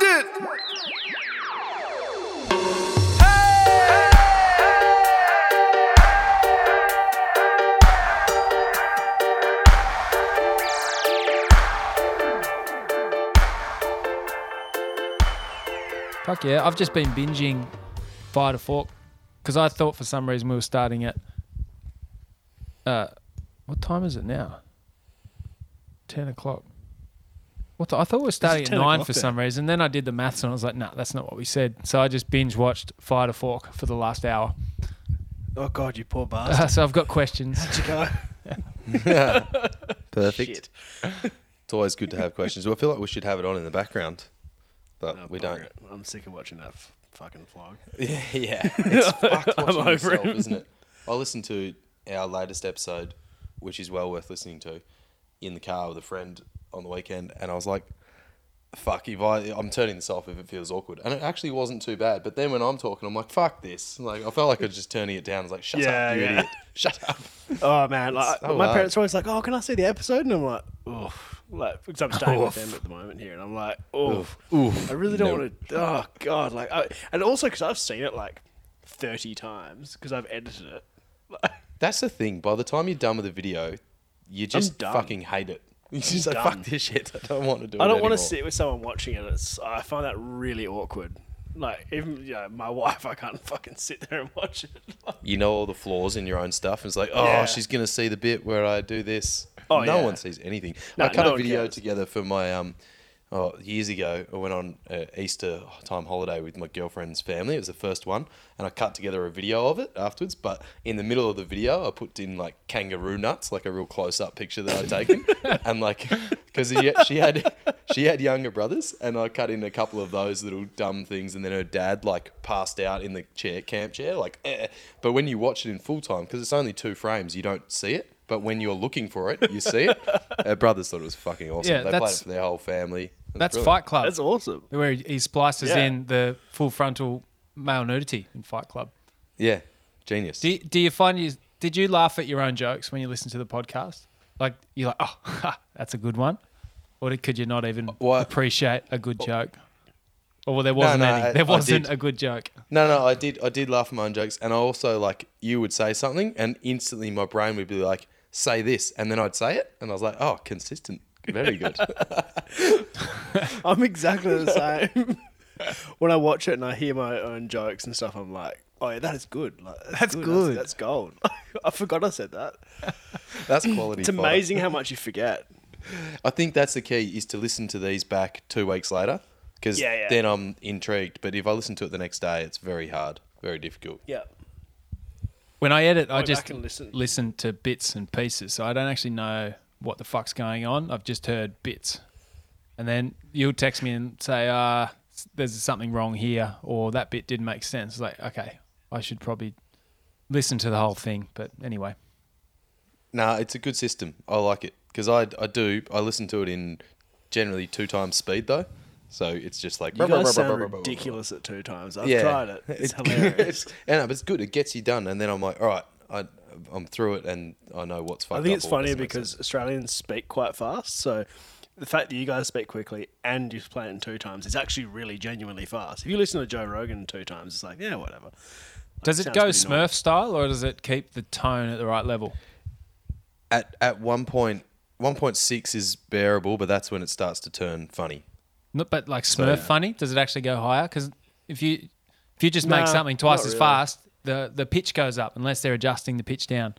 it. Fuck yeah. I've just been binging Fire to Fork because I thought for some reason we were starting at. Uh, what time is it now? 10 o'clock. What the, I thought we were starting at 9 for there. some reason. Then I did the maths and I was like, nah, that's not what we said. So I just binge watched Fire to Fork for the last hour. Oh god, you poor bastard. Uh, so I've got questions. How'd you go? Perfect. It's always good to have questions. I feel like we should have it on in the background, but Oh, we don't. it. I'm sick of watching that f- fucking vlog. Yeah, yeah. It's fucked I'm watching over yourself, it. isn't it? I listened to our latest episode, which is well worth listening to, in the car with a friend on the weekend, and I was like, "Fuck, if I, I'm turning this off if it feels awkward." And it actually wasn't too bad. But then when I'm talking, I'm like, "Fuck this!" Like I felt like I was just turning it down. I was like, "Shut Yeah, up, you yeah. idiot! Shut up!" Oh man, like so my hard. parents are always like, "Oh, can I see the episode?" And I'm like, "Oof," like because I'm staying with them at the moment here, and I'm like, "Oof, Oof. I really don't No. want to." Oh god, like, I, and also because I've seen it like thirty times because I've edited it. That's the thing. By the time you're done with the video, you just fucking hate it. You just like, done. fuck this shit. I don't want to do it. I don't want to sit with someone watching it. It's I find that really awkward. Like even you know, my wife, I can't fucking sit there and watch it. You know all the flaws in your own stuff. And it's like, oh, Yeah. she's gonna see the bit where I do this. Oh, no yeah. one sees anything. No, I cut no a video together for my um. Oh, years ago, I went on a Easter time holiday with my girlfriend's family. It was the first one, and I cut together a video of it afterwards. But in the middle of the video, I put in like kangaroo nuts, like a real close-up picture that I'd taken, and like because she had she had younger brothers, and I cut in a couple of those little dumb things, and then her dad like passed out in the chair, camp chair, like. Eh. But when you watch it in full time, because it's only two frames, you don't see it. But when you're looking for it, you see it. Her brothers thought it was fucking awesome. Yeah, they played it that's- for their whole family. It That's. Fight Club, That's awesome. where he, he splices Yeah. in the full frontal male nudity in Fight Club. Yeah, genius. Do you, do you find you did you laugh at your own jokes when you listen to the podcast? Like you're like, oh, ha, that's a good one, or did- could you not even What? appreciate a good oh. joke? Or well, there wasn't no, any. There I wasn't did. a good joke. No, no, I did. I did laugh at my own jokes, and I also like you would say something, and instantly my brain would be like, "Say this," and then I'd say it, and I was like, "Oh, consistent, very good." I'm exactly the same. when I watch it and I hear my own jokes and stuff, I'm like, oh yeah, that is good. Like, That's good. That's, gold. I forgot I said that. That's quality. It's fodder. amazing how much you forget. I think that's the key is to listen to these back two weeks later, because Yeah, yeah. then I'm intrigued. But if I listen to it the next day, it's very hard, very difficult. Yeah. When I edit, I just listen. listen to bits and pieces, so I don't actually know what the fuck's going on. I've just heard bits, and then you'll text me and say, "Uh, there's something wrong here," or that bit didn't make sense. It's like, okay, I should probably listen to the whole thing. But anyway, Nah, it's a good system. I like it because I I do I listen to it in generally two times speed though, so it's just like You guys sound ridiculous at two times. I've tried it. It's, hilarious. and no, but it's good. It gets you done, and then I'm like, all right, I, I'm through it, and I know what's fucked I think up it's funny because sense. Australians speak quite fast, so the fact that you guys speak quickly and you play it in two times is actually really genuinely fast. If you listen to Joe Rogan two times, it's like, yeah, whatever. does it sounds go pretty normal. Smurf style, or does it keep the tone at the right level? at at one point, one point six is bearable, but that's when it starts to turn funny. No, but like Smurf yeah. funny, does it actually go higher? Because if you if you just make something twice as really. fast, the the pitch goes up unless they're adjusting the pitch down.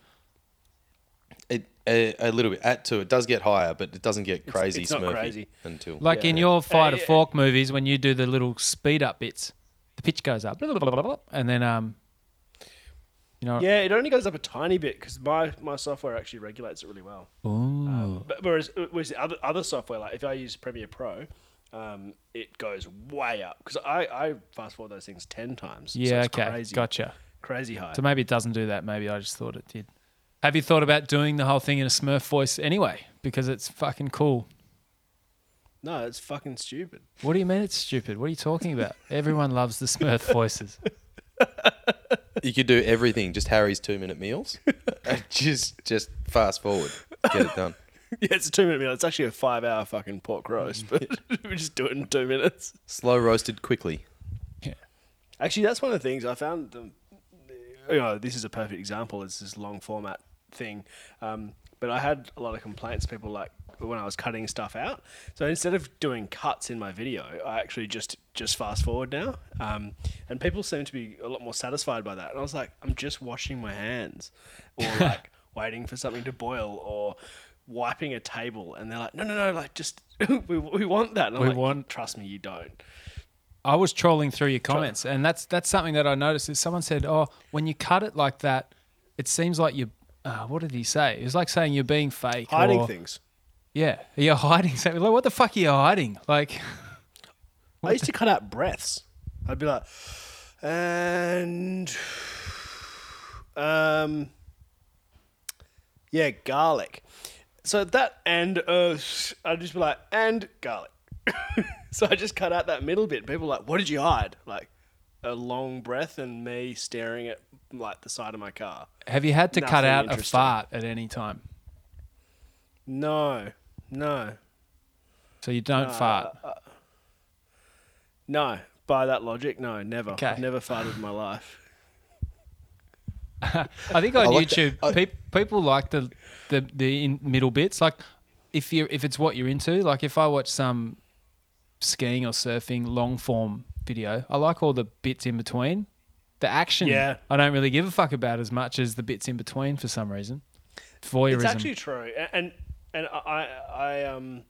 It a, a little bit at two. It does get higher, but it doesn't get crazy. it's not Smurfy crazy. until Like in your Fire to yeah. Fork movies, when you do the little speed up bits, the pitch goes up, and then um, you know, Yeah, it only goes up a tiny bit because my, my software actually regulates it really well. Um, but whereas, whereas the other other software, like if I use Premiere Pro, um, it goes way up because I, I fast forward those things ten times. so yeah, it's okay, crazy, gotcha. crazy high. So maybe it doesn't do that. Maybe I just thought it did. Have you thought about doing the whole thing in a Smurf voice anyway? Because it's fucking cool. no, it's fucking stupid. What do you mean it's stupid? What are you talking about? Everyone loves the Smurf voices. You could do everything. Just Harry's two minute meals. just just fast forward, get it done. Yeah, it's a two minute meal. It's actually a five hour fucking pork roast, but we just do it in two minutes. Slow roasted quickly. Yeah. Actually, that's one of the things I found. Um, you know, this is a perfect example. It's this long format thing. Um, but I had a lot of complaints. People like when I was cutting stuff out. So instead of doing cuts in my video, I actually just just fast forward now. Um, and people seem to be a lot more satisfied by that. And I was like, I'm just washing my hands, or like waiting for something to boil, or wiping a table. And they're like, No, no, no, like just we, we want that. And I'm We like, want- Trust me, you don't. I was trolling through your comments, and that's that's something that I noticed. Is someone said, "Oh, when you cut it like that, it seems like you." Uh, what did he say? It was like saying you're being fake, Hiding or- things. Yeah, you're hiding something. Like, what the fuck are you hiding? Like, I used to cut out breaths. I'd be like, and um, yeah, garlic. So that and uh, I'd just be like, and garlic. so I just cut out that middle bit. People were like, what did you hide? Like a long breath and me staring at like the side of my car. have you had to cut out a fart at any time? No, no, So you don't fart. no. By that logic, no, never. Okay. I've never farted in my life. I think on I like that. YouTube, I- peop people like the the the in middle bits. Like, if you if it's what you're into, like if I watch some skiing or surfing long form video, I like all the bits in between. The action, Yeah. I don't really give a fuck about as much as the bits in between for some reason. Voyeurism. It's actually true, and and I I um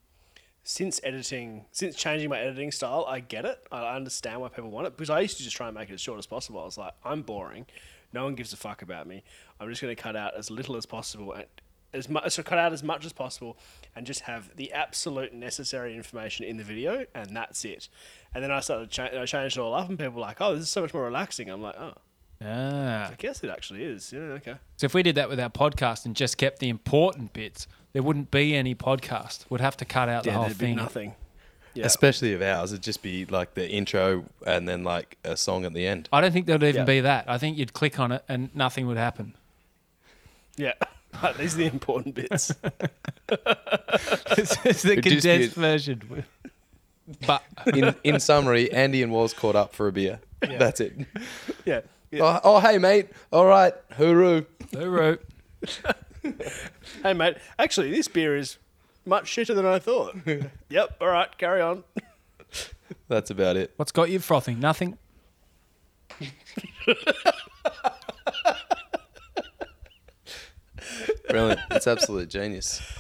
since editing since changing my editing style, I get it. I understand why people want it because I used to just try and make it as short as possible. I was like, I'm boring. No one gives a fuck about me. I'm just going to cut out as little as possible and as much so cut out as much as possible and just have the absolute necessary information in the video and that's it. And then I started cha- I changed it all up and people were like, "Oh, this is so much more relaxing." I'm like, "Oh, ah. I guess it actually is." Yeah, okay. So if we did that with our podcast and just kept the important bits, there wouldn't be any podcast. We'd have to cut out the Yeah, whole there'd be thing. nothing. Yeah. Especially of ours, it'd just be like the intro and then like a song at the end. I don't think there'd even Yeah. be that. I think you'd click on it and nothing would happen. Yeah. These are the important bits. it's, it's the It'd just condensed version. But In in summary, Andy and Walls caught up for a beer. That's it. yeah. yeah. Oh, oh, hey mate. All right, hooroo. Hooroo. Hey, mate. Actually, this beer is much shitter than I thought. yep. All right. Carry on. That's about it. What's got you frothing? Nothing. Brilliant. It's absolute genius.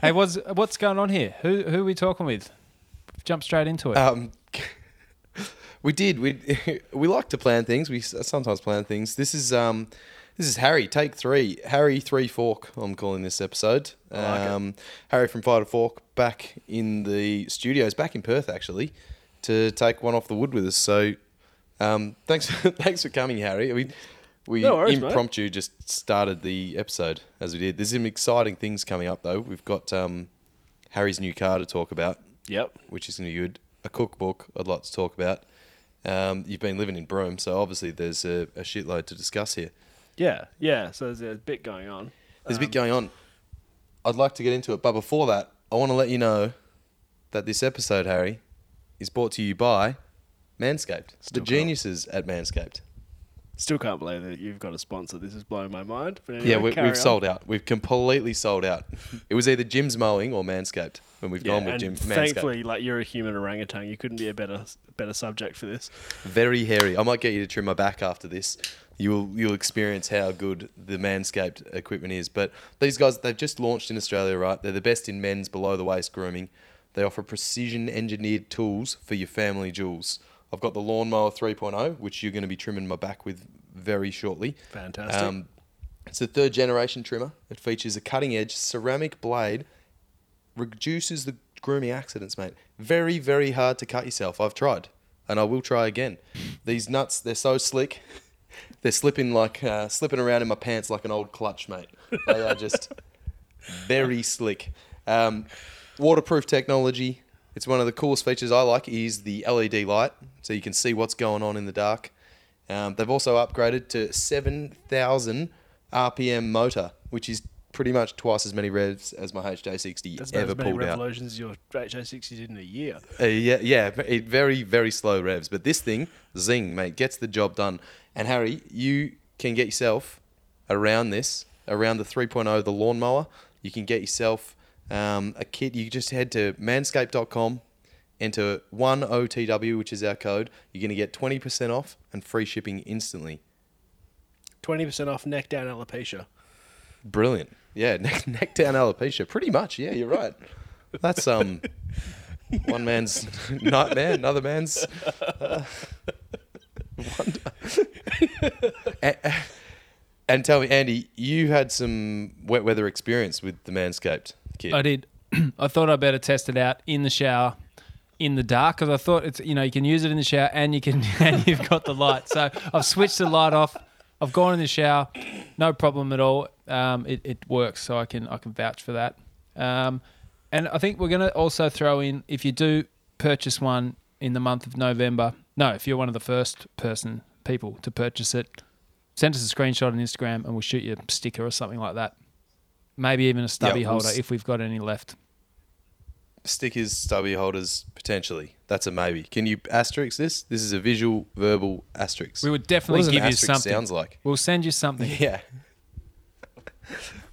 Hey, what's what's going on here? Who who are we talking with? Jump straight into it. Um, we did. We we like to plan things. We sometimes plan things. This is um, this is Harry. Take three. Harry three fork. I'm calling this episode. Like. Um, Harry from Fire to Fork back in the studios, back in Perth actually, to take one off the wood with us. So, um, thanks thanks for coming, Harry. We we No worries, mate. impromptu just started the episode as we did. There's some exciting things coming up though. We've got um, Harry's new car to talk about Yep. which is going to be good. A cookbook I'd like to talk about. Um, you've been living in Broome, so obviously there's a, a shitload to discuss here. Yeah. Yeah. So there's a bit going on. There's a bit going on. I'd like to get into it, but before that, I want to let you know that this episode, Harry, is brought to you by Manscaped, Still the geniuses at Manscaped. Still can't believe that you've got a sponsor. This is blowing my mind. Anyway, Yeah, we, we've on. sold out. We've completely sold out. it was either Jim's Mowing or Manscaped and we've Yeah, gone with Jim Manscaped. thankfully, like you're a human orangutan, you couldn't be a better better subject for this. Very hairy. I might get you to trim my back after this. You'll you'll experience how good the Manscaped equipment is. But these guys, they've just launched in Australia, right? They're the best in men's below the waist grooming. They offer precision engineered tools for your family jewels. I've got the lawnmower 3.0, which you're going to be trimming my back with very shortly. Fantastic. Um, it's a third generation trimmer. It features a cutting edge ceramic blade, reduces the grooming accidents, mate. Very, very hard to cut yourself. I've tried, and I will try again. These nuts, they're so slick. They're slipping like uh, slipping around in my pants like an old clutch, mate. They are just very slick. Um, waterproof technology. It's one of the coolest features I like is the LED light, so you can see what's going on in the dark. Um, they've also upgraded to 7,000 RPM motor, which is pretty much twice as many revs as my HJ60 That's ever as many pulled out. revolutions your HJ60 did in a year. Uh, yeah, yeah, it very, very slow revs. But this thing, zing, mate, gets the job done. And Harry, you can get yourself around this, around the 3.0, the lawnmower. You can get yourself um, a kit. You just head to manscaped.com, enter 1OTW, which is our code. You're going to get 20% off and free shipping instantly. 20% off neck down alopecia. Brilliant. Yeah, neck, neck down alopecia. Pretty much. Yeah, you're right. That's um one man's nightmare, another man's. Uh, and, and tell me, Andy, you had some wet weather experience with the Manscaped kit. I did. I thought I better test it out in the shower, in the dark, because I thought it's you know you can use it in the shower and you can and you've got the light. So I've switched the light off. I've gone in the shower, no problem at all. Um, it, it works, so I can I can vouch for that. Um, and I think we're going to also throw in if you do purchase one in the month of November. No, if you're one of the first person people to purchase it, send us a screenshot on Instagram and we'll shoot you a sticker or something like that. Maybe even a stubby we'll holder s- if we've got any left. Stickers, stubby holders, potentially. That's a maybe. Can you asterisk this? This is a visual, verbal asterisk. We would What definitely does an give you asterisk something. sounds like? We'll send you something. Yeah.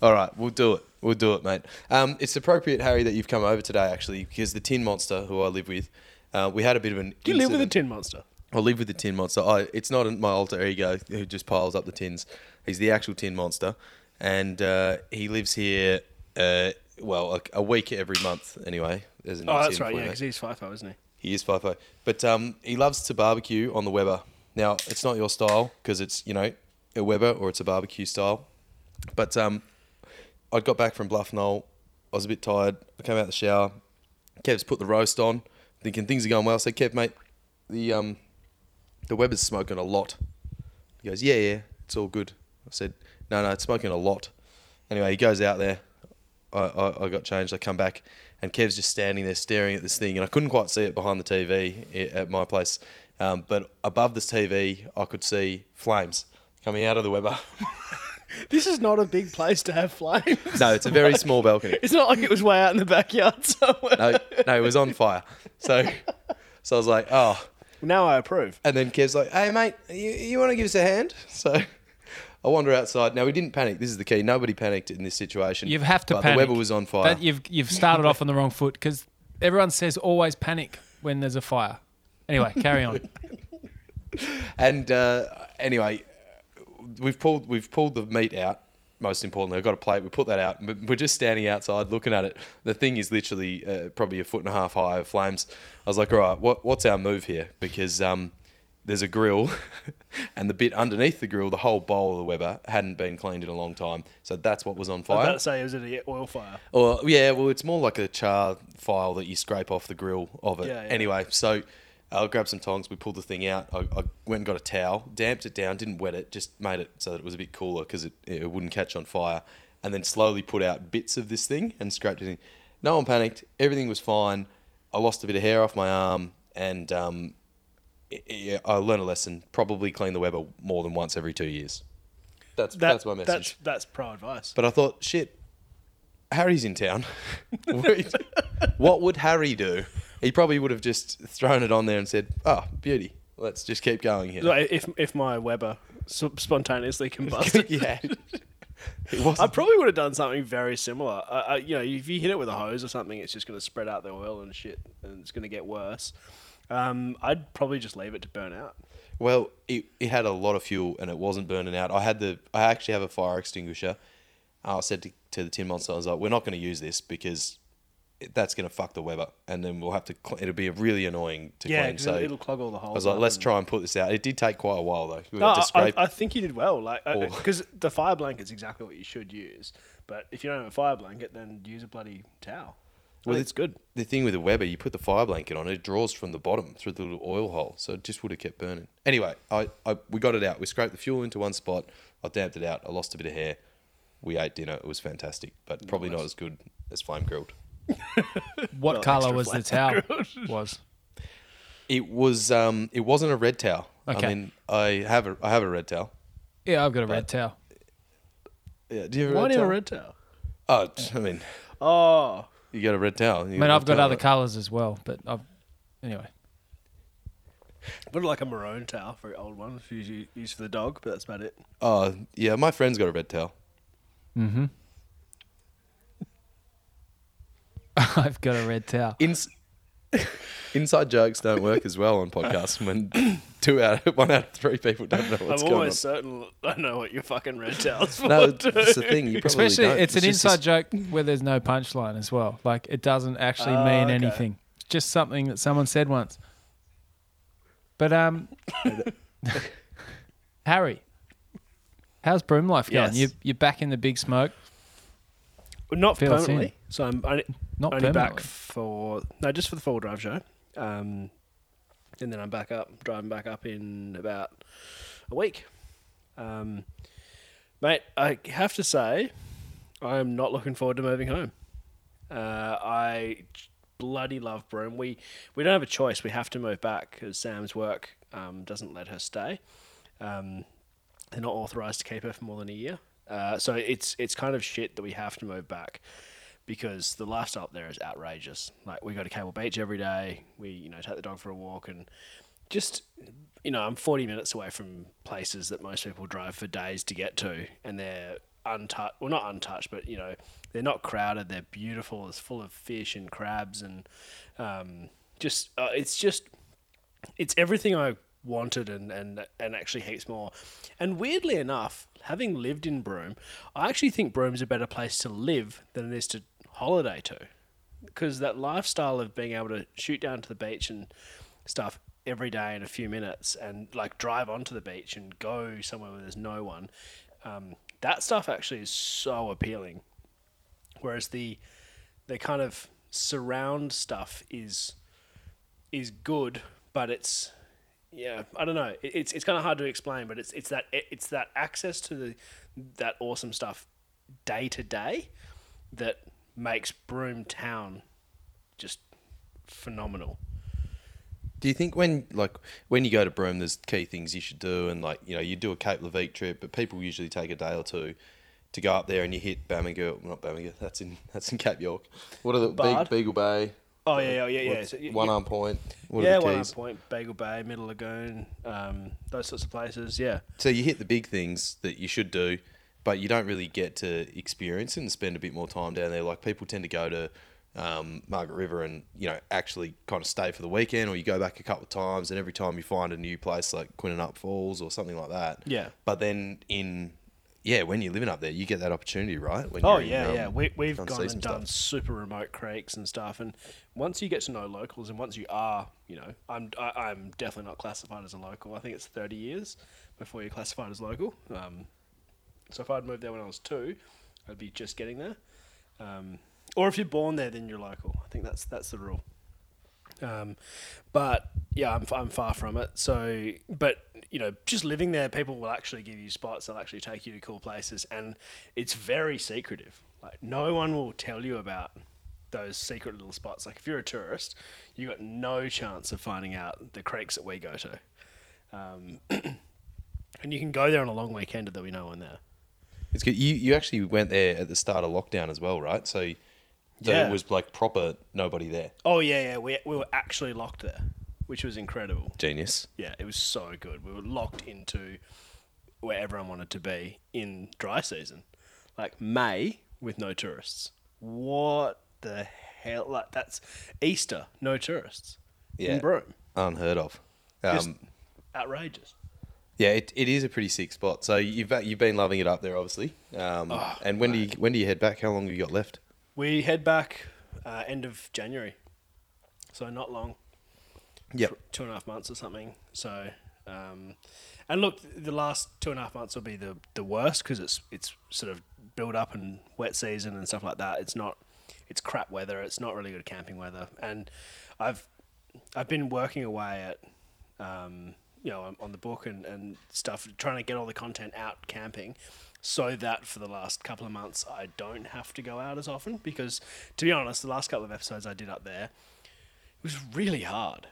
All right, we'll do it. We'll do it, mate. Um, it's appropriate, Harry, that you've come over today, actually, because the Tin Monster, who I live with, uh, we had a bit of an. Do you live with a tin monster? I live with the Tin Monster. I, it's not my alter ego who just piles up the tins. He's the actual Tin Monster, and uh, he lives here. Uh, well, a, a week every month, anyway. There's a new Oh, that's right, yeah, because he's FIFO, isn't he? He is FIFO. But um, he loves to barbecue on the Weber. Now, it's not your style because it's, you know, a Weber or it's a barbecue style. But um, I got back from Bluff Knoll. I was a bit tired. I came out of the shower. Kev's put the roast on, thinking things are going well. I said, Kev, mate, the, um, the Weber's smoking a lot. He goes, yeah, yeah, it's all good. I said, no, no, it's smoking a lot. Anyway, he goes out there. I, I, I got changed. I come back, and Kev's just standing there staring at this thing, and I couldn't quite see it behind the TV at my place. Um, but above this TV, I could see flames coming out of the Weber. This is not a big place to have flames. no, it's a very small balcony. It's not like it was way out in the backyard somewhere. No, no, it was on fire. So, so I was like, oh. Now I approve. And then Kev's like, hey, mate, you, you want to give us a hand? So I wander outside. Now, we didn't panic. This is the key. Nobody panicked in this situation. You have to but panic. The Weber was on fire. That you've you've started off on the wrong foot because everyone says always panic when there's a fire. Anyway, carry on. And uh, anyway, we've pulled we've pulled the meat out. Most importantly, I've got a plate. We put that out. We're just standing outside looking at it. The thing is literally uh, probably a foot and a half high of flames. I was like, all right, what, what's our move here? Because um, there's a grill, and the bit underneath the grill, the whole bowl of the Weber hadn't been cleaned in a long time. So that's what was on fire. I was about to say, was it an oil fire? Or yeah, well, it's more like a char file that you scrape off the grill of it. Yeah, yeah. Anyway, so I grabbed some tongs. We pulled the thing out. I, I went and got a towel, damped it down, didn't wet it, just made it so that it was a bit cooler because it, it wouldn't catch on fire. And then slowly put out bits of this thing and scraped it in. No one panicked. Everything was fine. I lost a bit of hair off my arm, and um, i i learned a lesson. Probably clean the Weber more than once every two years. That's That- that's my message. That's, that's pro advice. But I thought, shit, Harry's in town. what would Harry do? He probably would have just thrown it on there and said, "Oh, beauty. Let's just keep going here." Like, if if my Weber s- spontaneously combusted, yeah. It I wasn't. probably would have done something very similar. You know, if you hit it with a hose or something, it's just going to spread out the oil and shit, and it's going to get worse. Um, I'd probably just leave it to burn out. Well, it, it had a lot of fuel and it wasn't burning out. I had the. I actually have a fire extinguisher. I said to, to the tin monster, I was like, "We're not going to use this because." That's gonna fuck the Weber, and then we'll have to. Cl- it'll be really annoying to clean. Yeah, clean. So it'll, clog all the holes. I was like, let's try and put this out. It did take quite a while though. We No, to I. I think you did well. Like, because the fire blanket's exactly what you should use. But if you don't have a fire blanket, then use a bloody towel. Well, Well, it's good. the thing with the Weber, you put the fire blanket on, it draws from the bottom through the little oil hole, so it just would have kept burning. Anyway, I, I we got it out. We scraped the fuel into one spot. I damped it out. I lost a bit of hair. We ate dinner. It was fantastic, but probably not as good as flame grilled. What color was the flat towel? was It was um, it wasn't a red towel. Okay. I mean, I have a I have a red towel. yeah, I've got a red towel. Yeah, do you have a Why red do you have a red towel? Oh, I mean, Oh, you got a red towel. I mean, I've got other colours as well, but I've anyway. but like a maroon towel, very old one, it's usually used for the dog, but that's about it. Oh, yeah, my friend's got a red towel. Mm-hmm. I've got a red towel. Ins- inside jokes don't work as well on podcasts when two out of one out of three people don't know what's I'm going on. almost certain I know what your fucking red towel's for. No, too. that's the thing. You probably Especially, don't. it's an just inside this- joke where there's no punchline as well. Like it doesn't actually Oh, mean okay. anything. It's just something that someone said once. But um, Harry, how's Broome life going? Yes. You you're back in the big smoke. Not Feels permanently. So I'm only, Not only back permanently. for no, just for the four drive show, um, and then I'm back up, driving back up in about a week. Um, mate, I have to say, I am not looking forward to moving home. Uh, I bloody love Broome. We we don't have a choice. We have to move back because Sam's work um, doesn't let her stay. Um, they're not authorized to keep her for more than a year. Uh, so it's it's kind of shit that we have to move back because the lifestyle up there is outrageous. Like we go to Cable Beach every day. We you know take the dog for a walk and just you know I'm 40 minutes away from places that most people drive for days to get to, and they're untouched. Well, not untouched, but you know they're not crowded. They're beautiful. It's full of fish and crabs and um, just uh, it's just it's everything I wanted and, and and actually heaps more. And weirdly enough, having lived in Broome, I actually think Broome's a better place to live than it is to holiday to. Because that lifestyle of being able to shoot down to the beach and stuff every day in a few minutes and like drive onto the beach and go somewhere where there's no one, um, that stuff actually is so appealing. Whereas the the kind of surround stuff is is good, but it's yeah, I don't know. It's it's kind of hard to explain, but it's it's that it's that access to the that awesome stuff day to day that makes Broome Town just phenomenal. Do you think when like when you go to Broome, there's key things you should do, and like you know you do a Cape Leveque trip, but people usually take a day or two to go up there, and you hit Bamaga, not Bamaga, that's in that's in Cape York. What are the Bard? Beagle Bay? Oh yeah, yeah, yeah, yeah. So, y- one y- arm point. What yeah, are the one keys? point, Beagle Bay, Middle Lagoon, um, those sorts of places. Yeah, So you hit the big things that you should do, but you don't really get to experience it and spend a bit more time down there. Like people tend to go to um, Margaret River and you know actually kind of stay for the weekend, or you go back a couple of times, and every time you find a new place like Quinninup Falls or something like that. Yeah. But then in yeah, when you're living up there, you get that opportunity, right? When Oh you're in, yeah, um, yeah. We we've gone and done stuff. super remote creeks and stuff, and once you get to know locals, and once you are, you know, I'm I, I'm definitely not classified as a local. I think it's thirty years before you're classified as local. Um, so if I'd moved there when I was two, I'd be just getting there. Um, or if you're born there, then you're local. I think that's that's the rule. Um, but yeah, I'm, I'm far from it. So, but you know, just living there, people will actually give you spots. They'll actually take you to cool places, and it's very secretive. Like no one will tell you about those secret little spots. Like if you're a tourist, you got no chance of finding out the creeks that we go to. Um, and you can go there on a long weekend, and there'll be no one there. It's good. You you actually went there at the start of lockdown as well, right? So, so Yeah. it was like proper nobody there. Oh yeah, yeah. We we were actually locked there, which was incredible. Genius. Yeah, it was so good. We were locked into where everyone wanted to be in dry season, like May with no tourists. What the hell? Like that's Easter, no tourists Yeah. in Broome. Unheard of. Um, Just outrageous. Yeah, it, it is a pretty sick spot. So you've you've been loving it up there, obviously. Um, Oh, and when do you when do you head back? How long have you got left? We head back uh, end of January, so not long. Yeah, two and a half months or something. So, um, and look, the last two and a half months will be the the worst because it's it's sort of build up and wet season and stuff like that. It's not, it's crap weather. It's not really good camping weather. And I've I've been working away at, um, you know, on, the book and and stuff, trying to get all the content out camping. So that for the last couple of months I don't have to go out as often because, to be honest, the last couple of episodes I did up there, it was really hard.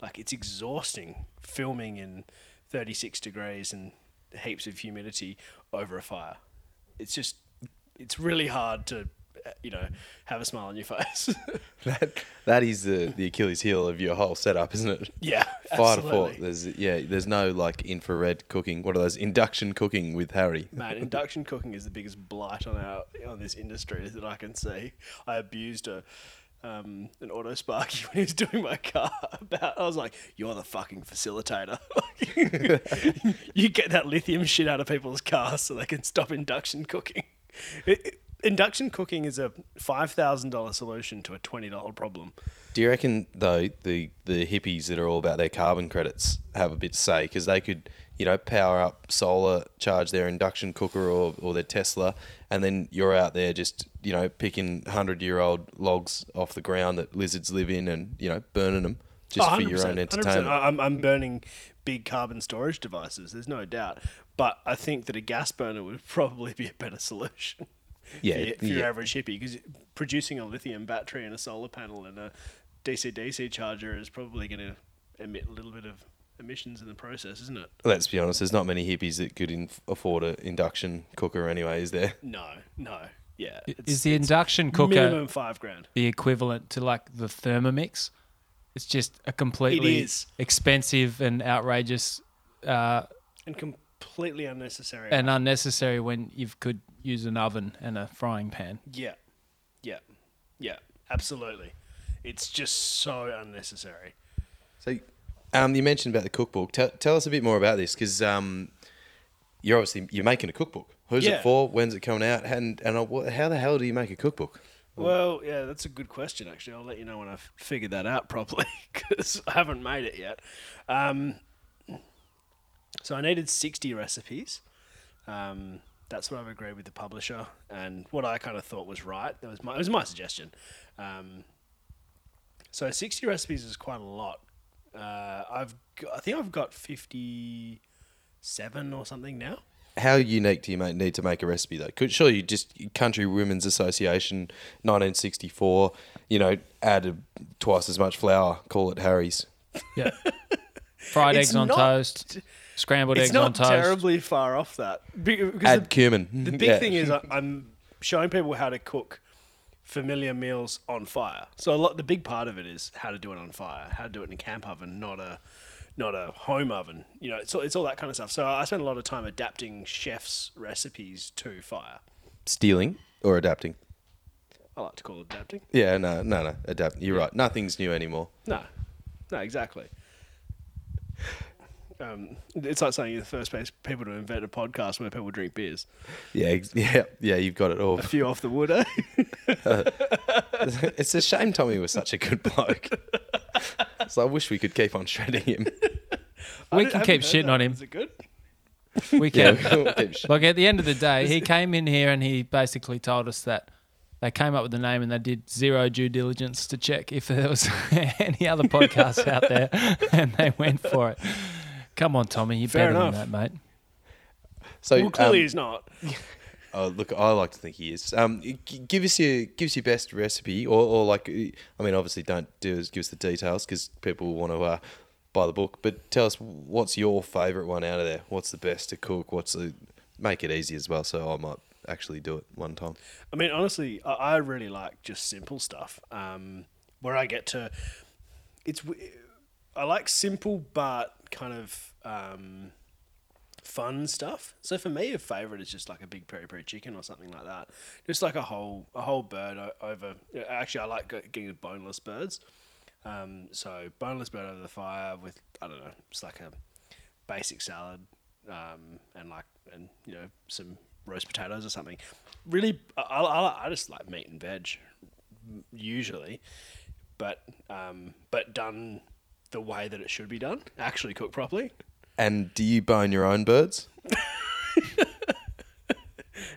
Like it's exhausting filming in 36 degrees and heaps of humidity over a fire. It's just it's really hard to you know, have a smile on your face. That that is the, the Achilles heel of your whole setup, isn't it? yeah, Fire to. There's yeah. There's no like infrared cooking. What are those induction cooking with Harry? Man, induction cooking is the biggest blight on our on this industry that I can see. I abused a um, an auto sparky when he was doing my car. About I was like, "You're the fucking facilitator. you get that lithium shit out of people's cars so they can stop induction cooking." It, it- induction cooking is a five thousand dollar solution to a twenty dollar problem. Do you reckon though the the hippies that are all about their carbon credits have a bit to say because they could you know power up solar, charge their induction cooker or, or their Tesla, and then you're out there just you know picking hundred year old logs off the ground that lizards live in and you know burning them just Oh, for your own 100%. entertainment. I'm, I'm burning big carbon storage devices. There's no doubt. But I think that a gas burner would probably be a better solution. Yeah, for your, for your yeah. average hippie, because producing a lithium battery and a solar panel and a DC DC charger is probably going to emit a little bit of emissions in the process, isn't it? Let's be honest, there's not many hippies that could in- afford an induction cooker anyway, is there? No, no, yeah. It's- Is the it's induction cooker minimum five grand? the equivalent to like the Thermomix? It's just a completely is. expensive and outrageous uh, And completely unnecessary. and unnecessary when you could use an oven and a frying pan. Yeah, yeah, yeah, absolutely. It's just so unnecessary. So, um, you mentioned about the cookbook. Tell, tell us a bit more about this because um, you're obviously you're making a cookbook. Who's Yeah. it for? When's it coming out? And and uh, how the hell do you make a cookbook? Well, yeah, that's a good question. Actually, I'll let you know when I've figured that out properly because I haven't made it yet. Um, so I needed sixty recipes. Um, that's what I've agreed with the publisher, and what I kind of thought was right. That was my it was my suggestion. Um, so sixty recipes is quite a lot. Uh, I've got, I think I've got fifty seven or something now. How unique do you make, need to make a recipe though? Could surely you just Country Women's Association, 1964. You know, add a, twice as much flour. Call it Harry's. Yeah. Fried It's eggs on not- toast, scrambled It's eggs not on toast. terribly far off that. Be- Because Add the- cumin. The big Yeah. thing is I, I'm showing people how to cook familiar meals on fire. So a lot, the big part of it is how to do it on fire, how to do it in a camp oven, not a not a home oven. You know, it's all, it's all that kind of stuff. So I spend a lot of time adapting chefs' recipes to fire. stealing or adapting. I like to call it adapting. Yeah, no, no, no. Adapt. You're right. Nothing's new anymore. No, no, exactly. Um, it's like saying you're the first base people to invent a podcast where people drink beers. Yeah, yeah, yeah. You've got it all. A few off the wood, eh? it's a shame Tommy was such a good bloke. so I wish we could keep on shredding him. We can keep heard shitting that. on him. Is it good? We Yeah, can. we'll keep sh- Look, at the end of the day, he came in here and he basically told us that they came up with the name and they did zero due diligence to check if there was any other podcasts out there, and they went for it. Come on, Tommy, you're Fair better enough. than that, mate. So Well, clearly um, he's not. Oh, look, I like to think he is. Um, g- give us your give us your best recipe, or, or like, I mean, obviously, don't do is give us the details because people want to uh, buy the book. But tell us what's your favourite one out of there. What's the best to cook? What's the make it easy as well, so I might actually do it one time. I mean, honestly, I, I really like just simple stuff. Um, where I get to, it's I like simple but kind of um, fun stuff. So for me, a favorite is just like a big peri peri chicken or something like that. Just like a whole a whole bird over. Actually, I like getting boneless birds. Um, so boneless bird over the fire with I don't know, it's like a basic salad um, and like and you know some roast potatoes or something. Really, I, I, I just like meat and veg usually, but um, but done the way that it should be done, actually cooked properly. And do you bone your own birds?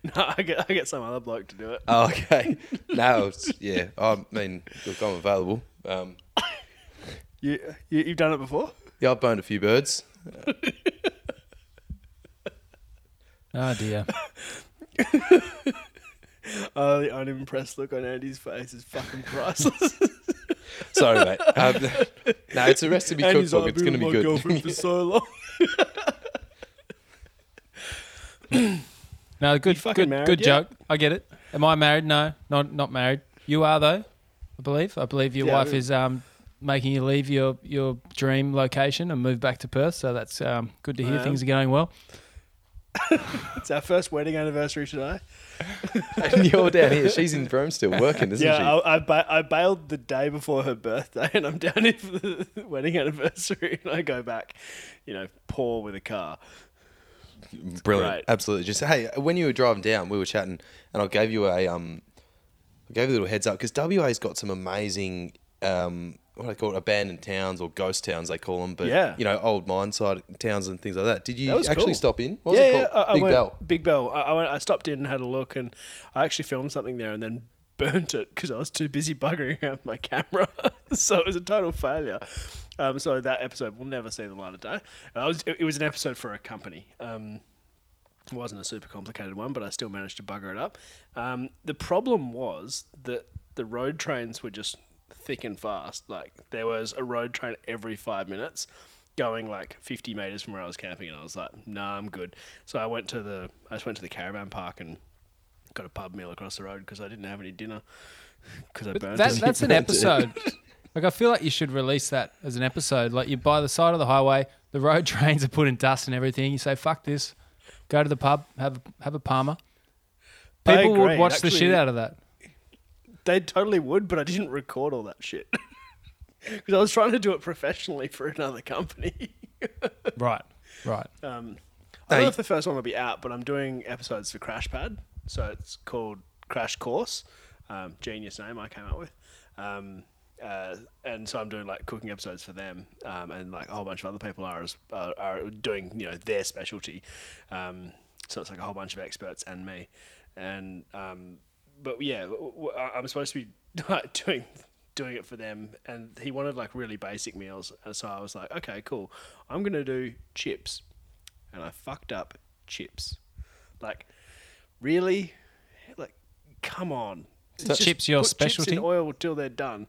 No, I get I get some other bloke to do it. Oh, okay. no, it's, yeah. I mean, look, I'm available. Um, You, you you've done it before? yeah, I've boned a few birds. Oh dear. Oh, the unimpressed look on Andy's face is fucking priceless. Sorry, mate. Um, no, it's a recipe Andy's cookbook. like, It's going to be with my girlfriend good. for so long. No, good, good, married good yet? joke. I get it. Am I married? No, not not married. You are though, I believe. I believe your Yeah, wife is um, making you leave your, your dream location and move back to Perth. So that's um, good to hear. Things are going well. It's our first wedding anniversary today. and you're down here. She's in Broome still working, isn't yeah, she? I, I, ba- I bailed the day before her birthday, and I'm down here for the wedding anniversary, and I go back, you know, poor with a car. Brilliant. great. Absolutely. Just hey, when you were driving down, we were chatting, and I gave you a um, I gave you a little heads up because WA's got some amazing um, what do they call it, abandoned towns or ghost towns they call them, but Yeah. you know, old mine side towns and things like that. Did you That actually cool. stop in? What was yeah, it yeah, called? I, I Big went, Bell. Big Bell. I, I went. I stopped in and had a look, and I actually filmed something there, and then burnt it because I was too busy buggering around with my camera. so it was a total failure. Um, so that episode will never see the light of day. I was, it, it was an episode for a company. Um, it wasn't a super complicated one, but I still managed to bugger it up. Um, the problem was that the road trains were just thick and fast. Like there was a road train every five minutes, going like 50 meters from where I was camping, and I was like, "Nah, I'm good." So I went to the I just went to the caravan park and got a pub meal across the road because I didn't have any dinner because I burned. That, it. that's an episode. like I feel like you should release that as an episode. Like you're by the side of the highway, the road trains are put in dust and everything. You say, "Fuck this," go to the pub, have have a palmer. People would watch the shit out of that. They totally would, but I didn't record all that shit because I was trying to do it professionally for another company. Right, right. Um, I don't know if the first one will be out, but I'm doing episodes for CrashPad, so it's called Crash Course. Um, genius name I came up with. Um, uh, and so I'm doing like cooking episodes for them, um, and like a whole bunch of other people are as, uh, are doing you know their specialty. Um, so it's like a whole bunch of experts and me, and um, but yeah, I'm supposed to be like, doing doing it for them, and he wanted like really basic meals, and so I was like, okay, cool, I'm gonna do chips, and I fucked up chips, like really, like come on, So chips your specialty? Chips in oil till they're done.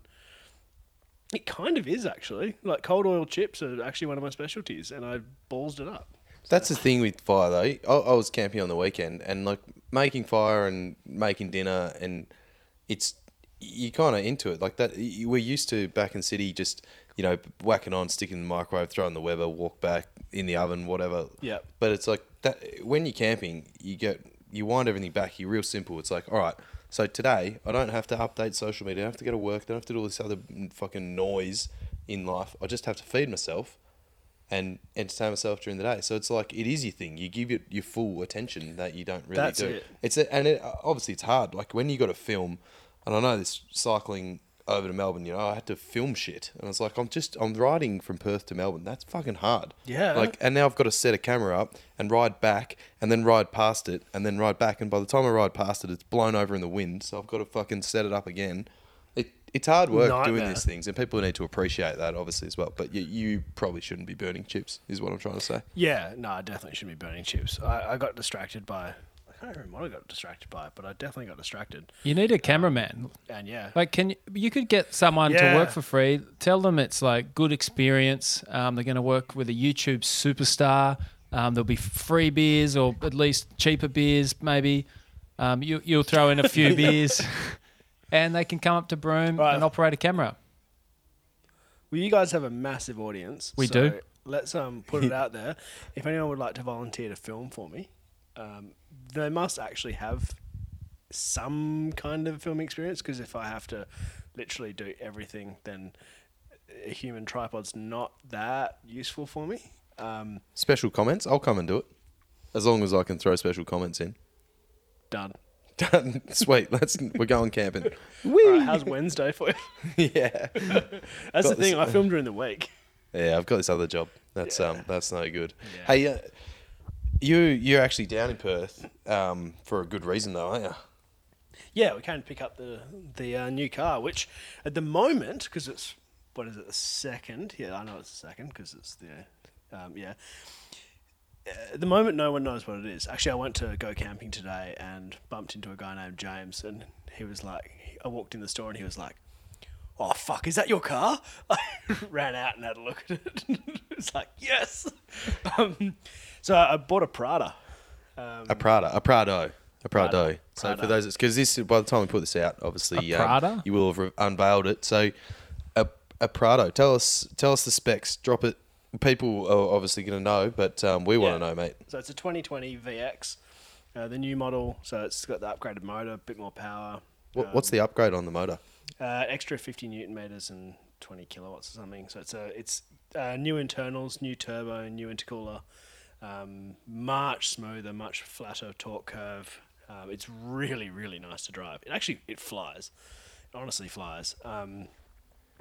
It kind of is actually like cold oil chips are actually one of my specialties, and I ballsed it up. That's the thing with fire though. I, I was camping on the weekend and like making fire and making dinner and it's you kind of into it like that. We're used to back in city just you know whacking on, sticking in the microwave, throwing the Weber, walk back in the oven, whatever. Yep. But it's like that when you're camping, you get you wind everything back. You're real simple. It's like all right. So today I don't have to update social media. I don't have to go to work. I don't have to do all this other fucking noise in life. I just have to feed myself and entertain myself during the day. So it's like it is your thing. You give it your full attention that you don't really That's do. it. It's a, and it, obviously it's hard. Like when you got to film, and I know this cycling over to Melbourne. You know, I had to film shit, and I was like, I'm just I'm riding from Perth to Melbourne. That's fucking hard. Yeah. Like, and now I've got to set a camera up and ride back, and then ride past it, and then ride back. And by the time I ride past it, it's blown over in the wind. So I've got to fucking set it up again. It, it's hard work doing these things, and people need to appreciate that, obviously, as well. But you, you probably shouldn't be burning chips, is what I'm trying to say. Yeah, no, I definitely shouldn't be burning chips. I, I got distracted by. I can't remember what I got distracted by, but I definitely got distracted. You need a cameraman. And yeah, Like, can you? You could get someone to work for free. Tell them it's like good experience. Um, they're going to work with a YouTube superstar. Um, there'll be free beers or at least cheaper beers, maybe. Um, you, you'll throw in a few beers, and they can come up to Broome Right. and operate a camera. well, you guys have a massive audience. We so do. Let's um put it out there. If anyone would like to volunteer to film for me, um, they must actually have some kind of film experience. Because if I have to literally do everything, then a human tripod's not that useful for me. Um, Special comments, I'll come and do it, as long as I can throw special comments in. done. Done. Sweet. Let's. We're going camping. All right, how's Wednesday for you? yeah. That's the thing. I filmed during the week. Yeah, I've got this other job. That's Yeah. um, that's no good. Yeah. Hey, uh, you you're actually down in Perth um, for a good reason though, aren't you? Yeah, we came to pick up the the uh, new car, which at the moment, because it's what is it, the second? Yeah, I know it's the second because it's the um, yeah. At the moment, no one knows what it is. Actually, I went to go camping today and bumped into a guy named James, and he was like, I walked in the store and he was like, "Oh fuck, is that your car?" I ran out and had a look at it. it's like, yes. Um, so I bought a Prada. Um, A Prada, a Prado, A Prado. Prado. So for Prado. those, because this by the time we put this out, obviously A um, Prada? you will have re- unveiled it. So a, a Prado. Tell us tell us the specs. Drop it. People are obviously going to know, but um, we want to know, mate. So it's a 2020 VX, uh, the new model. So it's got the upgraded motor, a bit more power. What, what's the upgrade on the motor? Uh, extra 50 newton meters and 20 kilowatts or something. So it's a it's uh, new internals, new turbo, new intercooler, um, much smoother, much flatter torque curve. Um, it's really really nice to drive. It actually it flies, it honestly flies. Um,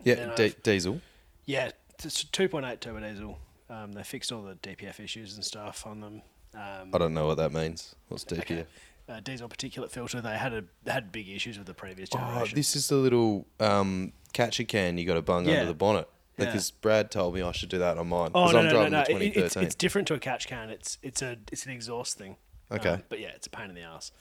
Yeah, diesel. yeah, it's a 2.8 turbo diesel. Um, they fixed all the DPF issues and stuff on them. Um, I don't know what that means. What's DPF? Okay. Uh, diesel particulate filter. They had a had big issues with the previous Oh, generation. this is the little um, catch can you got to bung Yeah. under the bonnet. Yeah. Because Brad told me I should do that on mine. Oh no, I'm no, no, no! It- it's, it's different to a catch can. It's it's a it's an exhaust thing. Okay. Um, but yeah, it's a pain in the ass.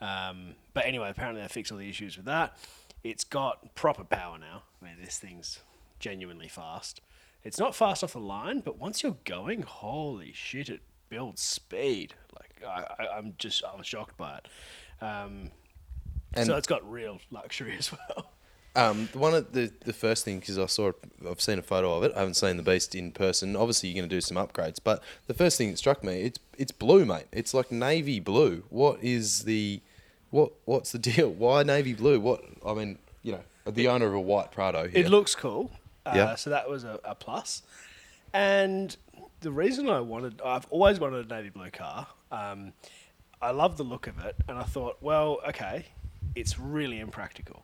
Um, but anyway, apparently they fixed all the issues with that. It's got proper power now. I mean, this thing's genuinely fast. It's not fast off the line, but once you're going, holy shit, it builds speed. Like I, I, I'm just I was shocked by it. Um, And- so it's got real luxury as well. Um, one of the the first thing because I saw I've seen a photo of it. I haven't seen the beast in person. Obviously, you're going to do some upgrades, but the first thing that struck me, it's it's blue, mate. It's like navy blue. What is the what what's the deal? Why navy blue? What I mean, you know, the owner of a white Prado here. It looks cool. Uh, Yeah. So that was a, a plus. And the reason I wanted, I've always wanted a navy blue car. Um, I love the look of it, and I thought, well, okay, it's really impractical.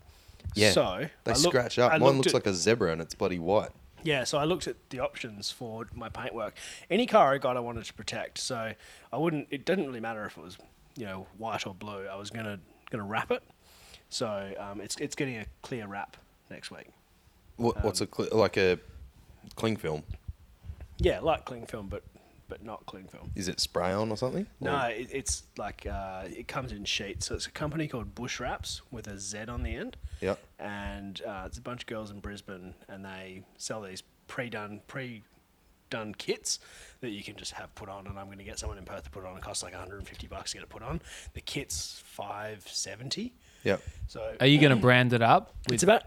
yeah, So they I look- scratch up. I Mine looks at- like a zebra and it's bloody white. yeah, so I looked at the options for my paintwork. Any car I got, I wanted to protect. So I wouldn't. It didn't really matter if it was, you know, white or blue. I was gonna gonna wrap it. So um, it's it's getting a clear wrap next week. What, what's Um, a cl- like a cling film? Yeah, like cling film, but but not cling film. Is it spray on or something? No, Or- it, it's like uh, it comes in sheets. So it's a company called Bush Wrapz with a Z on the end, Yeah. and uh, it's a bunch of girls in Brisbane, and they sell these pre-done pre-done kits that you can just have put on. And I'm going to get someone in Perth to put on. It costs like 150 bucks to get it put on. The kit's 570. Yeah. So Are you going to brand it up with it's about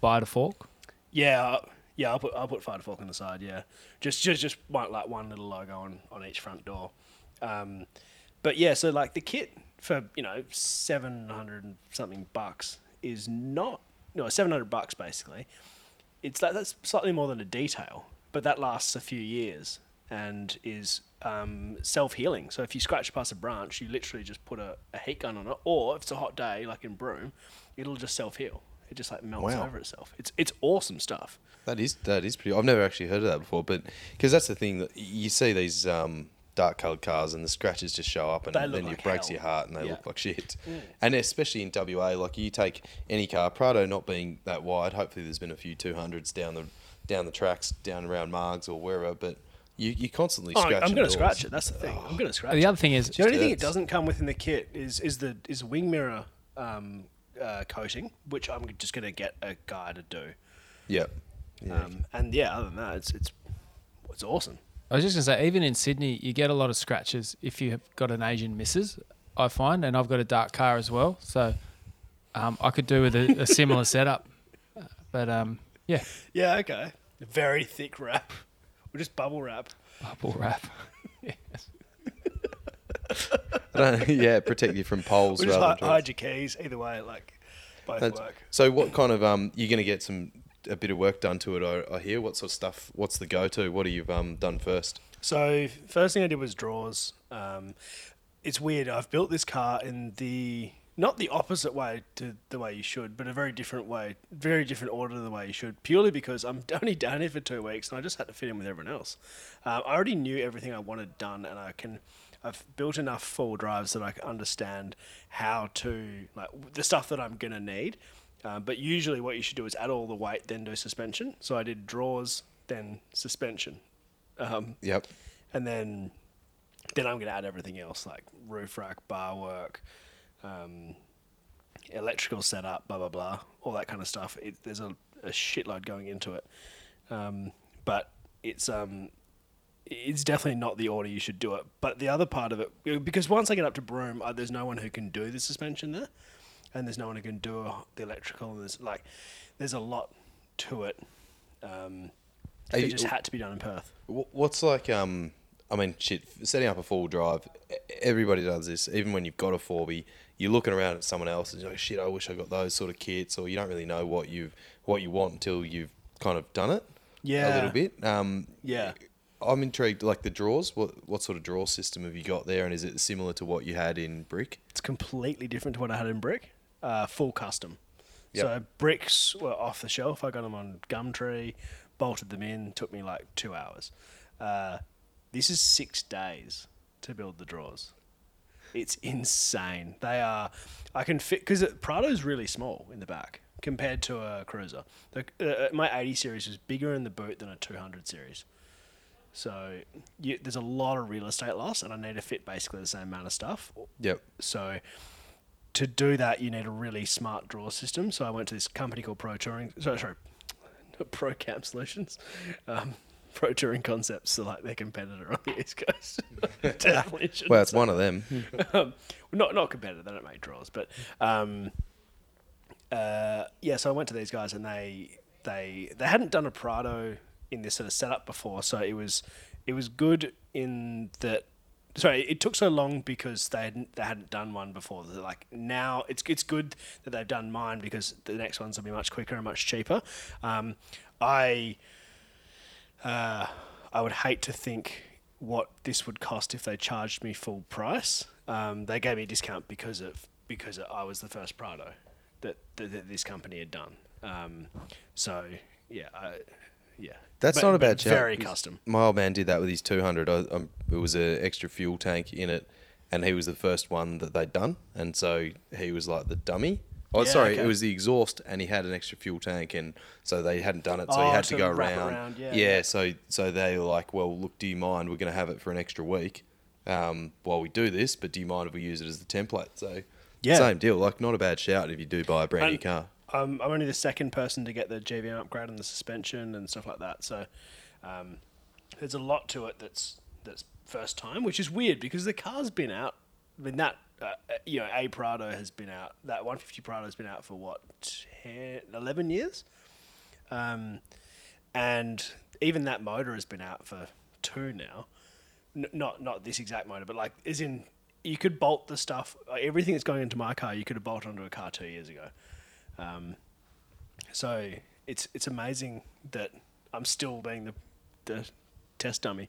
Fire to Fork? Yeah. Yeah, I'll put I'll put Fork on the side. Yeah, just just just like one little logo on, on each front door. Um, but yeah, so like the kit for you know seven hundred something bucks is not no seven hundred bucks basically. It's like that's slightly more than a detail, but that lasts a few years and is um, self healing. So if you scratch past a branch, you literally just put a, a heat gun on it, or if it's a hot day like in Broome, it'll just self heal. It just like melts Wow. over itself. It's it's awesome stuff. That is that is pretty. I've never actually heard of that before, but because that's the thing that you see these um, dark coloured cars and the scratches just show up, and They look then like it breaks hell. your heart, and they Yeah. look like shit. And especially in WA, like you take any car, Prado not being that wide. Hopefully, there's been a few two hundreds down the down the tracks, down around Margs or wherever, but you you constantly Oh, scratch. I'm going to scratch it. That's the thing. I'm going to scratch The it. other thing is, The only thing it doesn't come with in the kit is is the is wing mirror um, uh, coating, which I'm just going to get a guy to do. Yep. Yeah. Um, and yeah, other than that, it's it's it's awesome. I was just going to say, even in Sydney, you get a lot of scratches if you've got an Asian missus, I find, and I've got a dark car as well. So um, I could do with a, a similar setup. But um, yeah, Yeah, okay. Very thick wrap, or just bubble wrap. bubble wrap. Yeah, protect you from poles Or just rather hide, your keys. Either way, like both That's- work. So, what kind of um, you're going to get some a bit of work done to it? I, I hear. What sort of stuff? What's the go to? What have you um done first? So first thing I did was drawers. Um, it's weird. I've built this car in the not the opposite way to the way you should, but a very different way, very different order to the way you should. Purely because I'm only down here for two weeks, and I just had to fit in with everyone else. Um, I already knew everything I wanted done, and I can. I've built enough four drives that I can understand how to like the stuff that I'm gonna need. Um, but usually, what you should do is add all the weight, then do suspension. So I did drawers, then suspension. Um, Yep. and then then I'm going to add everything else like roof rack, bar work, um, electrical setup, blah blah blah, all that kind of stuff. It, there's a, a shitload going into it, um, but it's um, it's definitely not the order you should do it. But the other part of it, because once I get up to Broome, uh, there's no one who can do the suspension there, and there's no one who can do the electrical. And there's like, there's a lot to it. Um, it you- just had to be done in Perth. What's like, um, I mean, shit, setting up a full drive, everybody does this. Even when you've got a 4B, you're looking around at someone else and you're like, shit, I wish I got those sort of kits, or you don't really know what you've what you want until you've kind of done it Yeah, a little bit. Um, Yeah. I'm intrigued, like the draws, what what sort of draw system have you got there, and is it similar to what you had in Brick? It's completely different to what I had in brick. Uh, full custom. Yep. So bricks were off the shelf. I got them on Gumtree, bolted them in. Took me like two hours. Uh, this is six days to build the drawers. It's insane. They are. I can fit because Prado's really small in the back compared to a Cruiser. The, uh, my 80 series is bigger in the boot than a 200 series. So you, there's a lot of real estate loss, and I need to fit basically the same amount of stuff. Yep. So to do that, you need a really smart draw system. So I went to this company called Pro Touring. Sorry, sorry, Pro Camp Solutions. Um, Pro Touring Concepts, so like their competitor on the East Coast. Well, it's one of them. um, not not competitor. They don't make draws, but um, uh, yeah. So I went to these guys, and they they they hadn't done a Prado in this sort of setup before, so it was it was good in that. Sorry, it took so long because they hadn't they hadn't done one before. They're like now, it's it's good that they've done mine because the next ones will be much quicker and much cheaper. Um, I uh, I would hate to think what this would cost if they charged me full price. Um, they gave me a discount because of because I was the first Prado that, that, that this company had done. Um, so yeah, I, yeah. That's But- not a bad shout. Very custom. My old man did that with his 200. I, um, it was an extra fuel tank in it, and he was the first one that they'd done, and so he was like the dummy. Oh, Yeah, sorry, okay. it was the exhaust, and he had an extra fuel tank, and so they hadn't done it, so Oh, he had to go around. around, yeah, yeah. so so they were like, well, look, do you mind? We're going to have it for an extra week um, while we do this, but do you mind if we use it as the template? So Yeah. same deal. Like, not a bad shout if you do buy a brand new car. Um, I'm only the second person to get the GVM upgrade and the suspension and stuff like that. So um, there's a lot to it that's that's first time, which is weird because the car's been out. I mean that uh, you know a Prado has been out. That 150 Prado has been out for what 10, 11 years, um, and even that motor has been out for two now. N- not not this exact motor, but like is in. You could bolt the stuff, uh, everything that's going into my car. You could have bolted onto a car two years ago. Um, so it's it's amazing that I'm still being the the test dummy.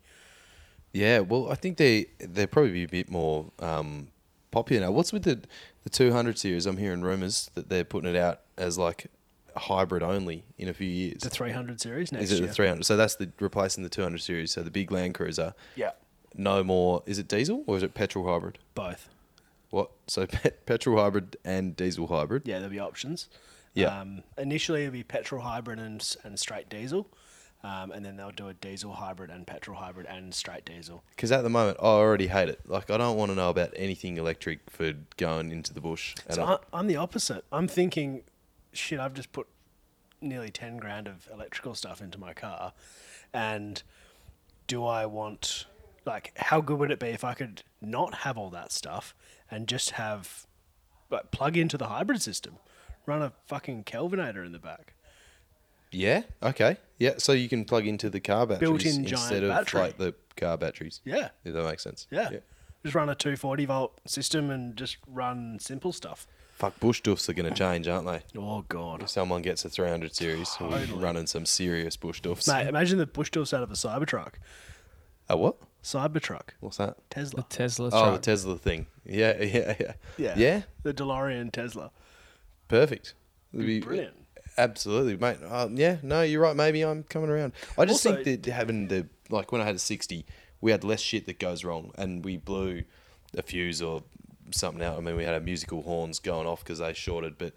Yeah, well, I think they they'll probably be a bit more um, popular now. What's with the the 200 series? I'm hearing rumors that they're putting it out as like hybrid only in a few years. The 300 series next Is it the 300? So that's the replacing the 200 series. So the big Land Cruiser, Yeah, no more. Is it diesel or is it petrol hybrid? both. What? So pet, petrol hybrid and diesel hybrid. Yeah, there'll be options. Yeah. Um, initially, it'll be petrol hybrid and and straight diesel, um, and then they'll do a diesel hybrid and petrol hybrid and straight diesel. Because at the moment, I already hate it. Like I don't want to know about anything electric for going into the bush. So I, I'm the opposite. I'm thinking, shit, I've just put nearly 10 grand of electrical stuff into my car. And do I want, like, how good would it be if I could not have all that stuff and just have, like, plug into the hybrid system? Run a fucking Kelvinator in the back. Yeah. Okay. Yeah. So you can plug into the car batteries Built-in giant instead of battery. like the car batteries. Yeah. If that makes sense. Yeah. Just run a 240 volt system and just run simple stuff. Fuck, bush doofs are going to change, aren't they? Oh, God. If someone gets a 300 series, Totally. running some serious bush doofs. Mate, imagine the bush doofs out of a Cybertruck. A what? Cybertruck. What's that? Tesla. The Tesla. Tesla Oh, the. Tesla thing. Yeah, yeah, yeah. Yeah. Yeah. The DeLorean Tesla. Perfect. It'd Be be brilliant. Absolutely, mate. Um, yeah, no, you're right. Maybe I'm coming around. I just Also- think that having the like when I had a 60, we had less shit that goes wrong, and we blew a fuse or something out. I mean, we had our musical horns going off because they shorted, but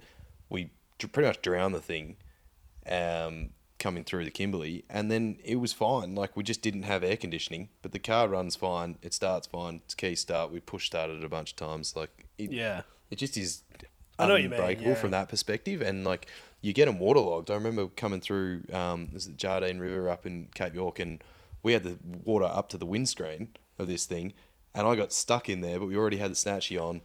we dr- pretty much drowned the thing um, coming through the Kimberley, and then it was fine. Like we just didn't have air conditioning, but the car runs fine. It starts fine. It's key start. We push started it a bunch of times. Like it, Yeah. it just is I know what you mean, unbreakable yeah. from that perspective. And like you get them waterlogged. I remember coming through um, this is the Jardine River up in Cape York, and we had the water up to the windscreen of this thing, and I got stuck in there. But we already had the snatchy on.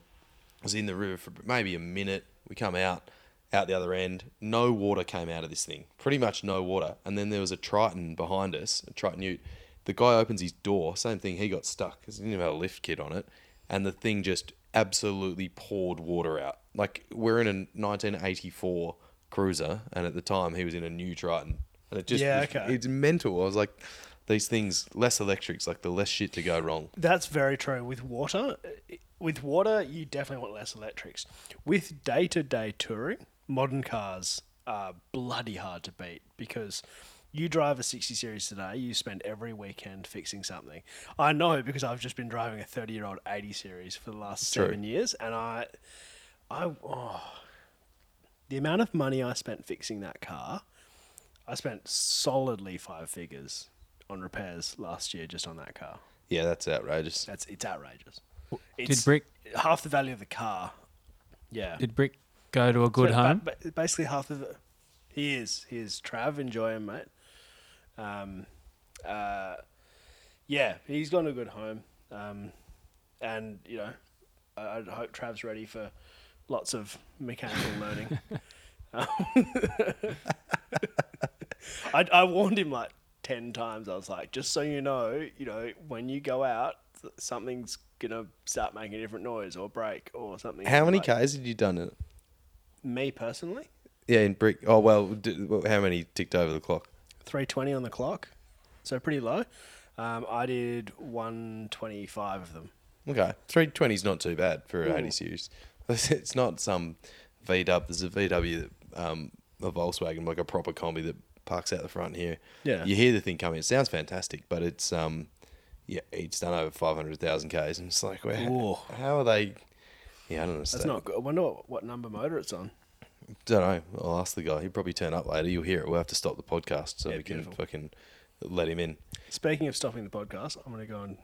I was in the river for maybe a minute. We come out, out the other end. No water came out of this thing. Pretty much no water. And then there was a Triton behind us, a Triton Ute. The guy opens his door. Same thing. He got stuck because he didn't have a lift kit on it, and the thing just absolutely poured water out. Like we're in a 1984 cruiser, and at the time he was in a new Triton, and it just Yeah, okay. it's mental. I was like, these things less electrics, like the less shit to go wrong. That's very true. With water, with water, you definitely want less electrics. With day to day touring, modern cars are bloody hard to beat because you drive a 60 series today, you spend every weekend fixing something. I know because I've just been driving a 30 year old 80 series for the last True. seven years, and I, I, oh, the amount of money I spent fixing that car, I spent solidly five figures on repairs last year just on that car. Yeah, that's outrageous. That's it's outrageous. Did It's Brick half the value of the car. Yeah. did Brick go to a good So, home? ba- ba- basically half of it. He is. He is. Trav, enjoy him, mate. Um, uh, yeah, he's gone to a good home. Um, and you know, I, I hope Trav's ready for lots of mechanical learning. Um, I, I warned him like ten times. I was like, just so you know, you know, when you go out, something's gonna start making a different noise or break or something. How many like, Ks had you done it? Me personally, Yeah, in brick. Oh well, d- well, how many ticked over the clock? three twenty on the clock, so pretty low. Um, I did one twenty five of them. Okay, three twenty is not too bad for an eighty series. It's not some VW. There's a VW, that, um, a Volkswagen, like a proper Kombi that parks out the front here. Yeah. You hear the thing coming. It sounds fantastic, but it's um, yeah, it's done over five hundred thousand k's, and it's like, Ooh. how are they? Yeah, I don't understand. That's not good. I wonder what, what number motor it's on. Don't know. I'll ask the guy. He'll probably turn up later. You'll hear it. We'll have to stop the podcast so Yeah, we can beautiful. fucking let him in. Speaking of stopping the podcast, I'm gonna go and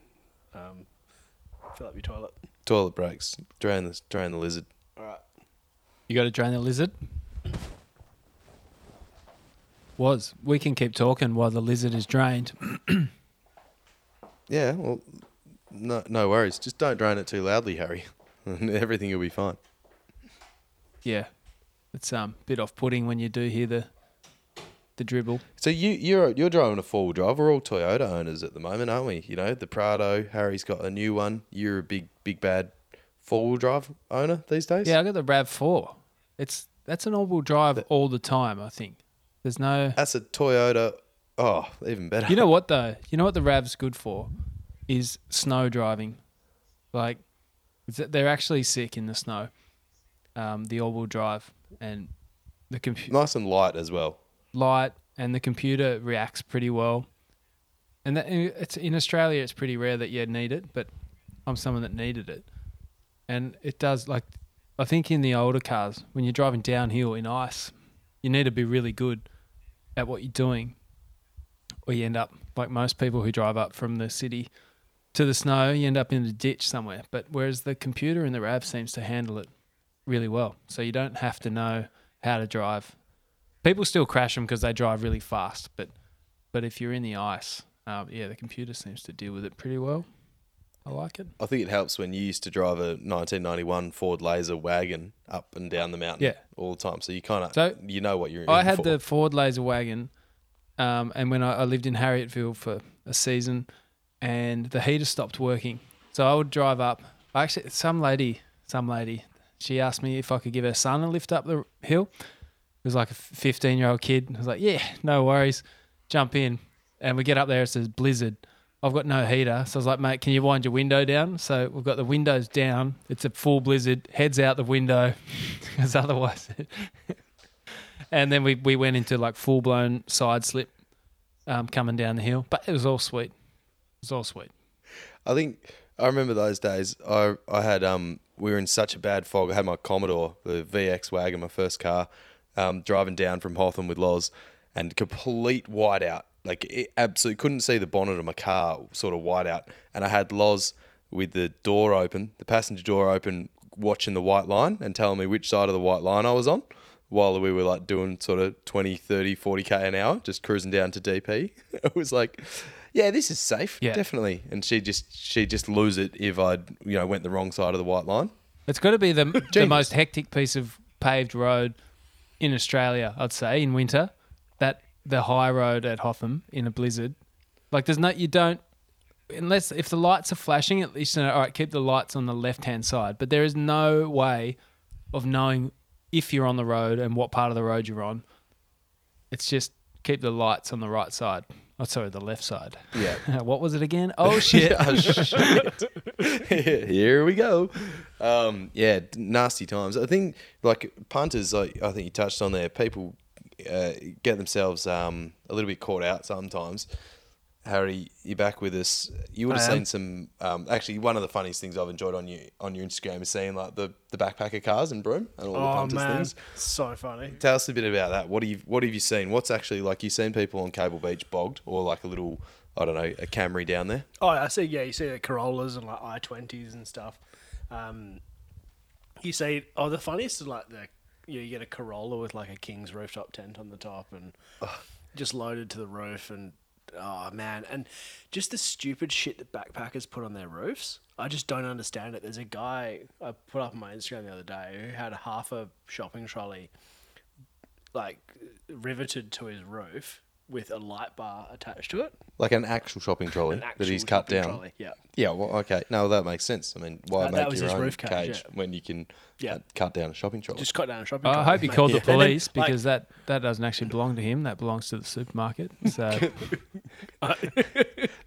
um, fill up your toilet. Toilet breaks. Drain the drain the lizard. All right. You got to drain the lizard. Was we can keep talking while the lizard is drained. Yeah. Well, no no worries. Just don't drain it too loudly, Harry. And Everything will be fine. Yeah, it's um bit off putting when you do hear the the dribble. So you you're you're driving a four wheel drive. We're all Toyota owners at the moment, aren't we? You know the Prado. Harry's got a new one. You're a big big bad four wheel drive owner these days. Yeah, I got the Rav Four. It's that's an all-wheel drive all the time. I think there's no. That's a Toyota. Oh, even better. You know what though? You know what the Rav's good for is snow driving. Like it's they're actually sick in the snow. Um, the all-wheel drive and the computer. nice and light as well. light and the computer reacts pretty well. And that, it's in Australia, it's pretty rare that you need it, but I'm someone that needed it, and it does. Like I think in the older cars, when you're driving downhill in ice, you need to be really good at what you're doing, or you end up like most people who drive up from the city to the snow, you end up in a ditch somewhere. But whereas the computer in the Rav seems to handle it really well, so you don't have to know how to drive people still crash them because they drive really fast. But but if you're in the ice, um, yeah, the computer seems to deal with it pretty well. I like it. I think it helps when you used to drive a 1991 Ford Laser wagon up and down the mountain Yeah. all the time. So you kind of So, you know what you're. I had for. the Ford Laser wagon, um, and when I, I lived in Harrietville for a season, and the heater stopped working, so I would drive up. Actually, some lady, some lady, she asked me if I could give her son a lift up the hill. It was like a 15 year old kid. I was like, yeah, no worries, jump in, and we get up there. It says blizzard. I've got no heater, so I was like, mate, can you wind your window down? So we've got the windows down. It's a full blizzard. Heads out the window, because otherwise and then we, we went into like full blown side slip um, coming down the hill. But it was all sweet. It was all sweet. I think I remember those days. I I had um we were in such a bad fog. I had my Commodore, the VX wagon, my first car, um, driving down from Hotham with Loz, and complete whiteout. Like it absolutely couldn't see the bonnet of my car, sort of whiteout. And I had Loz with the door open, the passenger door open, watching the white line and telling me which side of the white line I was on. While we were like doing sort of 20, 30, 40k an hour, just cruising down to DP. It was like, yeah, this is safe, Yeah. definitely. And she just she just lose it if I would you know went the wrong side of the white line. It's got to be the, the Genius. most hectic piece of paved road in Australia, I'd say, in winter. That the high road at Hotham in a blizzard. Like, there's no, you don't, unless if the lights are flashing, at least you know, all right, keep the lights on the left hand side. But there is no way of knowing if you're on the road and what part of the road you're on. It's just keep the lights on the right side. Oh, sorry, the left side. Yeah. what was it again? Oh shit! Oh, shit. Here we go. Um, yeah, nasty times. I think like punters, like I think you touched on there. People uh, get themselves um, a little bit caught out sometimes. Harry, you're back with us. You would have seen some. Um, actually, one of the funniest things I've enjoyed on you on your Instagram is seeing like the, the backpacker cars and Broome and all the Oh punters man, things. so funny. Tell us a bit about that. What do you What have you seen? What's actually like? You've seen people on Cable Beach bogged, or like a little, I don't know, a Camry down there. Oh, I see. Yeah, you see the Corollas and like i twenties and stuff. Um, you see, oh, the funniest is like the you, know, you get a Corolla with like a King's rooftop tent on the top and just loaded to the roof and oh man, and just the stupid shit that backpackers put on their roofs. I just don't understand it. There's a guy I put up on my Instagram the other day who had half a shopping trolley like riveted to his roof with a light bar attached to it. Like an actual shopping trolley An that actual he's cut shopping down. trolley, Yeah. Yeah, well, okay. No, that makes sense. I mean, why That- that make was your his own roof cage, cage, yeah. when you can Yeah. uh, cut down a shopping trolley? Just cut down a shopping trolley. I hope he mate. called the And then, police like, because that, that doesn't actually belong to him. That belongs to the supermarket. So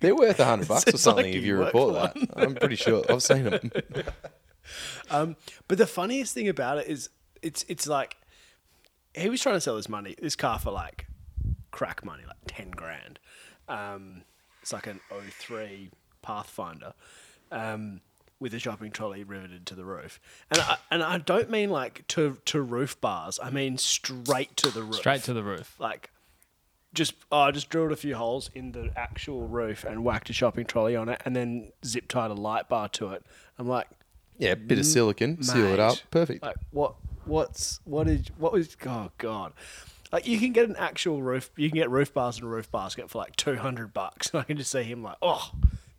They're worth a hundred bucks or It's something like if you you work report that. I'm pretty sure I've seen them. Um, but the funniest thing about it is, it's it's like he was trying to sell his money, this car for like crack money, like ten grand. Um, it's like an 03 Pathfinder. Um, with a shopping trolley riveted to the roof, and I, and I don't mean like to to roof bars. I mean straight to the roof. straight to the roof. like just oh, I just drilled a few holes in the actual roof and whacked a shopping trolley on it, and then zip tied a light bar to it. I'm like, Yeah, bit of silicon, seal it up, perfect. Like what? What's what is what was? Oh god. Like you can get an actual roof, you can get roof bars and a roof basket for like two hundred bucks. And I can just see him like, oh,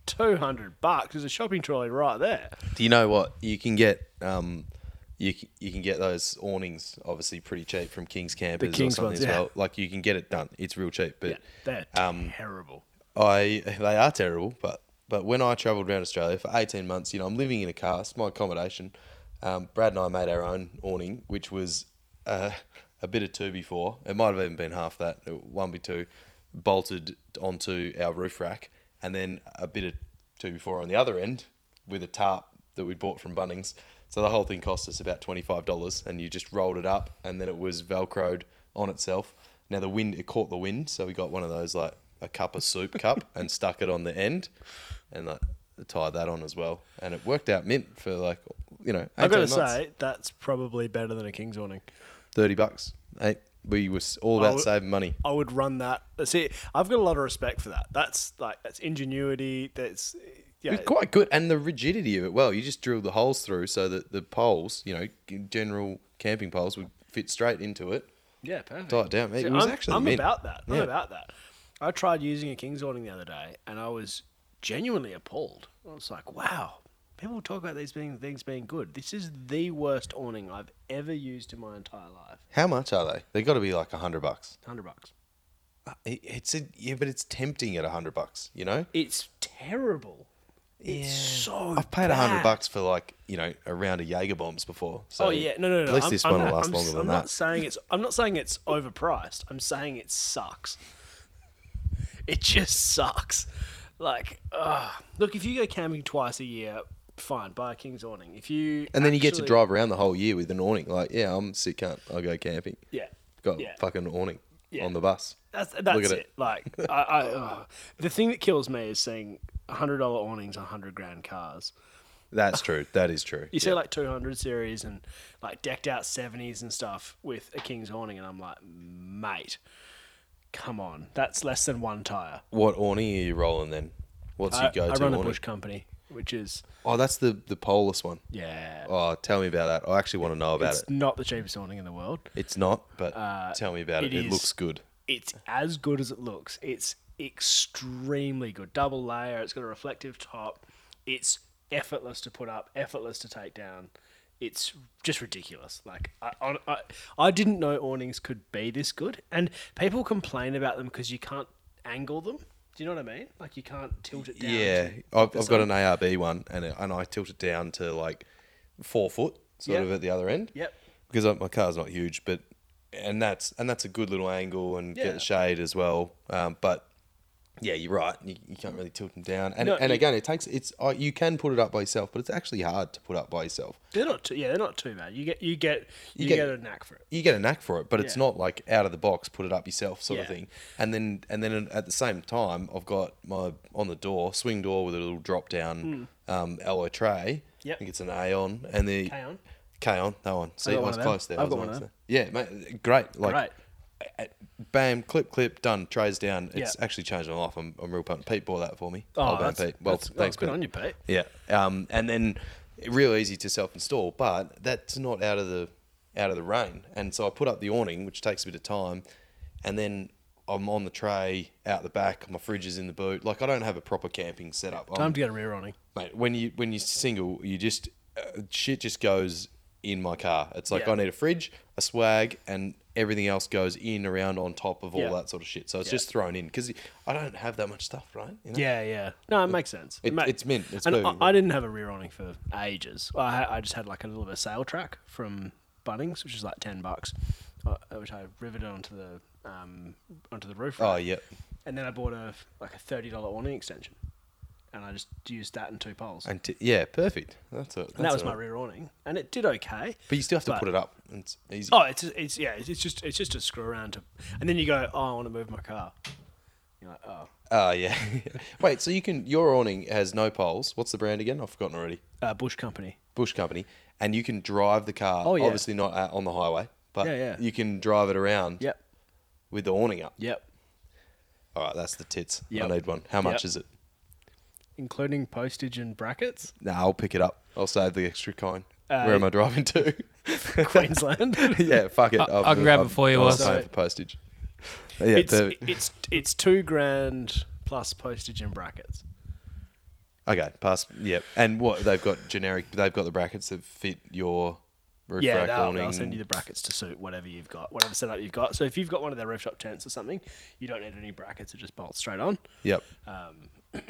200 bucks. There's a shopping trolley right there. Do you know what you can get? Um, you c- you can get those awnings obviously pretty cheap from King's Campers King's or something ones, as yeah. well. Like you can get it done. It's real cheap, but Yeah, they're um, terrible. I they are terrible, but but when I travelled around Australia for eighteen months, you know, I'm living in a car, it's my accommodation. Um, Brad and I made our own awning, which was uh, a bit of two before. It might have even been half that, one by two, bolted onto our roof rack, and then a bit of two before on the other end with a tarp that we bought from Bunnings. So the whole thing cost us about twenty five dollars, and you just rolled it up, and then it was velcroed on itself. Now the wind, it caught the wind, so we got one of those like a cup of soup cup and stuck it on the end, and like tied that on as well, and it worked out mint for like you know. I've got to say, that's probably better than a King's awning. Thirty bucks. Hey, we was all about would- saving money. I would run that. See, I've got a lot of respect for that. That's like that's ingenuity. That's yeah. It was quite good, and the rigidity of it. Well, you just drilled the holes through so that the poles, you know, general camping poles, would fit straight into it. Yeah, perfect. Tie it down. It See, was I'm, actually I'm mint. about that. I'm about that. I tried using a King's awning the other day, and I was genuinely appalled. I was like, "Wow, people talk about these being things being good. This is the worst awning I've ever used in my entire life. How much are they? They got to be like a hundred bucks. Hundred bucks. It- It's a yeah, but it's tempting at a hundred bucks. You know. It's terrible. It's so. I've paid a hundred bad. bucks for like you know a round of Jaeger bombs before. So oh yeah, no, no, no. At least I'm, this I'm one will not- last I'm, longer than I'm that. not saying it's. I'm not saying it's overpriced. I'm saying it sucks. It just sucks. Like, uh, look, if you go camping twice a year, fine, buy a King's awning. If you And then you get to drive around the whole year with an awning. Like, yeah, I'm sick cunt. I'll go camping. yeah, Got Yeah. fucking awning Yeah. on the bus. That's that's at it. it. Like, I, I uh, the thing that kills me is seeing hundred dollar awnings on hundred grand cars. That's true. That is true. You see Yeah. like 200 series and like decked out 70s and stuff with a King's awning, and I'm like, mate, come on, that's less than one tire. What awning are you rolling then? What's I, your go-to I run a awning? Bush company, which is Oh, that's the the poleless one. yeah, Oh, tell me about that. I actually want to know about it. it's it. not the cheapest awning in the world. It's not, but Uh, tell me about it. it It, is- looks good. It's as good as it looks. It's extremely good. Double layer. It's got a reflective top. It's effortless to put up, effortless to take down. It's just ridiculous. Like I, I, I, I didn't know awnings could be this good, and people complain about them because you can't angle them. Do you know what I mean? Like you can't tilt it down. Yeah, to I've, I've got an ARB one, and it, and I tilt it down to like four foot, sort Yep. of at the other end. Yep. Because I- my car's not huge, but and that's and that's a good little angle and get Yeah. the shade as well. Um, but yeah, you're right. You, you can't really tilt them down, and No, and you- again, it takes it's uh, you can put it up by yourself, but it's actually hard to put up by yourself. They're not. Too, yeah, they're not too bad. You get you get you, You get, get- a knack for it. you get a knack for it, but it's not like out of the box, put it up yourself sort of thing. And then and then at the same time, I've got my on the door swing door with a little drop down um, alloy tray. Yep. I think it's an Aon and the K-on? K-on, that one. See, got I was close there. I've I got one there. Yeah, mate, great. Like, Great. Bam, clip, clip, done. Trays down. It's Yeah. actually changed my life. I'm, I'm real pumped. Pete bought that for me. Oh, that's, Pete. Well, thanks, good Pete. on you, Pete. Yeah, um, and then real easy to self-install, but that's not out of the out of the rain. And so I put up the awning, which takes a bit of time, and then I'm on the tray out the back. My fridge is in the boot. Like I don't have a proper camping setup. I'm- Time to get a rear awning. mate. When you when you're single, you just uh, shit just goes in my car. It's like Yeah. I need a fridge, a swag, and everything else goes in around on top of all Yeah. that sort of shit. So it's Yeah. just thrown in because I don't have that much stuff, right? You know? Yeah, yeah. No, it makes sense. It- ma- it's mint. It's and I, perfect. I didn't have a rear awning for ages. I, I just had like a little bit of sail track from Bunnings, which is like ten bucks, uh, which I riveted onto the um, onto the roof. Oh rack. yeah. And then I bought a like a thirty dollar awning extension, and I just used that and two poles. And t- yeah, perfect. That's it. and that was my rear awning, and it did okay. But you still have to but- put it up. It's easy. Oh, it's it's yeah, it's just it's just a screw around to, and then you go, oh, I want to move my car. You're like, oh, Oh yeah. Wait, so you can your awning has no poles. What's the brand again? I've forgotten already. uh, Bush Company. Bush Company, and you can drive the car. Oh, yeah. Obviously not out on the highway, but Yeah, yeah. you can drive it around Yep, with the awning up. yep. All right, that's the tits. Yep. I need one. How much Yep. is it? Including postage and brackets. Nah, I'll pick it up. I'll save the extra coin. Uh, Where am I driving to? Queensland. yeah, fuck it. I- I'll- I can grab it I'm- for you, I'm Wes. paying for postage. Yeah, it's the- it's it's two grand plus postage and brackets. okay. Pass. Yep. And what they've got generic. They've got the brackets that fit your roof yeah, rack they'll, they'll, send you the brackets to suit whatever you've got, whatever setup you've got. So if you've got one of their rooftop tents or something, you don't need any brackets; it just bolts straight on. Yep.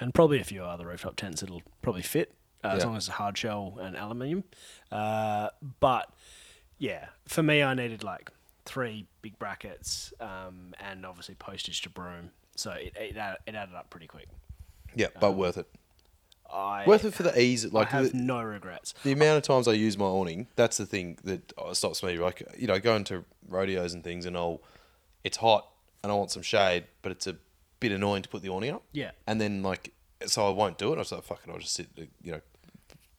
and probably a few other rooftop tents it'll probably fit uh, as long as it's hard shell and aluminium. Uh, but yeah, for me, I needed like three big brackets um, and obviously postage to Broome, so it it, it added up pretty quick. Yeah, but worth it. I Worth it for the ease. Like I have the, no regrets. the amount of times I use my awning. That's the thing that uh, stops me. Like you know, going to rodeos and things, and I'll. It's hot, and I want some shade, but it's a bit annoying to put the awning up. Yeah. And then like, so I won't do it. I was like, fuck it, I'll just sit. You know,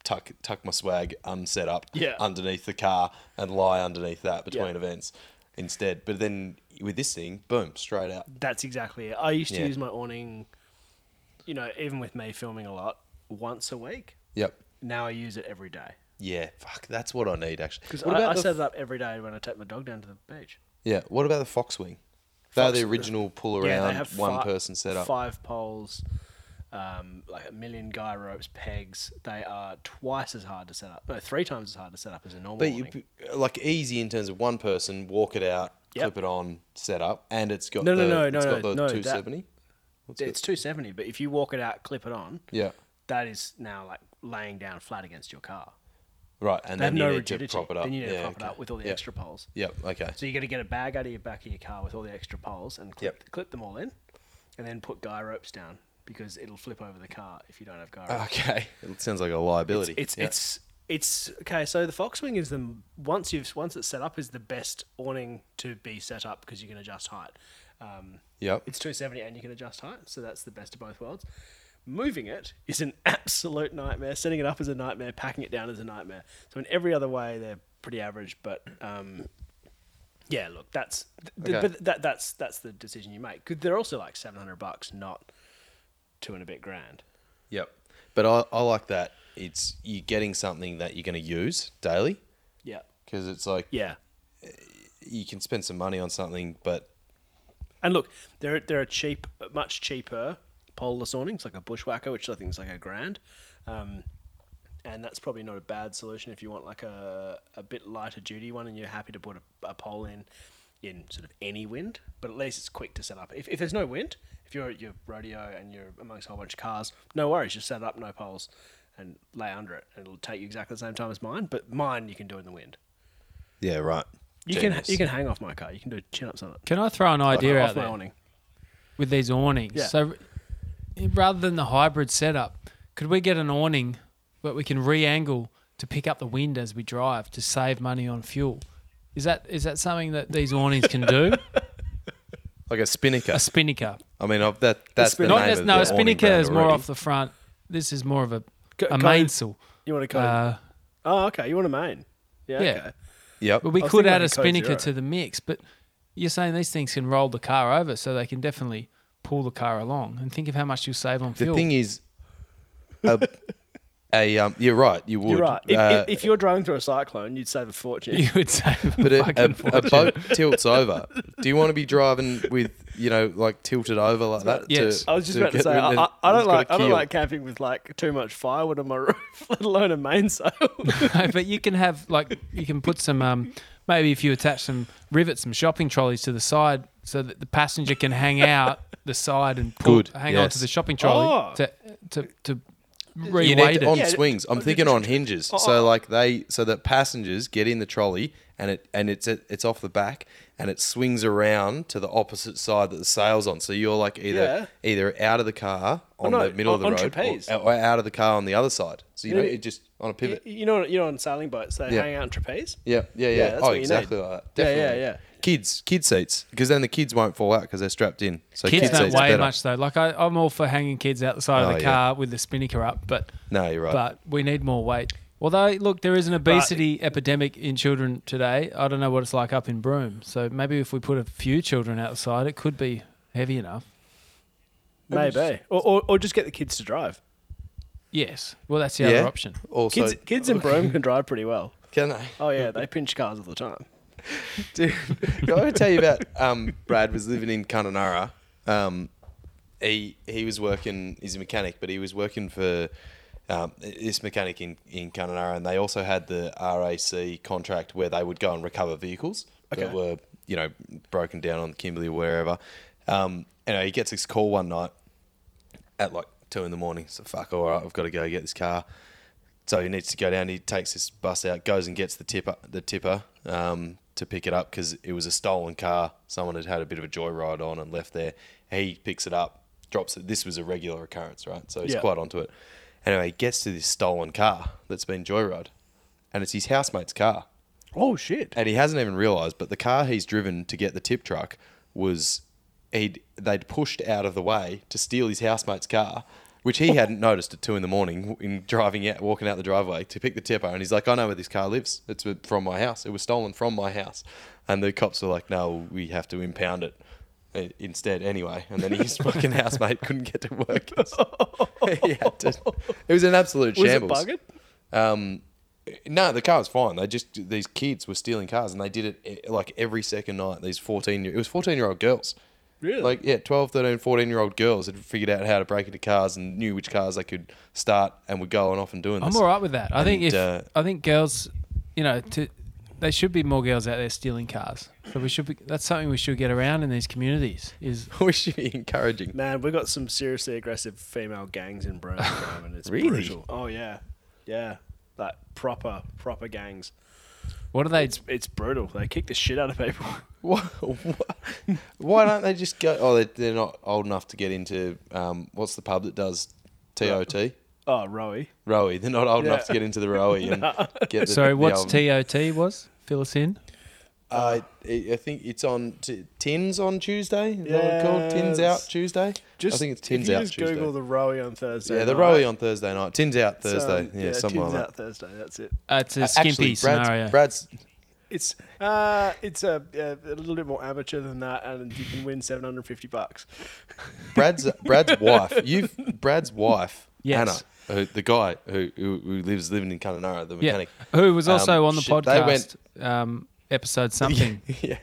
tuck tuck my swag unset up Yeah. underneath the car and lie underneath that between Yeah. events instead. But then with this thing, boom, straight out. That's exactly it. I used to Yeah. use my awning, you know, even with me filming a lot, once a week. Yep. Now I use it every day Yeah, fuck, that's what I need actually. because What I, about I set it up every day when I take my dog down to the beach. Yeah. What about the Foxwing? They're the original pull Yeah, around they have one fi- person setup. Five poles, um, like a million guy ropes, pegs. They are twice as hard to set up. No, three times as hard to set up as a normal But you, awning. like easy in terms of one person, walk it out, Yep. clip it on, set up, and it's got No, no, the, no, no, it's got no, the no, 270. What's It's two seventy, but if you walk it out, clip it on. Yeah. that is now like laying down flat against your car. Right, and They have then you no need rigidity. to prop it up. Then you need yeah, to prop okay. it up with all the Yep. extra poles. Yep. Okay. So you got to get a bag out of your back of your car with all the extra poles and clip, Yep. clip them all in, and then put guy ropes down because it'll flip over the car if you don't have guy ropes. Okay. It sounds like a liability. It's Yeah. it's it's okay. So the Foxwing is the once you've once it's set up is the best awning to be set up because you can adjust height. Um, Yep. it's 270 and you can adjust height, so that's the best of both worlds. Moving it is an absolute nightmare. Setting it up is a nightmare. Packing it down is a nightmare. So in every other way, they're pretty average. But um, yeah, look, that's th- Okay. but that that's that's the decision you make. they're also like 700 bucks, not two and a bit grand. Yep. But I, I like that. It's you're getting something that you're going to use daily Yeah, because it's like yeah, you can spend some money on something, but And look, there there are cheap, much cheaper poleless awnings, like a bushwhacker, which I think is like a grand. Um, and that's probably not a bad solution if you want like a, a bit lighter duty one and you're happy to put a, a pole in in sort of any wind, but at least it's quick to set up. If, if there's no wind, if you're at your rodeo and you're amongst a whole bunch of cars, no worries, just set it up, no poles, and lay under it. And it'll take you exactly the same time as mine, but mine you can do in the wind. Yeah, right. You Genius. can you can hang off my car. You can do chin ups on it. Can I throw an idea off out my there awning. with these awnings? Yeah. So rather than the hybrid setup, could we get an awning that we can re-angle to pick up the wind as we drive to save money on fuel? Is that is that something that these awnings can do? Like a spinnaker. a spinnaker. I mean, I've, that that's the spin- Not name as, of no, the a spinnaker is more already. off the front. This is more of a Co- a co- mainsail. You want to code? Uh, oh, okay. You want a main? Yeah. Yeah. Okay. Yep. but we could add like a a spinnaker Zero. to the mix. But you're saying these things can roll the car over, so they can definitely pull the car along. And think of how much you'll save on The fuel. The thing is, a, a um, you're right. You would. You're right. If, Uh, if, if you're driving through a cyclone, you'd save a fortune. you would save but a, a, fucking a, a boat tilts over. Do you want to be driving with you know like tilted over like that? Yes. I was just to about to say, I, I, I don't like a I don't like camping with like too much firewood on my roof, let alone a mainsail. No, but you can have like you can put some um, maybe if you attach some rivets, some shopping trolleys to the side, so that the passenger can hang out the side and pull, Good, hang on to the shopping trolley Oh. to to to You reweight need it. to, on Yeah, swings. I'm oh, thinking on hinges. oh, So oh. like they, so that passengers get in the trolley and it and it's it's off the back and it swings around to the opposite side that the sail's on. So you're like either Yeah. either out of the car on no, the middle of the on road trapeze. or, or out of the car on the other side. So you know Yeah. it just on a you, pivot. you know, you know, on sailing boats they Yeah. hang out in trapeze. Yeah, yeah, yeah. Yeah, that's oh, what you exactly need. like that. Yeah, yeah, yeah. Kids, kid seats, because then the kids won't fall out because they're strapped in. So Kids kid don't seats weigh much though. Like I, I'm all for hanging kids out the side Oh, of the yeah. car with the spinnaker up, but No, you're right. but we need more weight. Although, look, there is an obesity epidemic in children today. I don't know what it's like up in Broome. So maybe if we put a few children outside, it could be heavy enough. Maybe, or, or or just get the kids to drive. Yes. Well, that's the Yeah. other option. also, Kids, kids in Broome can drive pretty well. can they? Oh yeah, they pinch cars all the time. Dude, I want to tell you about um, Brad was living in Kununurra. Um, he he was working. He's a mechanic, but he was working for um, this mechanic in in Kununurra, and they also had the RAC contract where they would go and recover vehicles that were you know broken down on Kimberley or wherever. Um, anyway, he gets this call one night at like two in the morning. So fuck, all right, I've got to go get this car. So he needs to go down. He takes this bus out, goes and gets the tipper, the tipper um, to pick it up because it was a stolen car. Someone had had a bit of a joyride on and left there. He picks it up, drops it. This was a regular occurrence, right? So he's Yeah. quite onto it. Anyway, he gets to this stolen car that's been joyride, and it's his housemate's car, Oh shit! and he hasn't even realised. But the car he's driven to get the tip truck was he'd they'd pushed out of the way to steal his housemate's car, which he hadn't noticed at two in the morning in driving out, walking out the driveway to pick the tipper. And he's like, "I know where this car lives. It's from my house. It was stolen from my house." And the cops were like, "No, we have to impound it." Uh, Instead, anyway, and then his fucking housemate couldn't get to work. he had to, it was an absolute Was it shambles. buggered? Um, no, the car was fine. They just these kids were stealing cars, and they did it eh, like every second night. These fourteen, year, it was fourteen year old girls. Really? Like yeah, 12, 13, 14 year old girls had figured out how to break into cars and knew which cars they could start and were going off and doing this. I'm all right with that. I think if uh, I think girls, you know, to there should be more girls out there stealing cars. So we should be. That's something we should get around in these communities. Is we should be encouraging. Man, we've got some seriously aggressive female gangs in Broome at the moment. It's Really? brutal. Oh yeah, yeah, like proper proper gangs. what are they? It's it's brutal. They kick the shit out of people. Why, why don't they just go? Oh, they- they're not old enough to get into um, what's the pub that does TOT? Oh, Roey. Roey. They're not old enough to get into the Roey and get the, Sorry, the what's old- TOT was? Fill us in. Uh, I I think it's on t- Tins on Tuesday. Is that what it's called? Tins Yes. out Tuesday. Just I think it's if Tins you out just Tuesday. Google the Roey on Thursday. yeah, the night, Roey on Thursday night. Tins out it's, um, Thursday. yeah, somewhere Tins like out Thursday. That's it. Uh, it's a that. skimpy Actually, Brad's, scenario. Brad's It's uh, it's a, a, a little bit more amateur than that, and you can win seven hundred fifty bucks. Brad's Brad's wife. You've Brad's wife. Yes. Anna, who, the guy who, who who lives living in Kununurra, the yeah, mechanic. who was also Um, on the shit, they podcast. um, episode something. yeah.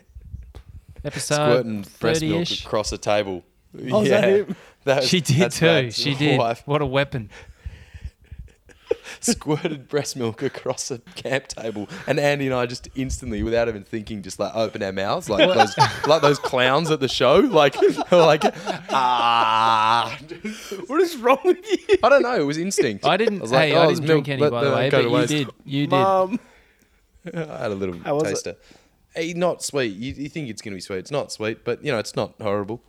episode squirting breast milk across a table. Oh, is that him? That was- She did too. She did. wife. What a weapon. squirted breast milk across a camp table, and Andy and I just instantly, without even thinking, just like open our mouths like those like those clowns at the show, like like ah. What is wrong with you? I don't know. It was instinct. I didn't. was like, hey, oh, I it's didn't drink milk, any, by the way, go but you waste. did. You did. Mum. I had a little How was it? taster. Hey, not sweet. You, you think it's going to be sweet. It's not sweet, but you know, it's not horrible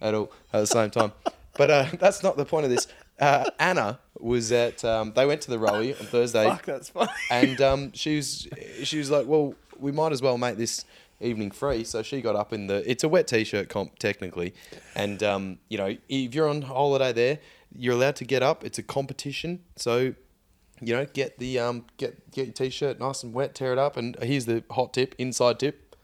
at all at the same time. But uh, that's not the point of this. Uh, Anna was at. Um, they went to the Roey on Thursday, Fuck, that's funny. and um, she was she was like, "Well, we might as well make this evening free." So she got up in the. It's a wet t-shirt comp technically, and um, you know, if you're on holiday there, you're allowed to get up. It's a competition, so you know, get the um, get get your t-shirt nice and wet, tear it up, and here's the hot tip, inside tip,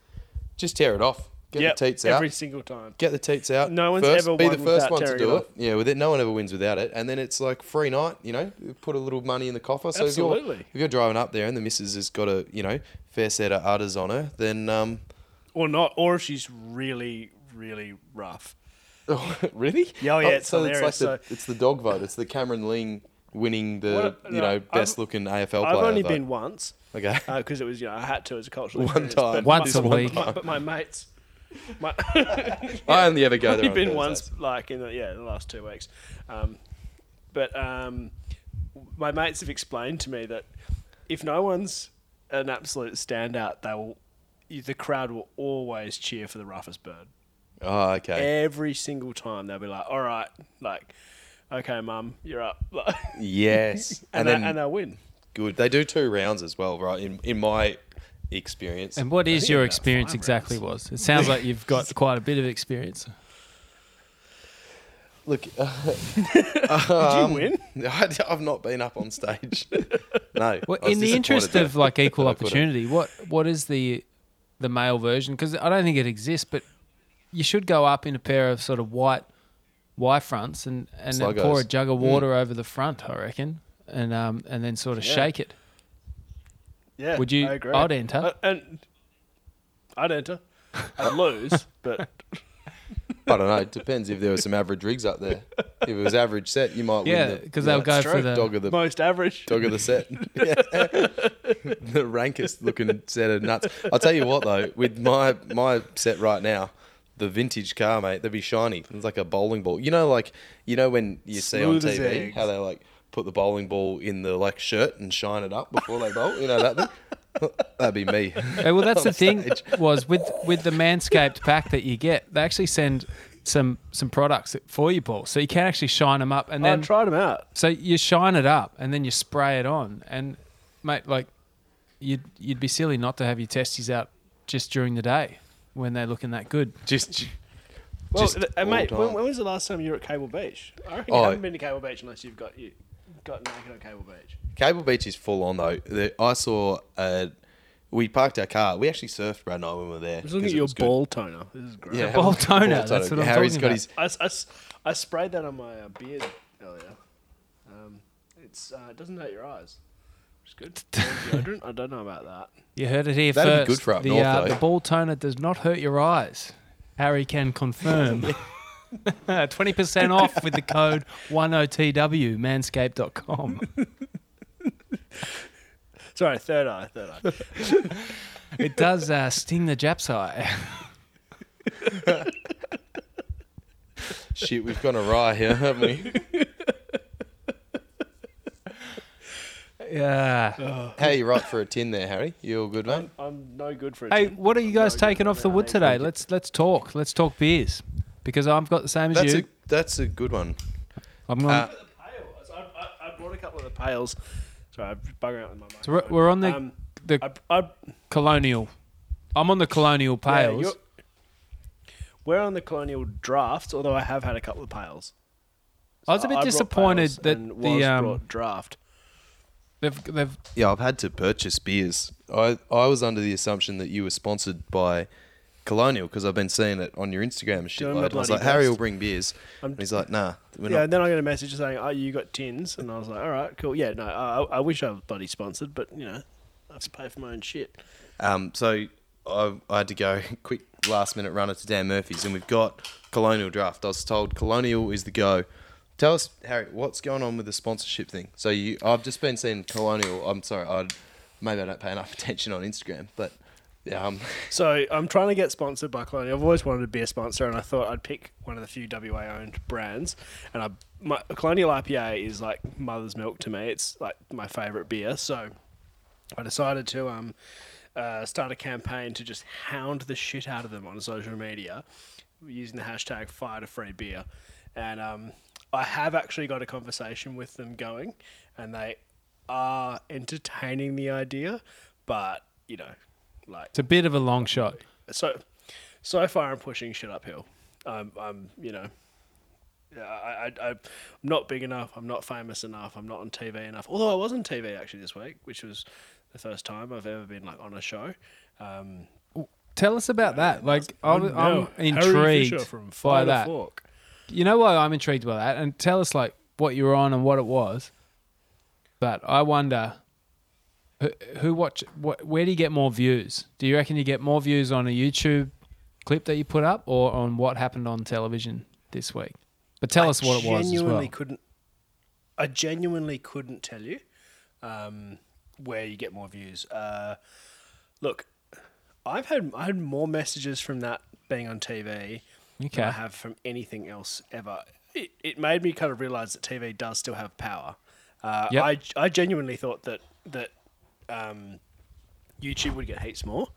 just tear it off. Get Yep, the teats out. every single time. Get the teats out. No one's first. ever be the won first without one to do it it. Yeah, with it, no one ever wins without it. And then it's like free night. You know, put a little money in the coffer. So if you're Absolutely. if you're driving up there and the missus has got a you know fair set of udders on her, then um, Or not, or if she's really, really rough. really? Yeah, oh, yeah, it's so it's like hilarious. the it's the dog vote. It's the Cameron Ling winning the What- you no, know I've- best looking AFL player. I've only vote. been once okay. because it was, you know, I had to as a cultural One experience, time. but Once my- a week. my- but my mates, my, I only ever go there. only on been once, like in the yeah, the last two weeks. Um, but um, my mates have explained to me that if no one's an absolute standout, they will. The crowd will always cheer for the roughest bird. Oh, okay. Every single time they'll be like, "All right, like, okay, mum, you're up," Yes, and, and, they, then and they'll win. good. They do two rounds as well, right? In in my experience. And what is your experience exactly rounds. was? It sounds like you've got quite a bit of experience. Look, uh, Did um, you win? I, I've not been up on stage. no. Well, in the interest of like equal that I couldn't. opportunity, what what is the the male version? Because I don't think it exists, but you should go up in a pair of sort of white Y fronts and and pour a jug of water over the front. I reckon, and um and then sort of Yeah. shake it. Yeah. Would you- I agree. I'd enter. Uh, and I'd enter. I'd lose, but I don't know. It depends if there were some average rigs up there. If it was average set, you might Yeah, win. the- because you they'll know, go for true. the dog of the most average. dog of the set. Yeah. the rankest looking set of nuts. I'll tell you what though, with my my set right now, the vintage car, mate, they'd be shiny. It's like a bowling ball. You know, like you know when you see on Smooth as TV eggs. how they're like put the bowling ball in the like shirt and shine it up before they bowl. You know that thing. That'd be me. Well, that's on the thing stage. was with with the Manscaped pack that you get, they actually send some some products for you, Paul, so you can actually shine them up, and I then tried them out. so you shine it up, and then you spray it on, and mate, like you'd you'd be silly not to have your testes out just during the day when they're looking that good. Just Well, Just th- uh, all mate, when, when was the last time you were at Cable Beach? I reckon Oh. you haven't been to Cable Beach unless you've got you got naked on Cable Beach. Cable Beach is full on though. The, I saw. Uh, we parked our car. We actually surfed Brad and I when we were there. I was looking 'cause at your was good. ball toner. This is great. Yeah, Ball have a- toner, that's what I'm Harry's talking got about. his. I, s- I s- I sprayed that on my uh, beard earlier. Um, it's uh, it doesn't hurt your eyes. It's good. Deodorant? I don't know about that. You heard it here That'd be good for up the, north, uh, though. the ball toner does not hurt your eyes. Harry can confirm. 20% off with the code 10TW, manscaped.com. Sorry, third eye, third eye. It does uh, sting the Jap's eye. Shit, we've gone awry here, haven't we? yeah. How you right for a tin there, Harry? You all good, mate? I'm, I'm no good for it. Hey, what are you guys taking off the wood today? Let's let's talk. Let's talk beers because I've got the same as That's you. a that's a good one. I'm going. Uh. I, I, I brought a couple of the pails. Sorry, I'm buggering out with my mic. so we're, we're on the um, the I, I, colonial. I'm on the colonial pails. you're- we're on the colonial draft, although I have had a couple of pails. I was a bit brought disappointed that the um, draft. they've they've Yeah, I've had to purchase beers. I I was under the assumption that you were sponsored by Colonial because I've been seeing it on your Instagram and shit. Doing my Like, I was bloody like, Harry best. will bring beers. I'm- and he's like, nah, we're Yeah, not. and then I got a message saying, "Oh, you got tins," and I was like, "All right, cool. Yeah, no, I, I wish I was bloody sponsored, but you know, I have to pay for my own shit." Um, so I, I had to go quick last minute runner to Dan Murphy's, and we've got Colonial Draft. I was told Colonial is the go. Tell us, Harry, what's going on with the sponsorship thing? So you, I've just been seeing Colonial. I'm sorry, I maybe I don't pay enough attention on Instagram, but um, So I'm trying to get sponsored by Colonial. I've always wanted to be a sponsor, and I thought I'd pick one of the few WA owned brands. And I, my Colonial IPA is like mother's milk to me. It's like my favourite beer. So I decided to um, uh, start a campaign to just hound the shit out of them on social media using the hashtag fire to free beer. And um, I have actually got a conversation with them going, and they are entertaining the idea, but you know, like It's a bit of a long shot. so so far I'm pushing shit uphill. I'm I'm you know I, I, I'm not big enough. I'm not famous enough. I'm not on TV enough. Although I was on TV actually this week, which was the first time I've ever been like on a show. Um, Tell us about that. Like, I'm, no, I'm intrigued from by Fire that. Fork. You know why I'm intrigued by that? And tell us like what you were on and what it was. But I wonder who, who watch what where do you get more views? Do you reckon you get more views on a YouTube clip that you put up or on what happened on television this week? But tell I us what it was as genuinely well. couldn't. I genuinely couldn't tell you um, where you get more views. Uh, look, I've had I had more messages from that being on TV than I have from anything else ever. It, it made me kind of realize that TV does still have power. Uh, Yep. I I genuinely thought that that um, YouTube would get heaps more,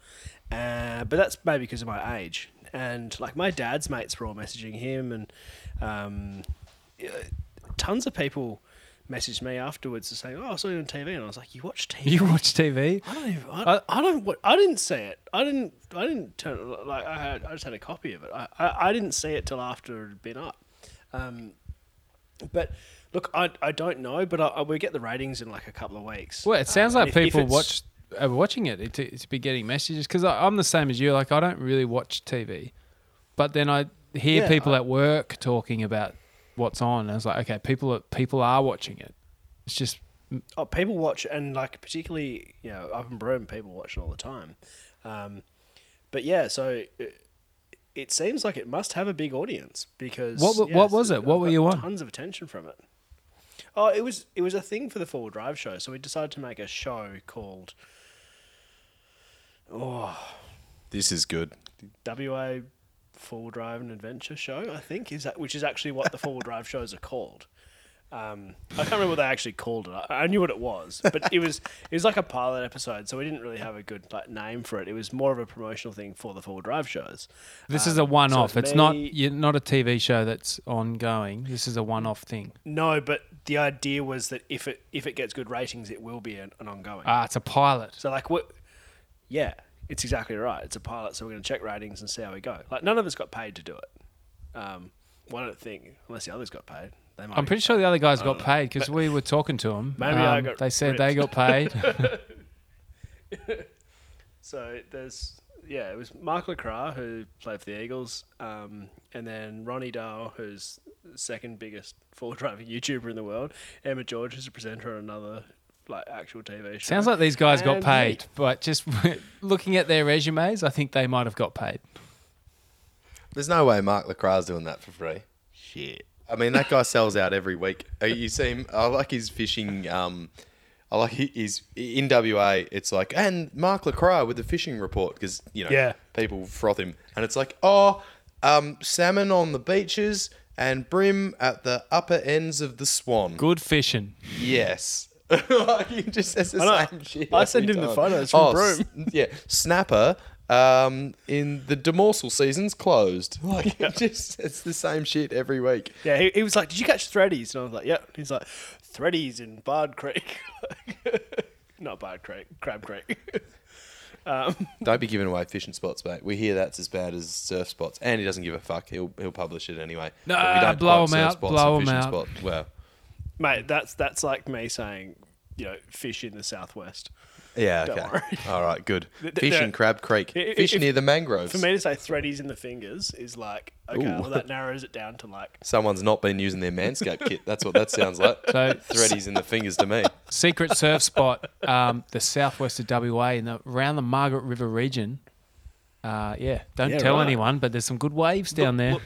uh, but that's maybe because of my age. And like my dad's mates were all messaging him, and um, tons of people messaged me afterwards to say, "Oh, I saw you on TV," and I was like, "You watch TV?" You watch TV? I don't even. I, I don't. I didn't see it. I didn't. I didn't turn. Like I had. I just had a copy of it. I. I, I didn't see it till after it had been up. Um, but look, I. I don't know. But I, I, we get the ratings in like a couple of weeks. Well, it sounds Um, like if- people watch are watching it to, to be getting messages because I'm the same as you. Like I don't really watch TV, but then I hear Yeah, people I- at work talking about what's on. And I was like, okay, people are, people are watching it. It's just Oh, people watch, and like particularly, you know, up in Broome, people watch it all the time. Um, but yeah, so it, it seems like it must have a big audience because What what was it? What were you on? Tons of attention from it. Oh, it was it was a thing for the Four Wheel Drive show, so we decided to make a show called oh this is good. WA Four Wheel Drive and Adventure Show. I think is that which is actually what the Four Wheel Drive shows are called. Um, I can't remember what they actually called it. I I knew what it was, but it was it was like a pilot episode, so we didn't really have a good like name for it. It was more of a promotional thing for the Four Drive shows. this Um, is a one-off. so it's not me- you're not a TV show that's ongoing. This is a one-off thing. No, but the idea was that if it if it gets good ratings, it will be an, an ongoing. Ah, it's a pilot. So like what? Yeah, it's exactly right. It's a pilot, so we're going to check ratings and see how we go. Like none of us got paid to do it. Um, well, I don't think unless the others got paid. They might I'm pretty sure the other guys got paid because we were talking to them. Maybe I got They said they got ripped. paid. So there's yeah, it was Mark LeCras who played for the Eagles, um, and then Ronny Dahl, who's the second biggest four driving YouTuber in the world. Emma George, who's a presenter on another like actual TV show. Sounds like these guys got And paid, me. but just looking at their resumes, I think they might have got paid. There's no way Mark LeCras's doing that for free. shit. I mean, that guy sells out every week. Uh, You see him. I like his fishing. Um, I like he- his in WA. It's like and Mark LeCras with the fishing report because you know Yeah. people froth him, and it's like oh, um, salmon on the beaches and bream at the upper ends of the Swan. Good fishing. Yes. he just says the I know. same shit. I send every him the photos from oh, Broome. s- yeah, snapper. Um, in the demersal season's closed. Like it just it's the same shit every week. Yeah, he, he was like, "Did you catch threadies?" And I was like, "Yep." He's like, "Threadies in Barred Creek." Not Barred Creek, Crab Creek. um, Don't be giving away fishing spots, mate. We hear that's as bad as surf spots, and he doesn't give a fuck. He'll he'll publish it anyway. No, But we don't blow quote 'em surf out, blow and 'em fishing out. Spot. Well, mate, that's that's like me saying, you know, fish in the southwest. Yeah, Don't okay. worry. All right, good. Th- Fish there- in Crab Creek. I- Fish if- near the mangroves. For me to say threadies in the fingers is like, okay, Ooh. well that narrows it down to like, Someone's not been using their Manscaped kit. That's what that sounds like. So Threadies in the fingers to me. secret surf spot, um, the southwest of WA, in the around the Margaret River region. Uh, yeah, don't Yeah, tell right. anyone, but there's some good waves down there. Look,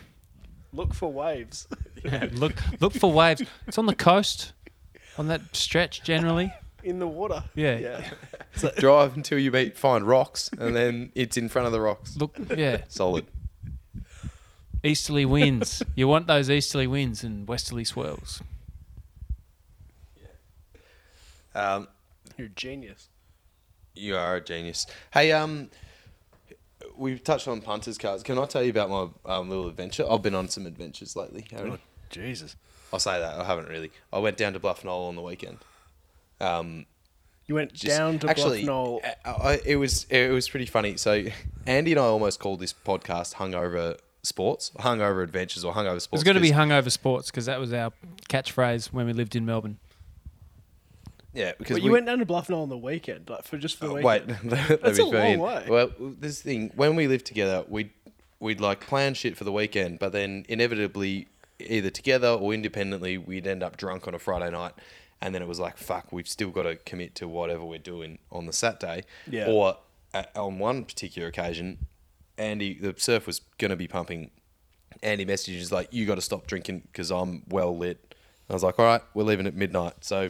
look for waves. look, look for waves. It's on the coast, on that stretch generally. In the water. Yeah. Yeah. Drive until you meet find rocks, and then it's in front of the rocks. Look, yeah, Solid. easterly winds. You want those easterly winds and westerly swirls. Um, You're a genius. you are a genius. Hey, um, we've touched on punters cards. Can I tell you about my um, little adventure? I've been on some adventures lately. haven't I? Jesus. I'll say that I haven't really. I went down to Bluff Knoll on the weekend. Um, You went just- down to actually, Bluff Knoll. I, I- it was it was pretty funny. So Andy and I almost called this podcast "Hungover Sports," "Hungover Adventures," or "Hungover Sports." It's going to be hungover sports because that was our catchphrase when we lived in Melbourne. yeah, because But we, you went down to Bluff Knoll on the weekend, like for just for the Uh, weekend. Wait, That's a long in. way. Well, this thing when we lived together, we'd we'd like plan shit for the weekend, but then inevitably, either together or independently, we'd end up drunk on a Friday night, and then it was like, fuck, we've still got to commit to whatever we're doing on the Saturday. Yeah. Or on one particular occasion, Andy, the surf was going to be pumping. Andy messages like, "You got to stop drinking because I'm well lit." I was like, "All right, we're leaving at midnight." So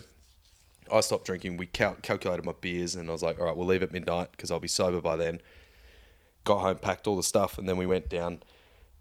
I stopped drinking. We cal- calculated my beers, and I was like, "All right, we'll leave at midnight because I'll be sober by then." Got home, packed all the stuff, and then we went down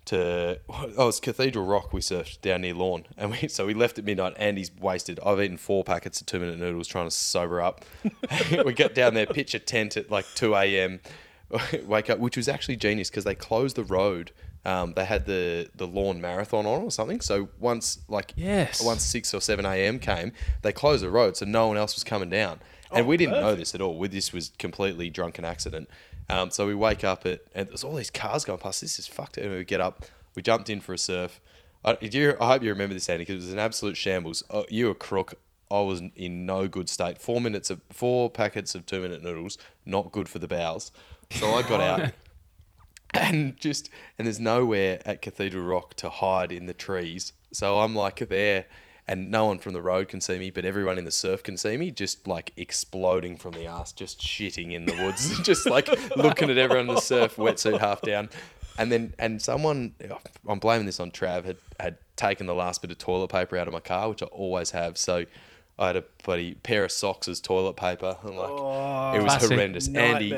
to oh, it was Cathedral Rock. We surfed down near Lorne, and we so we left at midnight. and he's wasted. I've eaten four packets of two minute noodles trying to sober up. we got down there, pitch a tent at like two a.m. Wake up, which was actually genius because they closed the road. Um, they had the the Lorne marathon on or something. So once like Yes. once six or seven a.m. came, they closed the road, so no one else was coming down. And Oh, we didn't know this at all. We, this was completely drunken accident. Um, so we wake up at and there's all these cars going past. This is fucked. And we get up. We jumped in for a surf. I, do you, I hope you remember this, Andy, because it was an absolute shambles. Oh, you were crook. I was in no good state. Four minutes of four packets of two minute noodles, not good for the bowels. So I got out and just and there's nowhere at Cathedral Rock to hide in the trees. So I'm like there, and no one from the road can see me, but everyone in the surf can see me, just like exploding from the ass, just shitting in the woods, just like looking at everyone in the surf, wetsuit half down, and then and someone, I'm blaming this on Trav, had had taken the last bit of toilet paper out of my car, which I always have. So. I had a bloody pair of socks as toilet paper, and like it was horrendous. Andy.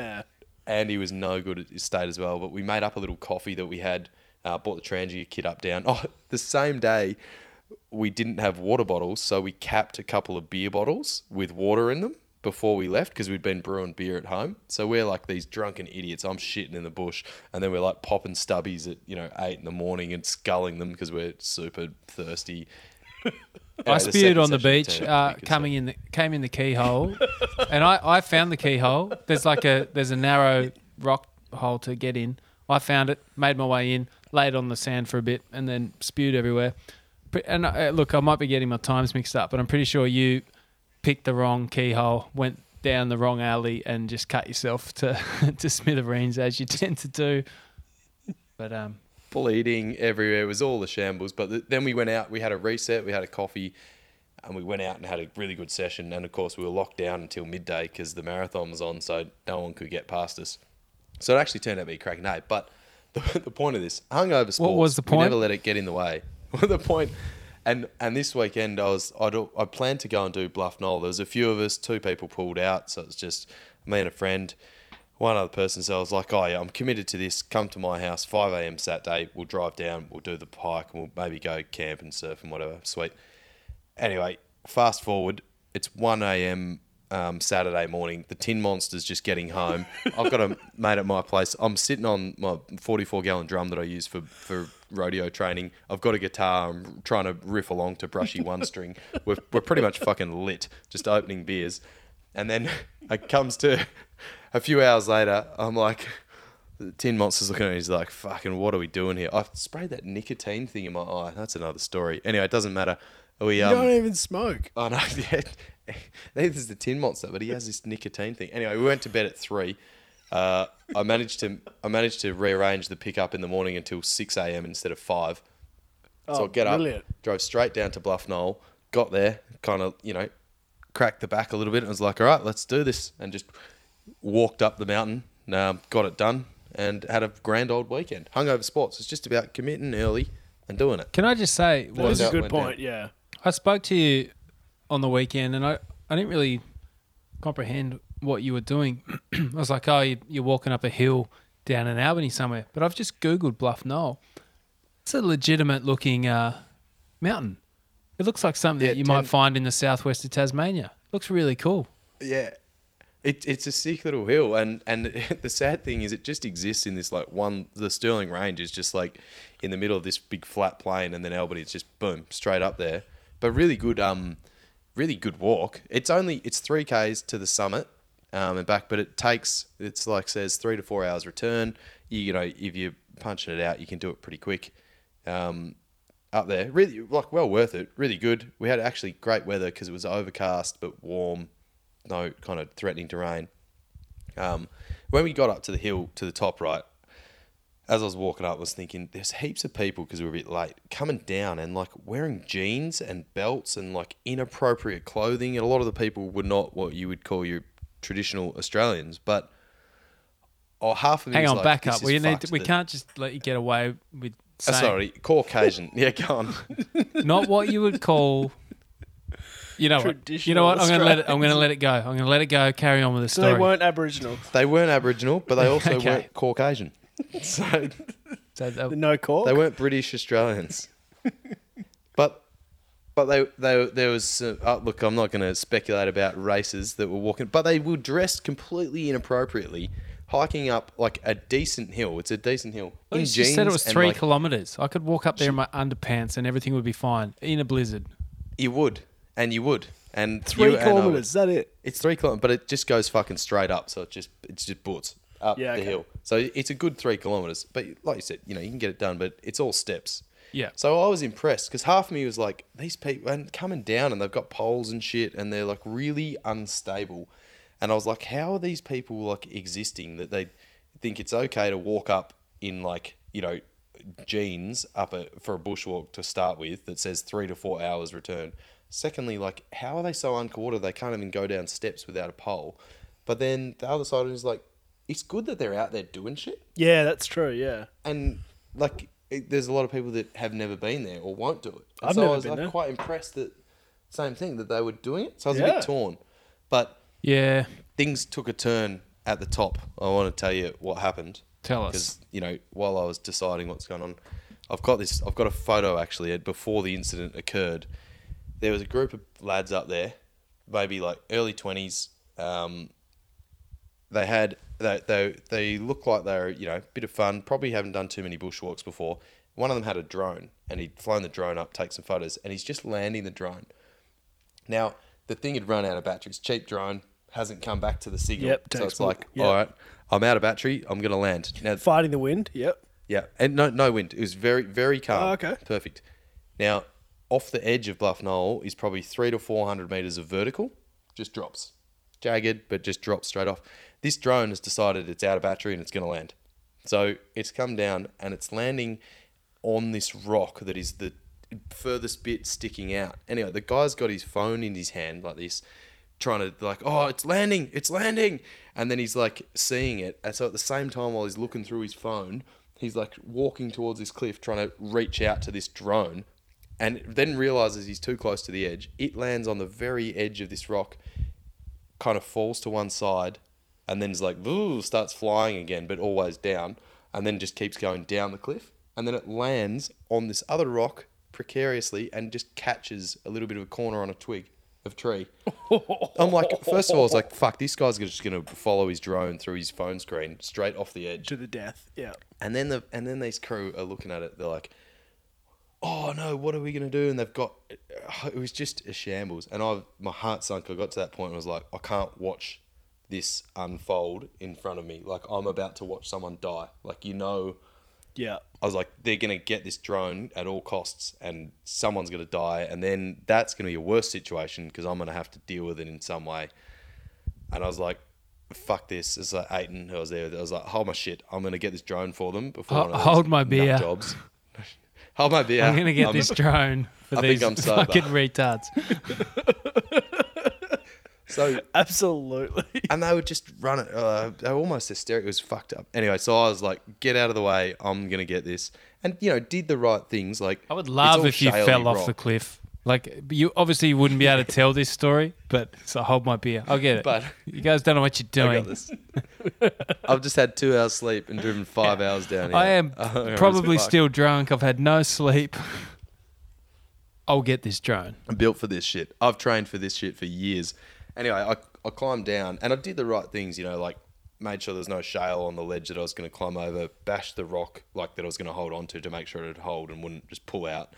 Andy was no good at his state as well, but we made up a little coffee that we had, uh, bought the Trangia kit up down. Oh, the same day we didn't have water bottles, so we capped a couple of beer bottles with water in them before we left because we'd been brewing beer at home. So we're like these drunken idiots. I'm shitting in the bush, and then we're like popping stubbies at you know eight in the morning and sculling them because we're super thirsty. I the spewed on the beach, uh, coming in the came in the keyhole, and I, I found the keyhole. There's like a there's a narrow rock hole to get in. I found it, made my way in, laid on the sand for a bit, and then spewed everywhere. And uh, look, I might be getting my times mixed up, but I'm pretty sure you picked the wrong keyhole, went down the wrong alley, and just cut yourself to to smithereens as you tend to do. But um, bleeding everywhere. It was all the shambles. But th- then we went out. We had a reset. We had a coffee, and we went out and had a really good session. And of course, we were locked down until midday because the marathon was on, so no one could get past us. So it actually turned out to be a cracking day. But the, the point of this, hungover sports. what was the We point? never let it get in the way. the point. And, and this weekend I was I'd, I planned to go and do Bluff Knoll. There was a few of us, two people pulled out, so it's just me and a friend one other person. So I was like, oh yeah, I'm committed to this. Come to my house, 5 a.m. Saturday. We'll drive down. We'll do the pike. And we'll maybe go camp and surf and whatever. Sweet. Anyway, fast forward. It's 1 a.m. Um, Saturday morning. The Tin Monster's just getting home. I've got a mate at my place. I'm sitting on my 44 gallon drum that I use for, for rodeo training. I've got a guitar. I'm trying to riff along to brushy one string. We're, we're pretty much fucking lit, just opening beers. And then it comes to a few hours later, I'm like, the Tin Monster's looking at me. He's like, fucking, what are we doing here? I sprayed that nicotine thing in my eye. That's another story. Anyway, it doesn't matter. We, You um, don't even smoke. I know, yeah. Neither is the Tin Monster, but he has this nicotine thing. Anyway, we went to bed at three. Uh, I managed to I managed to rearrange the pickup in the morning until six a.m. instead of five. So Oh, I get up, brilliant. drove straight down to Bluff Knoll, got there, kind of you know, cracked the back a little bit, and was like, all right, let's do this, and just walked up the mountain, um, got it done, and had a grand old weekend. Hungover sports. It's just about committing early and doing it. Can I just say, That is out, a good went point. Yeah. I spoke to you on the weekend, and I, I didn't really comprehend what you were doing. I was like, oh, you, you're walking up a hill down in Albany somewhere. But I've just Googled Bluff Knoll. It's a legitimate looking uh, mountain. It looks like something Yeah, that you 10 might find in the southwest of Tasmania. Looks really cool. Yeah. It, it's a sick little hill, and, and the sad thing is, it just exists in this like one. The Stirling Range is just like in the middle of this big flat plain, and then Albany is just boom straight up there. But really good, um, really good walk. It's only it's three k's to the summit, um, and back, but it takes it's like says three to four hours return. You, you know, if you're punching it out, you can do it pretty quick. Um, up there, really like well worth it. Really good. We had actually great weather because it was overcast but warm, no kind of threatening to rain. Um, when we got up to the hill to the top right, as I was walking up, I was thinking there's heaps of people because we were a bit late coming down and like wearing jeans and belts and like inappropriate clothing. And a lot of the people were not what you would call your traditional Australians, but oh, half of me Hang on, like, back up. We need. To, we that- can't just let you get away with Uh, saying sorry, Caucasian. yeah, go on. not what you would call. You know what? You know what? I'm going to let it. I'm going to let it go. I'm going to let it go. Carry on with the So story. they weren't Aboriginal. They weren't Aboriginal, but they also Okay. weren't Caucasian. So So they- No cork. they weren't British Australians. but but they they there was uh, uh, look. I'm not going to speculate about races that were walking, but they were dressed completely inappropriately, hiking up like a decent hill. It's a decent hill. Well, in you just said it was and, three like, kilometers. I could walk up there in my underpants and everything would be fine in a blizzard. You would, and you would, and Three you and I would. kilometers. Is that it? It's three kilometers, but it just goes fucking straight up. So it just it's just boots up Yeah, the okay. hill. So it's a good three kilometers. But like you said, you know you can get it done, but it's all steps. Yeah. So I was impressed because half of me was like, these people and coming down and they've got poles and shit and they're like really unstable. And I was like, how are these people like existing that they think it's okay to walk up in like, you know, jeans up a, for a bushwalk to start with that says three to four hours return. Secondly, like, how are they so uncoordinated they can't even go down steps without a pole? But then the other side is like, it's good that they're out there doing shit Yeah, that's true. Yeah. and like it, there's a lot of people that have never been there or won't do it. And I've so never I was been like there. quite impressed that same thing that they were doing it. So I was a Yeah. bit torn, but Yeah. things took a turn at the top. I want to tell you what happened Tell us. because you know while I was deciding what's going on, I've got this. I've got a photo actually before the incident occurred. There was a group of lads up there, maybe like early twenties. Um, they had they, they they looked like they're you know a bit of fun. Probably haven't done too many bushwalks before. One of them had a drone, and he'd flown the drone up, take some photos, and he's just landing the drone. Now the thing had run out of batteries. Cheap drone hasn't come back to the signal, Yep, so it's like, Yep. all right, I'm out of battery. I'm gonna land now. Fighting the wind. Yep. Yeah, and no no wind. It was very very calm. Oh, okay. perfect. Now, off the edge of Bluff Knoll is probably three to four hundred meters of vertical, just drops, jagged, but just drops straight off. This drone has decided it's out of battery and it's going to land. So it's come down and it's landing on this rock that is the furthest bit sticking out. Anyway, the guy's got his phone in his hand like this, trying to like, oh, it's landing, it's landing, and then he's like seeing it, and so at the same time while he's looking through his phone, he's like walking towards this cliff, trying to reach out to this drone, and then realizes he's too close to the edge. It lands on the very edge of this rock, kind of falls to one side, and then is like, ooh, starts flying again, but always down, and then just keeps going down the cliff, and then it lands on this other rock precariously and just catches a little bit of a corner on a twig of tree. I'm like, first of all, I was like, fuck, this guy's just gonna follow his drone through his phone screen straight off the edge. To the death. Yeah. And then the and then these crew are looking at it. They're like, "Oh no, what are we gonna do?" And they've got it was just a shambles. And I my heart sunk. I got to that point and was like, I can't watch this unfold in front of me. Like I'm about to watch someone die. Like you know, Yeah. I was like, they're gonna get this drone at all costs, and someone's gonna die, and then that's gonna be a worse situation because I'm gonna have to deal with it in some way. And I was like, fuck this. It's like Aiton who was there. I was like, hold my shit. I'm gonna get this drone for them before Ho- one of these hold my beer. jobs. hold my beer. I'm going to get I'm- this drone for I these think I'm sober. fucking retards. So Absolutely. and they would just run it. Uh, they were almost hysterical. It was fucked up. Anyway, so I was like, "Get out of the way! I'm gonna get this." And you know, did the right things. Like I would love if you fell off rock. the cliff. Like you obviously wouldn't be able to tell this story, but so hold my beer. I'll get it. But- you guys don't know what you're doing. this. I've just had two hours sleep and driven five hours down here. I am I probably still drunk. I've had no sleep. I'll get this drone. I'm built for this shit. I've trained for this shit for years. Anyway, I, I climbed down and I did the right things, you know, like made sure there's no shale on the ledge that I was going to climb over, bashed the rock like that I was going to hold onto to make sure it'd hold and wouldn't just pull out.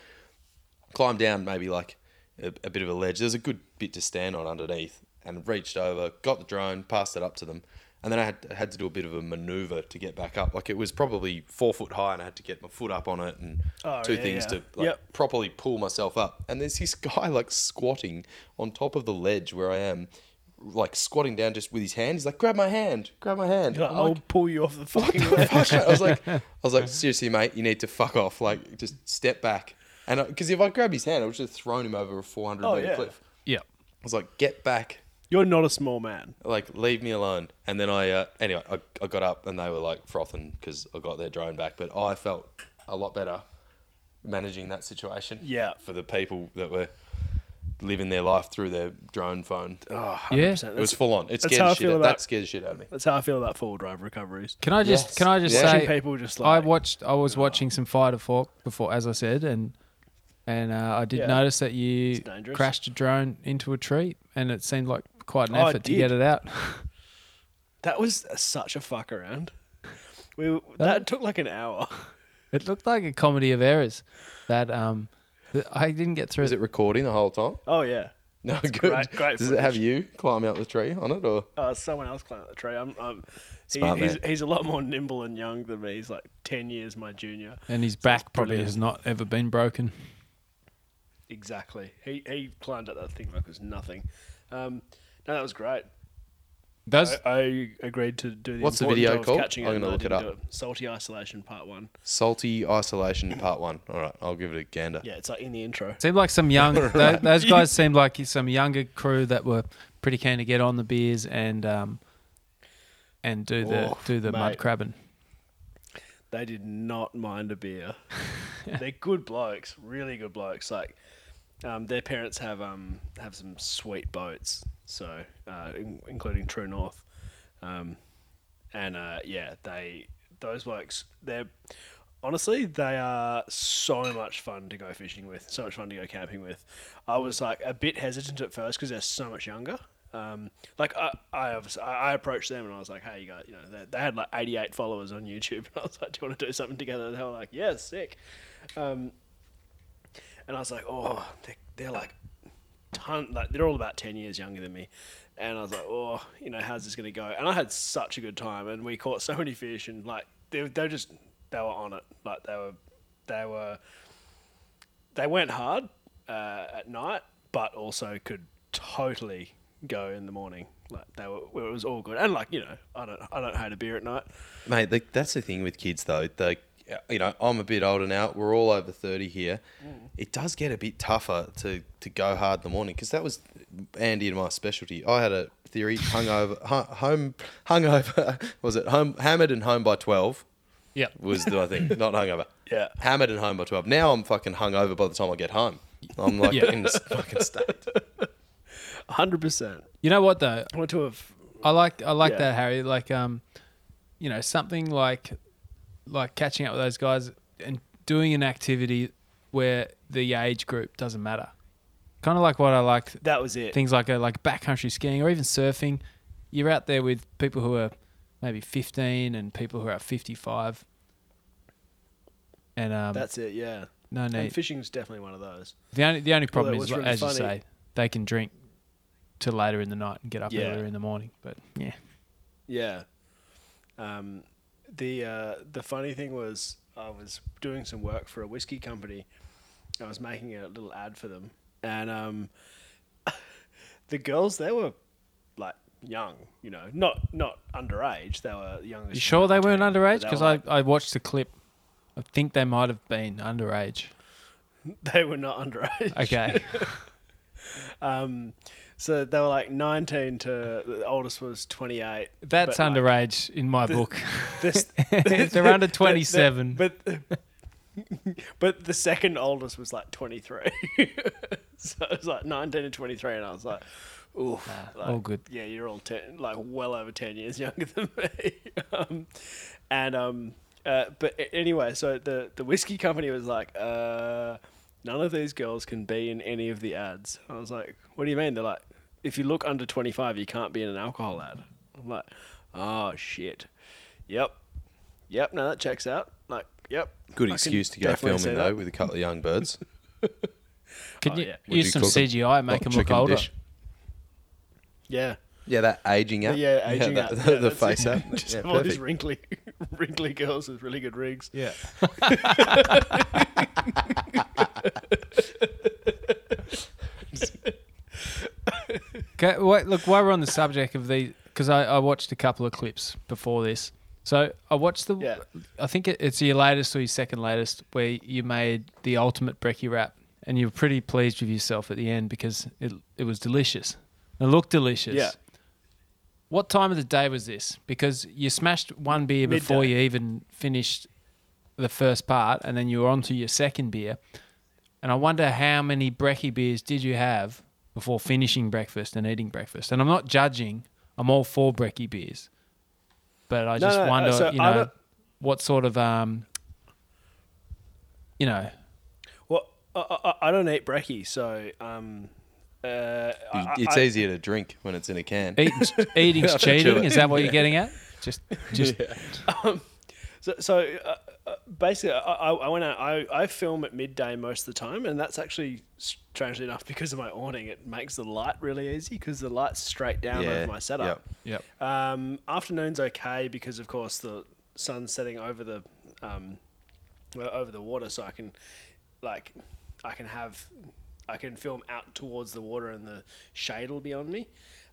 Climbed down maybe like a, a bit of a ledge. There's a good bit to stand on underneath and reached over, got the drone, passed it up to them. And then I had, had to do a bit of a maneuver to get back up. Like it was probably four foot high and I had to get my foot up on it and Oh, two yeah, things yeah. to like Yep. properly pull myself up. And there's this guy like squatting on top of the ledge where I am, like squatting down just with his hand. He's like, "Grab my hand, grab my hand." Like, I'm I'll like, pull you off the fucking "Fuck, ledge. mate." I was like, I was like, seriously, mate, you need to fuck off. Like, just step back. And because if I grabbed his hand, I would just have thrown him over a 400 Oh, meter yeah. cliff. Yeah. I was like, get back. You're not a small man. Like, leave me alone. And then I, uh, anyway, I, I got up and they were like frothing because I got their drone back. But I felt a lot better managing that situation. Yeah. For the people that were living their life through their drone phone. Oh, Yeah. It was full on. It that's scared how I the shit feel out, about- that scared the shit out of me. that's how I feel about full drive recoveries. Can I just Yes. can I just Yeah. Say people just I watched I was watching some Fire to Fork before as I said and and uh, I did Yeah. notice that you crashed a drone into a tree and it seemed like quite an Oh, I effort to get it out. that was such a fuck around. We that took like an hour. It looked like a comedy of errors that um that I didn't get through. Is it recording the whole time? Oh yeah. No, good. great- great Does it have you climb out the tree on it, or Uh, someone else climbed out the tree. I'm, I'm he, he's, he's a lot more nimble and young than me. He's like ten years my junior. and his back probably brilliant. has not ever been broken. Exactly. He he climbed up that thing like it was nothing. Um, no, that was great. Does I, I agreed to do the What's the important video job of called? Catching I'm gonna and I look it didn't up. do Salty isolation part one. salty isolation part one? All right, I'll give it a gander. Yeah, it's like in the intro. seemed like some young tho- those guys seemed like some younger crew that were pretty keen to get on the beers and um and do the Oh, do the mud mate. crabbing. They did not mind a beer. They're good blokes, really good blokes. Like, um, their parents have um have some sweet boats, so uh, in, including True North, um, and uh, yeah, they those blokes. They're honestly they are so much fun to go fishing with, so much fun to go camping with. I was like a bit hesitant at first because they're so much younger. Um, like I, I, I approached them and I was like, "Hey, you guys, you know, they, they had like 88 followers on YouTube." And I was like, "Do you want to do something together?" And they were like, "Yeah, sick." Um, and I was like, "Oh, they're, they're like ton, like they're all about 10 years younger than me." And I was like, "Oh, you know, how's this gonna go?" And I had such a good time, and we caught so many fish, and like they, they were just they were on it, like they were, they were, they went hard uh, at night, but also could totally go in the morning. Like they were, it was all good, and like you know, I don't, I don't hate a beer at night. Mate, like, that's the thing with kids though. They, you know, I'm a bit older now. We're all over thirty here. It does get a bit tougher to to go hard in the morning because that was Andy and my specialty. I had a theory hungover, hu- home hungover. Was it home hammered and home by twelve? Yeah. was the thing, not hungover. Yeah. hammered and home by twelve. Now I'm fucking hungover by the time I get home. I'm like Yeah. in this fucking state. hundred percent. You know what though? I want to have I like I like Yeah. that Harry. Like um, you know, something like like catching up with those guys and doing an activity where the age group doesn't matter. Kind of like what I liked that was it. things like a, like backcountry skiing or even surfing. You're out there with people who are maybe 15 and people who are 55. And um, That's it. Yeah. no And need. fishing's definitely one of those. The only the only problem Although is, really as you say, they can drink till later in the night and get up Yeah. earlier in the morning. But yeah, Yeah. Um, the uh, the funny thing was, I was doing some work for a whiskey company. I was making a little ad for them, and um, the girls they were like young, you know, not not underage. They were young. you sure they weren't underage? Because I, like, I watched the clip. I think they might have been underage. they were not underage. Okay. Um, So they were like 19 to the oldest was 28. That's but, like, underage in my book. this- if they're under the- the- 27. But but the second oldest was like 23. so it was like 19 to 23, and I was like, oof. like, all good. Yeah, you're all 10, like well over 10 years younger than me. um, and um, uh, but anyway, so the the whiskey company was like, uh, none of these girls can be in any of the ads. I was like, what do you mean? They're like, if you look under 25, you can't be in an alcohol ad. I'm like, oh shit. Yep. Yep. No, that checks out. Like, yep. Good I excuse to go filming though with a couple of young birds. Can Oh, you yeah. Use you some CGI and make Like them look older? dish. Yeah. Yeah, that aging out. Yeah, aging that, out. The, Yeah, the face it. out. Just Yeah, all these wrinkly, wrinkly girls with really good rigs. Yeah. Okay, wait, look, while we're on the subject of these, because I, I watched a couple of clips before this. So I watched the, Yeah. I think it, it's your latest or your second latest, where you made the ultimate brekkie wrap, and you were pretty pleased with yourself at the end because it it was delicious. It looked delicious. Yeah. What time of the day was this? Because you smashed one beer before you even finished the first part, and then you were on to your second beer. And I wonder how many brekkie beers did you have before finishing breakfast and eating breakfast? And I'm not judging. I'm all for brekkie beers, but I just no, uh, wonder, so you know, what sort of um, you know, Well, I, I, I don't eat brekkie, so um, uh, It's I, easier to drink when it's in a can. eating's, eating's cheating. Is that what you're getting at? Just, just So, so uh, uh, basically, I, I I went out. I, I film at midday most of the time, and that's actually strangely enough because of my awning. It makes the light really easy because the light's straight down Yeah, over my setup. yep. Um, afternoon's okay because, of course, the sun's setting over the um, well, over the water, so I can like I can have I can film out towards the water, and the shade will be on me.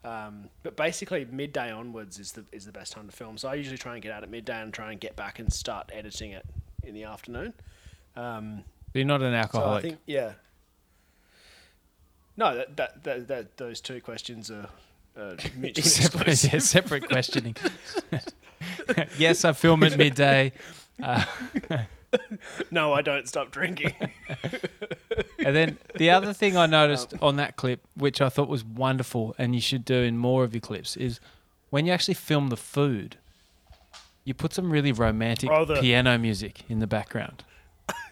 Um, but basically, midday onwards is the is the best time to film. So I usually try and get out at midday and try and get back and start editing it in the afternoon. Um, You're not an so I alcoholic. think yeah. No, that that, that, that those two questions are. Uh, mutually separate, yeah, separate questioning. yes, I film at midday. No, I don't stop drinking. And then the other thing I noticed um, on that clip, which I thought was wonderful, and you should do in more of your clips, is when you actually film the food, you put some really romantic Oh, the- piano music in the background.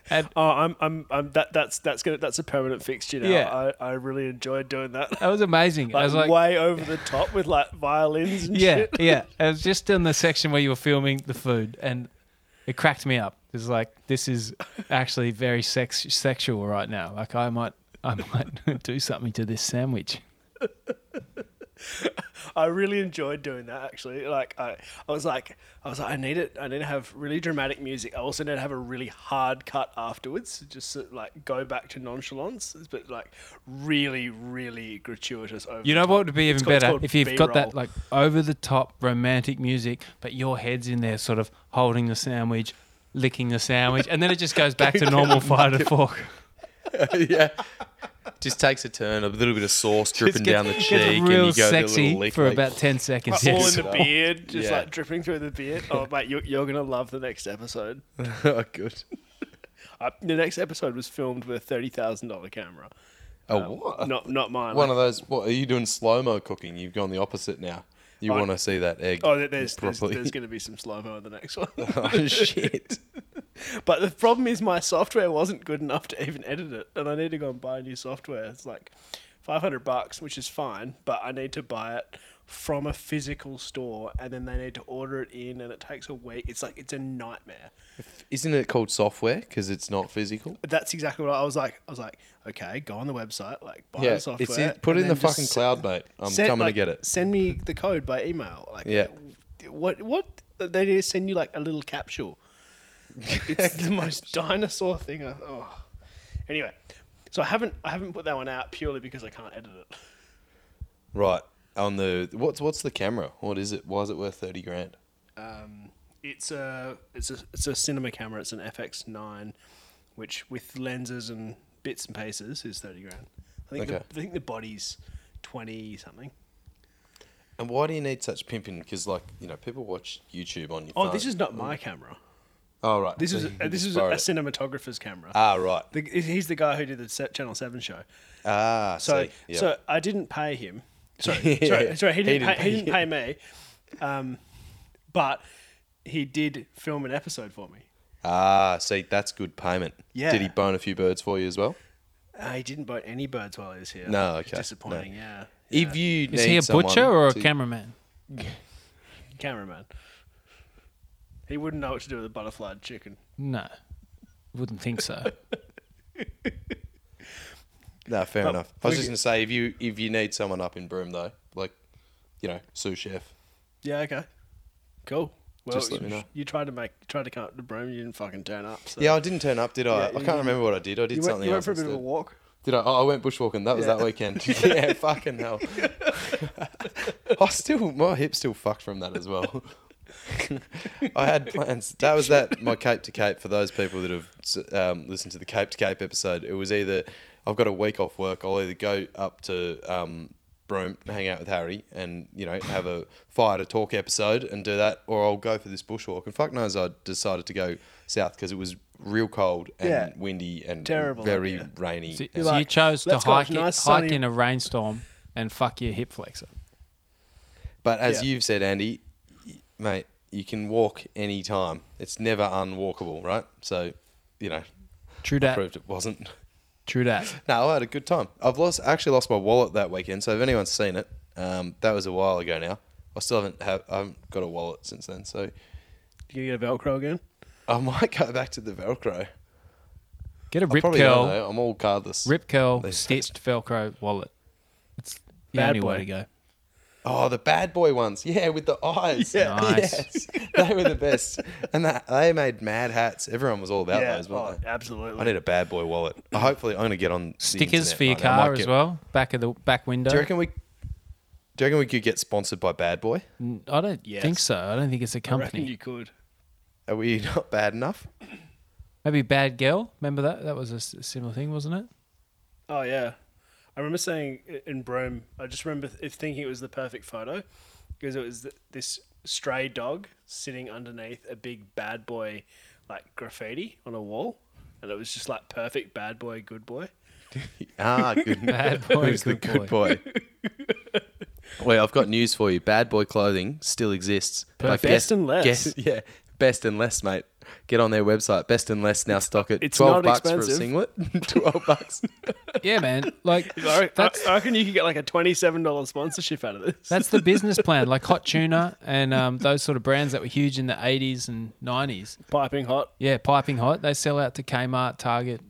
And Oh, I'm, I'm, I'm. That, that's, that's gonna, that's a permanent fixture now. Yeah. I, I really enjoyed doing that. that was amazing. I was like, way over the top with like violins and yeah, shit. yeah. It was just in the section where you were filming the food, and it cracked me up. It's like this is actually very sex sexual right now. Like I might, I might do something to this sandwich. I really enjoyed doing that actually. Like I, I was like, I was like, I need it. I need to have really dramatic music. I also need to have a really hard cut afterwards, just to, like go back to nonchalance, but like really, really gratuitous. Over You know what would be even called- better if you've got that like over the top romantic music, but your head's in there, sort of holding the sandwich, licking the sandwich, and then it just goes back to normal fire to fork. yeah. Just takes a turn, a little bit of sauce dripping Just down the cheek, gets and you go sexy a little lick, for like, about ten seconds. Like, all in the beard, just Yeah. like dripping through the beard. Oh, mate, you're, you're gonna love the next episode. oh, good. Uh, the next episode was filmed with a thirty thousand dollar camera. Oh, Um, what? Not not mine. One like- of those. What are you doing? Slow mo cooking. You've gone the opposite now. You want to see that egg? oh, there- there's there's, there's going to be some slow mo in the next one. oh shit! But the problem is my software wasn't good enough to even edit it, and I need to go and buy new software. It's like five hundred bucks, which is fine, but I need to buy it from a physical store, and then they need to order it in, and it takes a week. It's like it's a nightmare. Isn't it called software because it's not physical? That's exactly what I was like. I was like, okay, go on the website, like buy Yeah, the software, it's in, put it in the fucking cloud, mate. I'm send- coming like, to get it. Send me the code by email. Like, Yeah. what what they need to send you like a little capsule. It's the most dinosaur thing. I, oh. Anyway, so I haven't I haven't put that one out purely because I can't edit it. Right on the what's what's the camera? What is it? Why is it worth thirty grand? Um, it's a it's a it's a cinema camera. It's an FX9, which with lenses and bits and pieces is thirty grand. I think Okay. the, I think the body's twenty something. And why do you need such pimping? Because like you know, people watch YouTube on your Oh, phone. this is not my camera. Oh right. This So is a, this is a borrow it. cinematographer's camera. Ah right. The, he's the guy who did the Se- Channel Seven show. Ah. So see, yeah. so I didn't pay him. Sorry, sorry, sorry. He didn't, pay, he didn't pay me. Um, but he did film an episode for me. Ah, see, that's good payment. Yeah. Did he bone a few birds for you as well? Uh, he didn't boat any birds while he was here. No, okay, disappointing. Yeah, If you Is he a someone butcher or a to- cameraman? cameraman. He wouldn't know what to do with a butterflied chicken. No, wouldn't think so. No, fair But enough. I was just gonna say if you if you need someone up in Broome though, like you know, sous chef. Yeah. Okay. Cool. Well, Just let you, me know. you tried to make tried to come up to Broome. You didn't fucking turn up. So. Yeah, I didn't turn up, did I? Yeah, I you- can't remember what I did. I did You went, something you went else for a bit of a instead. walk. Did I? Oh, I went bushwalking. That was Yeah. that weekend. yeah, fucking hell. I still, my hip's still fucked from that as well. I had plans. That was that my Cape to Cape for those people that have um, listened to the Cape to Cape episode. It was either I've got a week off work. I'll either go up to um, Broome, hang out with Harry, and you know have a Fire to Fork episode and do that, or I'll go for this bushwalk. And fuck knows I decided to go south because it was real cold and Yeah. windy and Terrible very idea. rainy. So, and- so you chose to hike, it- nice, hike sunny." in a rainstorm and fuck your hip flexor. But as Yeah. you've said, Andy, mate, you can walk any time. It's never unwalkable, right? So, you know, True that. proved it wasn't. True that. No, I had a good time. I've lost actually lost my wallet that weekend. So if anyone's seen it, um, that was a while ago now. I still haven't have I haven't got a wallet since then. So You gonna get a Velcro again? I might go back to the Velcro. Get a rip curl. I'm all cardless. rip curl These stitched Velcro wallet. It's the Bad only boy. way to go. Oh, the bad boy ones. Yeah, with the eyes. Yeah. Nice. Yes. they were the best. And that, they made mad hats. Everyone was all about those, weren't oh, they? absolutely. I need a bad boy wallet. Hopefully, I'm going to get on the Stickers internet for your right now. I might car as get- well. Back of the back window. Do you reckon we? Do you reckon we could get sponsored by Bad Boy? N- I don't Yes. think so. I don't think it's a I reckon company. you could. Are we not bad enough? Maybe Bad Girl. Remember that? That was a s- similar thing, wasn't it? Oh yeah, I remember saying in Broome. I just remember thinking it was the perfect photo because it was this stray dog sitting underneath a big bad boy like graffiti on a wall, and it was just like perfect bad boy, good boy. Ah, good. Bad boy, Who's the good good boy? well, I've got news for you. Bad Boy clothing still exists. Best guess- and less. guess- yeah, best and less, mate. Get on their website. Best and less now stock at it's twelve not bucks for a expensive. singlet. twelve bucks. Yeah, man. Like I, that's I reckon you could get like a twenty-seven dollars sponsorship out of this. that's the business plan. Like Hot Tuna and um, those sort of brands that were huge in the '80s and '90s. piping hot. Yeah, piping hot. They sell out to Kmart, Target,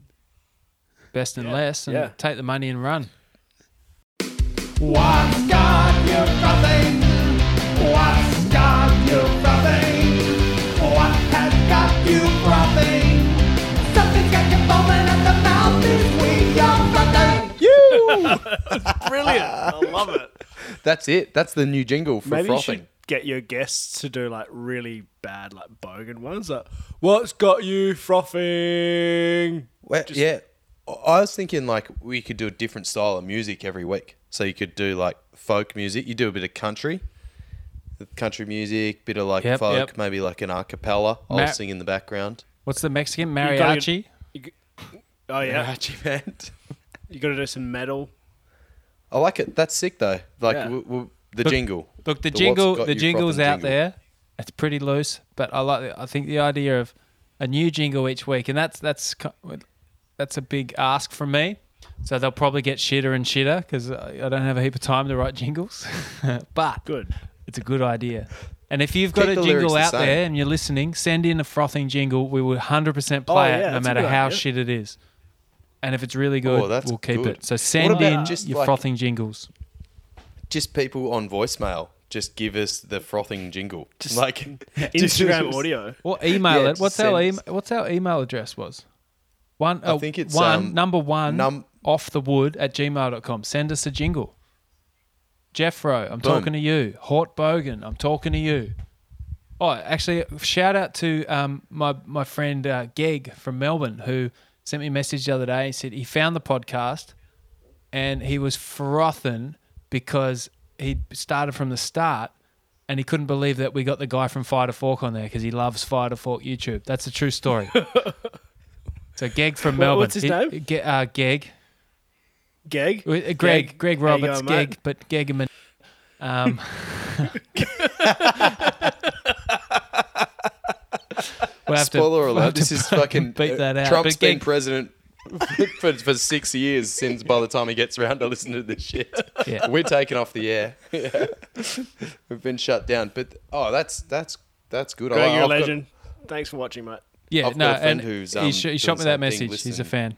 Best and Yeah. Less, and Yeah. take the money and run. What's got you frothing? What's Brilliant. I love it. That's it. That's the new jingle for Maybe you should get your guests to do like really bad, like bogan ones. Like, what's got you frothing? Well, yeah, I was thinking like we could do a different style of music every week. So you could do like folk music. You do a bit of country, country music, bit of like Yep, folk, yep. maybe like an a cappella. I'll Ma- sing in the background. What's the Mexican You gotta mariachi? You g- oh yeah, Mariachi band. you got to do some metal. I like it. That's sick though. Like Yeah. w- w- the Look- jingle. Look, the what's jingle, the jingle's out jingle. there. It's pretty loose, but I like. The, I think the idea of a new jingle each week, and that's that's ki- that's a big ask from me. So they'll probably get shitter and shitter because I I don't have a heap of time to write jingles. but Good. it's a good idea. And if you've got Keep a the lyrics jingle the out same. there and you're listening, send in a frothing jingle. We will 100% play Oh, it no that's a matter good how idea. shit it is. And if it's really good, Oh, we'll keep good. it. So send in just your like- frothing jingles. Just people on voicemail. Just give us the frothing jingle. Just like Instagram audio. Or email Yeah, it. What's our email? What's our email address? Was one? I uh, think it's, one um, number one num- off the wood at gmail.com. Send us a jingle. Jeffro, I'm Boom. talking to you. Hort Bogan, I'm talking to you. Oh, actually, shout out to um, my my friend uh, Geg from Melbourne who sent me a message the other day. He said he found the podcast and he was frothing because he started from the start and he couldn't believe that we got the guy from Fire to Fork on there because he loves Fire to Fork YouTube. That's a true story. so Geg from Melbourne. what's his He- name? Ge- uh, Geg. Geg. Uh, Greg. Greg Roberts. going, mate? Geg, but Geg and um, we'll have to- Spoiler we'll alert: have to This is fucking beat uh, that out. Trump's But been Geg- president for, for six years since by the time he gets around to listen to this shit. Yeah. We're taken off the air. Yeah. We've been shut down. But oh, that's that's that's good. Greg, I- you're a I've got- legend. Thanks for watching, mate. Yeah, I've no, got a friend and who's, he, um, sh- he shot me that same thing, message. He's a fan.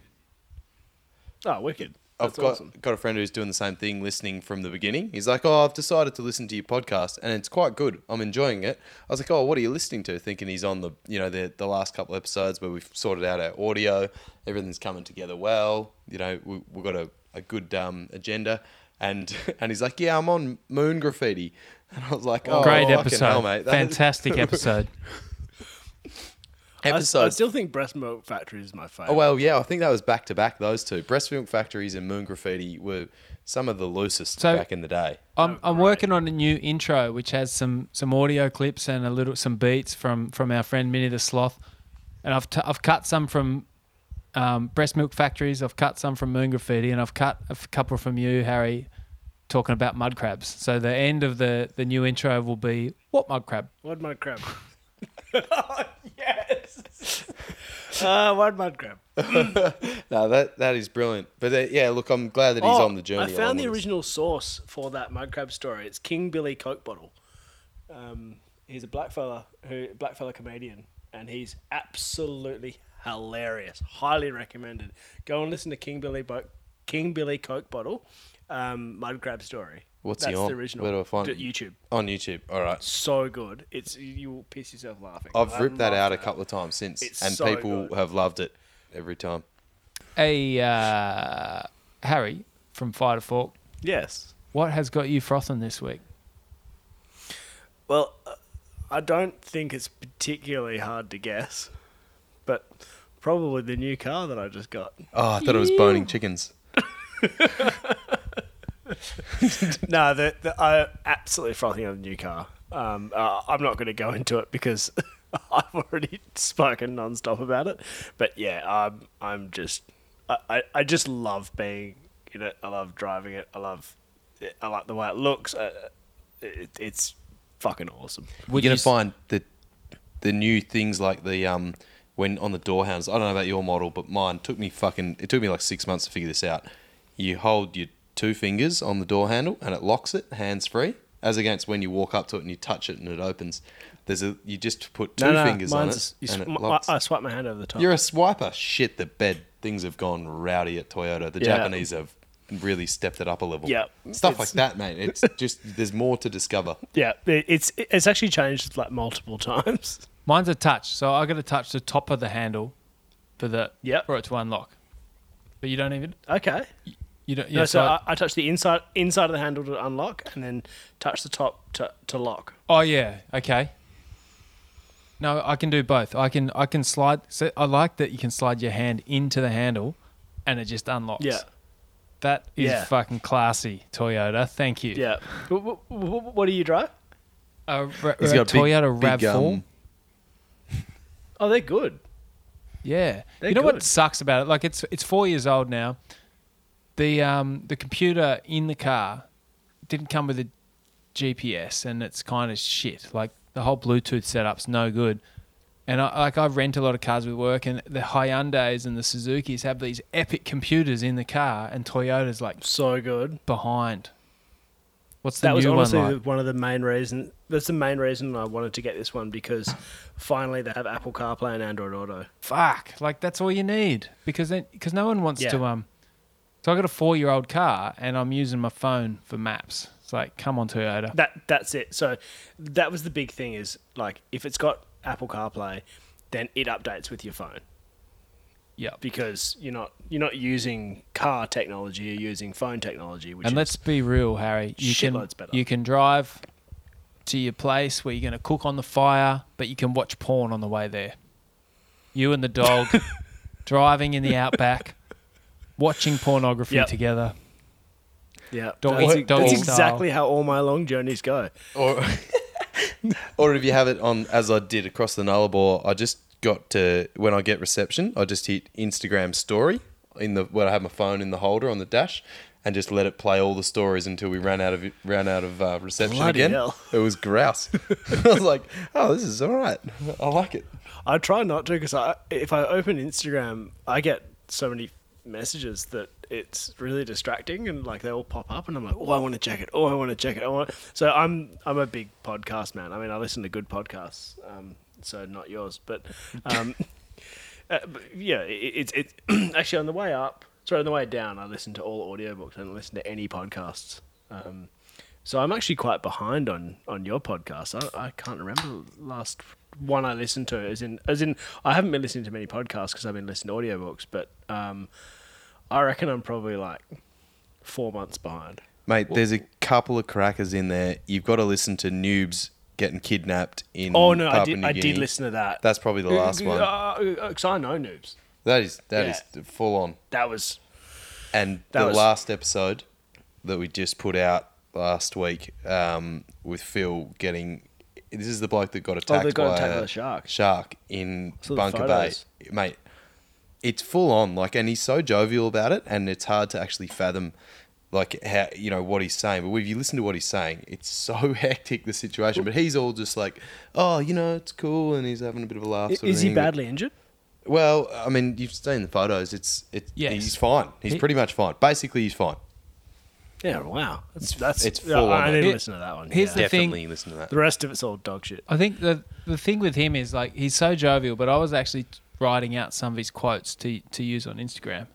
Oh, wicked. I've That's got awesome. got a friend who's doing the same thing, listening from the beginning. He's like, "Oh, I've decided to listen to your podcast, and it's quite good. I'm enjoying it." I was like, "Oh, what are you listening to?" Thinking he's on the you know the the last couple episodes where we've sorted out our audio, everything's coming together well. You know, we, we've got a, a good um, agenda, and and he's like, "Yeah, I'm on Moon Graffiti," and I was like, "Oh, Great episode. hell, mate! That- Fantastic episode. I, episode." I still think Breast Milk Factory is my favorite. Oh well, yeah, I think that was back to back. Those two, Breast Milk Factories and Moon Graffiti, were some of the loosest So- back in the day. I'm, Oh, I'm working on a new intro which has some some audio clips and a little some beats from from our friend Minnie the Sloth, and I've t- I've cut some from um, breast milk factories. I've cut some from Moon Graffiti, and I've cut a f- couple from you, Harry, talking about mud crabs. So the end of the the new intro will be what mud crab? Wide mud crab. Uh, wide mud crab. No, that that is brilliant. But uh, yeah, look, I'm glad that he's Oh, on the journey. I found the original source for that mud crab story. It's King Billy Cokebottle. Um, he's a black fella who black fella comedian, and he's absolutely hilarious. Highly recommended. Go and listen to King Billy Bo- King Billy Cokebottle um, mud crab story. What's That's he on? the original. Where do I find D- it? YouTube. on YouTube. All right, So good. It's you will piss yourself laughing. I've I ripped that love out a couple of times since, It's and so people good. have loved it every time. Hey, uh, Harry from Fire to Fork, Yes. what has got you frothing this week? Well, uh, I don't think it's particularly hard to guess, but probably the new car that I just got. Oh, I thought it was boning chickens. no, the, the, I absolutely frothing on the new car. Um, uh, I'm not going to go into it because I've already spoken non-stop about it. But yeah, I'm I'm just I, I, I just love being in it. I love driving it. I love. I like the way it looks. Uh, it, it's fucking awesome. Would You're gonna find the the new things like the um when on the door handles. I don't know about your model, but mine took me fucking. It took me like six months to figure this out. You hold your two fingers on the door handle and it locks it hands free, as against when you walk up to it and you touch it and it opens. There's a you just put two no, no, fingers on it you and sw- it I, locks. I swipe my hand over the top. You're a swiper. Shit, the bed things have gone rowdy at Toyota. The Yeah. Japanese have really stepped it up a level. Yeah, stuff like that, mate. It's just there's more to discover. Yeah, it's it's actually changed like multiple times. Mine's a touch, so I got to touch the top of the handle for the yeah for it to unlock. But you don't even Okay. You don't. Yeah, no, so so I- I, I touch the inside inside of the handle to unlock, and then touch the top to, to lock. oh yeah, okay. No, I can do both. I can I can slide. So I like that you can slide your hand into the handle, and it just unlocks. Yeah, that is Yeah. fucking classy, Toyota. Thank you. yeah. What, what, what do you drive? A, ra- He's a got a Toyota big, Rav Four. um, Oh, they're good. Yeah. They're you know what sucks about it? Like it's it's four years old now. The um the computer in the car didn't come with a GPS and it's kind of shit. Like the whole Bluetooth setup's no good. And I like I rent a lot of cars with work and the Hyundais and the Suzuki's have these epic computers in the car and Toyota's like So good. behind. What's the That was new one honestly like? one of the main reasons. That's the main reason I wanted to get this one because finally they have Apple CarPlay and Android Auto. fuck like that's all you need because then because no one wants Yeah. to um so i got a four year old car and i'm using my phone for maps it's like come on toyota That that's it. So that was the big thing is like if it's got Apple CarPlay, then it updates with your phone yeah because you're not you're not using car technology, you're using phone technology. Which and let's be real harry you can better. you can drive to your place where you're going to cook on the fire but you can watch porn on the way there you and the dog driving in the outback watching pornography Yep. together Yeah, Doggy- that's, doggy that's style. exactly how all my long journeys go. or or if you have it on as I did across the Nullarbor, I just got to when I get reception, I just hit Instagram story in the when I have my phone in the holder on the dash. And just let it play all the stories until we ran out of ran out of uh, reception Bloody again. hell. It was grouse. I was like, "Oh, this is all right. I like it." I try not to because I, if I open Instagram, I get so many messages that it's really distracting and like they all pop up and I'm like, oh, I want to check it. Oh, I want to check it. I want. So I'm I'm a big podcast man. I mean, I listen to good podcasts. Um, so not yours, but um, uh, but yeah, it, it's it's actually on the way up. Sorry, on the way down, I listen to all audiobooks. I don't listen to any podcasts. Um, so I'm actually quite behind on on your podcast. I, I can't remember last one I listened to. As in, as in, I haven't been listening to many podcasts because I've been listening to audiobooks. But um, I reckon I'm probably like four months behind. Mate, there's a couple of crackers in there. You've got to listen to Noobs getting kidnapped in Oh no, I did. New I Guinea. did listen to that. That's probably the last one. Because I know noobs. That is that is Yeah. full on. That was And That the was- last episode that we just put out last week um, with Phil getting. This is the bloke that got oh, attacked Oh, got by attacked a by the shark. Shark in Bunker Bay, mate. It's full on, like, and he's so jovial about it, and it's hard to actually fathom, like, how you know what he's saying. But if you listen to what he's saying, it's so hectic the situation. But he's all just like, oh, you know, it's cool, and he's having a bit of a laugh. sort of is he thing, but- badly injured? well, I mean, you've seen the photos. It's it. Yes. He's fine. He's He- pretty much fine. Basically, he's fine. Yeah. Wow. That's that's. it's yeah, full on, I mate. didn't Here- listen to that one. here's yeah. the thing- Definitely listen to that. the rest of it's all dog shit. I think the the thing with him is like he's so jovial, but I was actually writing out some of his quotes to to use on Instagram.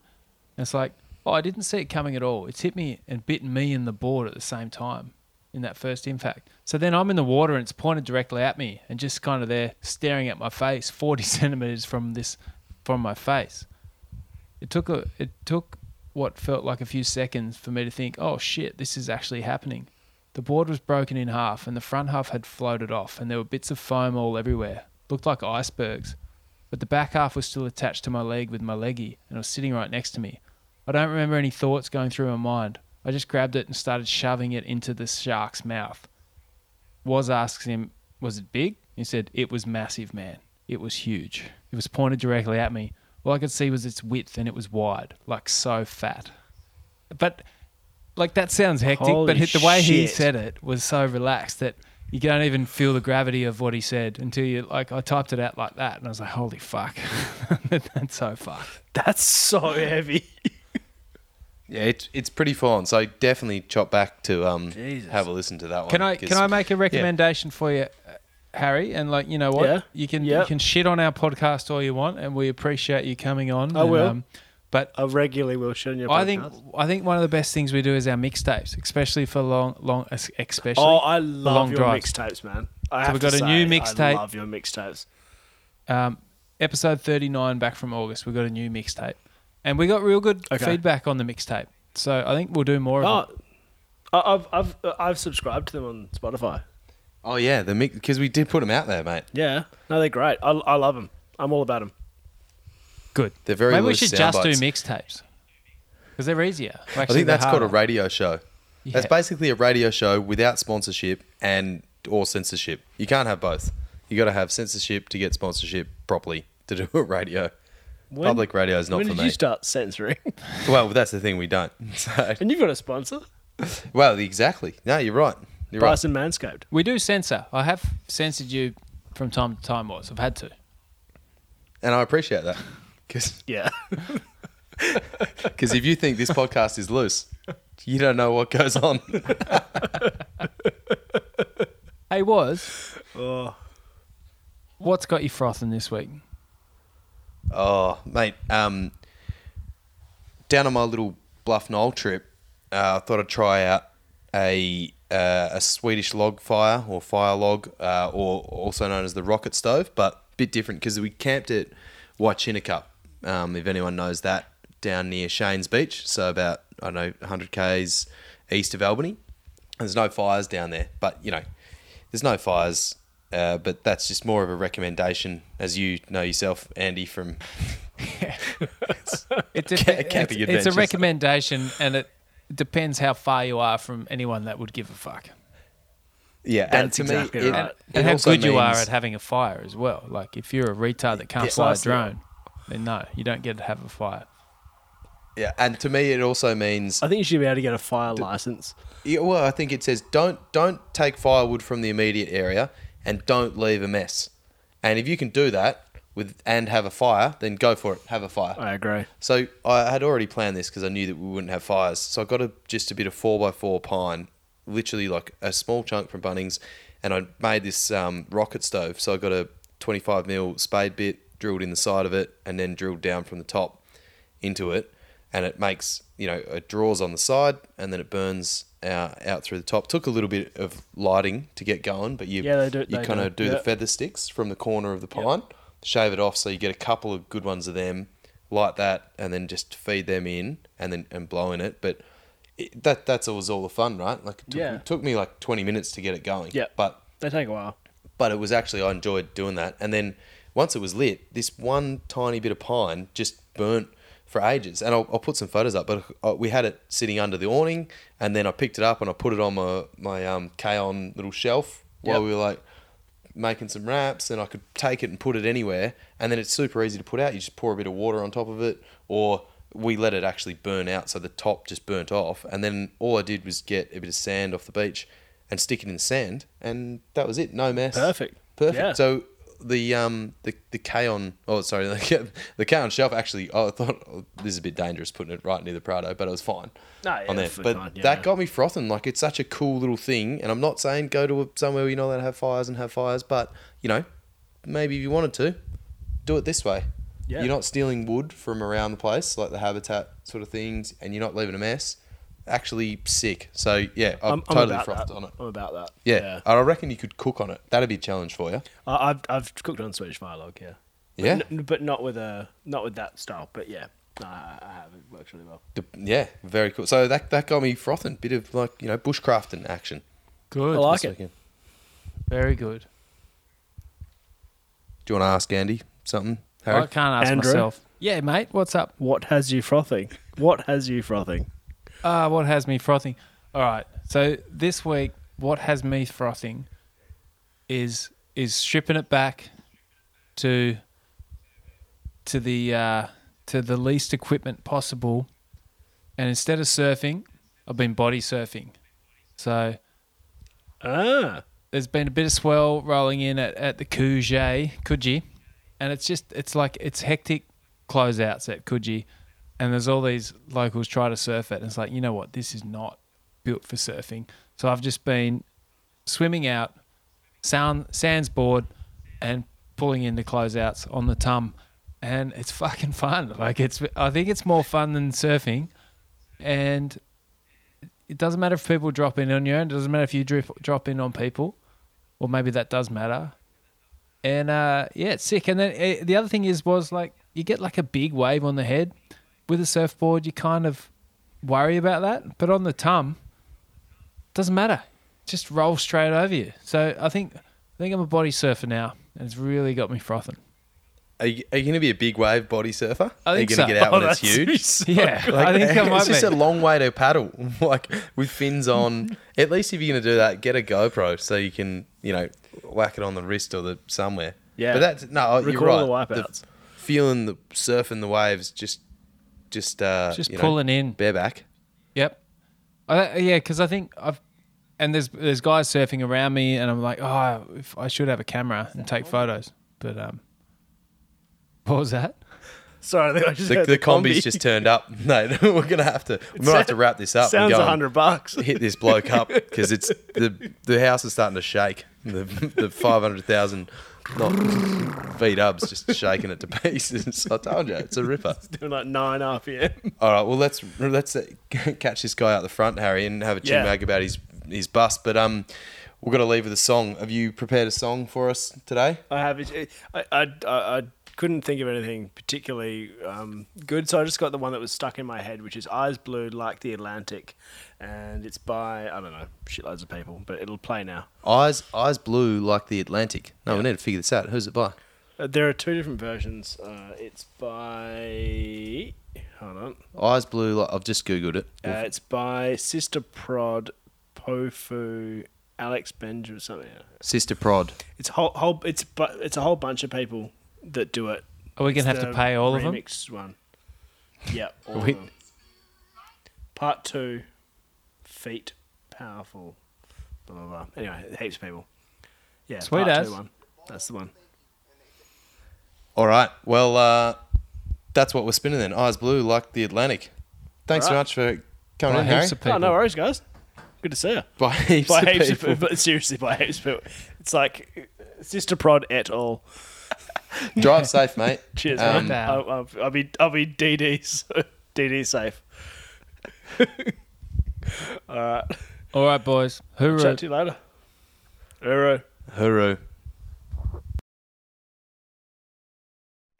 And it's like, oh, I didn't see it coming at all. It's hit me and bitten me in the board at the same time in that first impact. So then I'm in the water and it's pointed directly at me and just kind of there staring at my face, forty centimeters from this from my face. It took a it took what felt like a few seconds for me to think, oh shit, this is actually happening. The board was broken in half and the front half had floated off and there were bits of foam all everywhere. Looked like icebergs. But the back half was still attached to my leg with my leggy and it was sitting right next to me. I don't remember any thoughts going through my mind. I just grabbed it and started shoving it into the shark's mouth. Was asked him, was it big? He said, it was massive, man. It was huge. It was pointed directly at me. All I could see was its width and it was wide, like so fat. But like that sounds hectic, Holy but the way he said it was so relaxed that you don't even feel the gravity of what he said until you like I typed it out like that and I was like, holy fuck, that's so fucked. That's so heavy. Yeah, it's it's pretty full on. So definitely chop back to um Jesus. have a listen to that one. Can I can I make a recommendation for you, Harry? And like you know what, Yeah. you can Yeah. you can shit on our podcast all you want, and we appreciate you coming on. I and, will. but I regularly will shit on your I think podcast. I think one of the best things we do is our mixtapes, especially for long long especially. Oh, I love your drives. mixtapes, man. I So have we've got a new I mixtape. love your mixtapes. um, episode 39 back from August, we got a new mixtape. And we got real good Okay. feedback on the mixtape. So I think we'll do more of it. Oh, I- I've I've I've subscribed to them on Spotify. Oh yeah, the mix because we did put them out there, mate. Yeah, no, they're great. I, I love them. I'm all about them. Good. They're very Maybe we loose should sound just do mixtapes. Because they're easier. I think that's called a radio show. That's Yeah. basically a radio show without sponsorship and or censorship. You can't have both. You got to have censorship to get sponsorship properly to do a radio. When, Public radio is not when for did me. you start censoring? Well, that's the thing we don't. So, and you've got a sponsor, well, exactly. No, you're right. You're right. Bryson Manscaped. We do censor. I have censored you from time to time, was. I've had to. And I appreciate that. Because Yeah, Cuz if you think this podcast is loose, you don't know what goes on. Hey, was. oh, What's got you frothing this week? Oh, mate. Um, down on my little Bluff Knoll trip, uh, I thought I'd try out a uh, a Swedish log fire or fire log, uh, or also known as the rocket stove, but a bit different because we camped at Waychinicup, um, if anyone knows that, down near Cheynes Beach. So about I don't know 100 k's east of Albany. There's no fires down there, but you know, there's no fires. Uh, but that's just more of a recommendation, as you know yourself, Andy, from It's a, Ca- it's, camping it's a recommendation, and it it depends how far you are from anyone that would give a fuck. Yeah, That's and to exactly me, it, right. And, it and how also good you are at having a fire as well. Like if you're a retard that can't Yeah, fly a drone, then no, you don't get to have a fire. Yeah, and to me, it also means I think you should be able to get a fire license. Yeah, well, I think it says don't don't take firewood from the immediate area and don't leave a mess. And if you can do that with and have a fire, then go for it. Have a fire. I agree. So I had already planned this because I knew that we wouldn't have fires. So I got a, just a bit of four x four pine, literally like a small chunk from Bunnings, and I made this um, rocket stove. So I got a twenty five mil spade bit drilled in the side of it, and then drilled down from the top into it, and it makes you know it draws on the side, and then it burns out, out through the top. Took a little bit of lighting to get going, but you Yeah, they do- you kind of do Yeah. the feather sticks from the corner of the pine, shave it off so you get a couple of good ones of them, like that, and then just feed them in and then and blow in it. But it, that that's always all the fun, right? Like it took, Yeah. it took me like twenty minutes to get it going. Yeah. but They take a while. but it was actually I enjoyed doing that. And then once it was lit, this one tiny bit of pine just burnt for ages. And I'll, I'll put some photos up. But uh, we had it sitting under the awning, and then I picked it up and I put it on my my um K-on little shelf while Yep. we were like making some wraps, and I could take it and put it anywhere. And then it's super easy to put out. You just pour a bit of water on top of it, or we let it actually burn out, so the top just burnt off. And then all I did was get a bit of sand off the beach and stick it in the sand, and that was it. No mess. Perfect. Perfect. Yeah. So the um the the K-on oh sorry the, the K-on shelf actually oh, I thought oh, this is a bit dangerous putting it right near the Prado but it was fine. No, yeah, on there. but fine, yeah. that got me frothing. Like it's such a cool little thing. And I'm not saying go to a, somewhere where you're not allowed to have fires and have fires but you know maybe if you wanted to do it this way. Yeah. you're not stealing wood from around the place like the habitat sort of things and you're not leaving a mess actually sick so yeah I'm, I'm, I'm totally about frothed that. on it I'm about that. yeah. I reckon you could cook on it that'd be a challenge for you I, I've I've cooked on Swedish fire log. Yeah. But Yeah? n- but not with a not with that style. But yeah, no, I, I have. It works really well. Yeah, very cool. So that that got me frothing. Bit of like you know bushcrafting action. Good. I like it. weekend. Very good. Do you want to ask Andy something, Harry? I can't ask Andrew? myself. Yeah, mate. What's up? What has you frothing? What has you frothing? Uh, what has me frothing? All right. So this week, what has me frothing is is stripping it back to to the uh, to the least equipment possible, and instead of surfing, I've been body surfing. So Ah, there's been a bit of swell rolling in at, at the Coogee, Coogee, and it's just it's like it's hectic closeouts at Coogee, and there's all these locals try to surf it, and it's like you know what, this is not built for surfing. So I've just been swimming out, sound sands board, and pulling into closeouts on the tum, and it's fucking fun. Like it's I think it's more fun than surfing, and it doesn't matter if people drop in on you. and It doesn't matter if you drip, drop in on people, or maybe that does matter. And uh, yeah, it's sick. And then uh, the other thing is was like you get like a big wave on the head with a surfboard. You kind of worry about that, but on the tum, doesn't matter. Just roll straight over you. So I think I think I'm a body surfer now, and it's really got me frothing. Are you, are you going to be a big wave body surfer? I think are you going so. to get out when Oh, it's huge? so Yeah, good. I think I might it's just be. a long way to paddle, like with fins on. At least if you're going to do that, get a GoPro so you can, you know, whack it on the wrist or the somewhere. Yeah. but that's no, oh, you're right. all the The wipeouts. feeling the surfing the waves, just, just, uh, Just you know, pulling in. bareback. Yep. I, yeah, because I think I've and there's there's guys surfing around me, and I'm like, oh, if I should have a camera and take photos, but um, what was that? sorry, I think I just The, heard the, the, Kombi's Kombi. just turned up. No, we're gonna have to. We might have to wrap this up. and Sounds go a hundred bucks. Hit this bloke up because it's the the house is starting to shake. The the five hundred thousand feet up's just shaking it to pieces. I told you, it's a ripper. It's Doing like nine RPM. All right, well let's let's uh, catch this guy out the front, Harry, and have a chin Yeah. mag about his his bust. But um, we're gonna leave with a song. Have you prepared a song for us today? I have. I, I, I, I couldn't think of anything particularly um, good, so I just got the one that was stuck in my head, which is "Eyes Blue Like the Atlantic," and it's by I don't know shitloads of people, but it'll play now. Eyes eyes blue like the Atlantic. No, we need to figure this out. Who's it by? Uh, there are two different versions. Uh, it's by. Hold on. Eyes blue. Like, I've just googled it. Uh, it's by Sista Prod, Powfu, Alec Benjamin, something. Sista Prod. It's whole, whole. It's but it's a whole bunch of people that do it. Are we gonna It's have to pay all of them? remixed one. Yeah. All We- of them. Part two. Feet powerful. Blah blah blah. Anyway, heaps of people. Yeah. Sweet part as. two one. That's the one. All right. Well, uh, that's what we're spinning then. Eyes blue, like the Atlantic. Thanks so All right. much for coming By in, Harry. heaps of people. Oh, no worries, guys. Good to see you. By heaps By of heaps people. of people. But seriously, by heaps of people. It's like Sista Prod et al. Drive safe, mate. Cheers, Um, man. I'll, I'll, I'll be I'll be DD so- DD safe. All right. All right, boys. Hoorah. Chat to you later. Hoorah. Hooroo.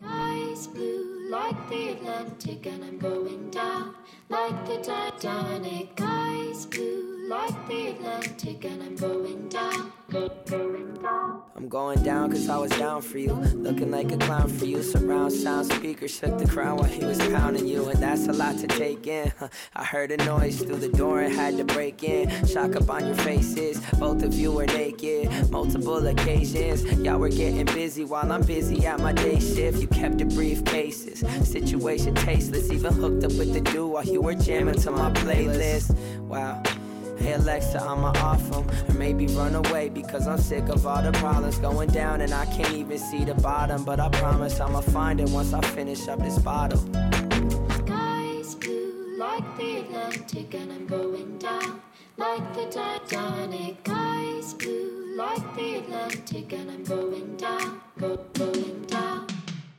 Skies blue like the Atlantic, and I'm going down like the Titanic. Skies blue like the Atlantic, and I'm going down. I'm going down cause I was down for you. Looking like a clown for you. Surround sound speakers shook the crown while he was pounding you. And that's a lot to take in. I heard a noise through the door and had to break in. Shock up on your faces. Both of you were naked. Multiple occasions. Y'all were getting busy while I'm busy at my day shift. You kept the briefcases. Situation tasteless. Even hooked up with the dude while you were jamming to my playlist. Wow. Hey Alexa, I'ma off off 'em Or maybe run away because I'm sick of all the problems going down And I can't even see the bottom But I promise I'ma find it once I finish up this bottle Skies blue like the Atlantic, and I'm going down like the Titanic. Skies blue like the Atlantic, and I'm going down, go, going down.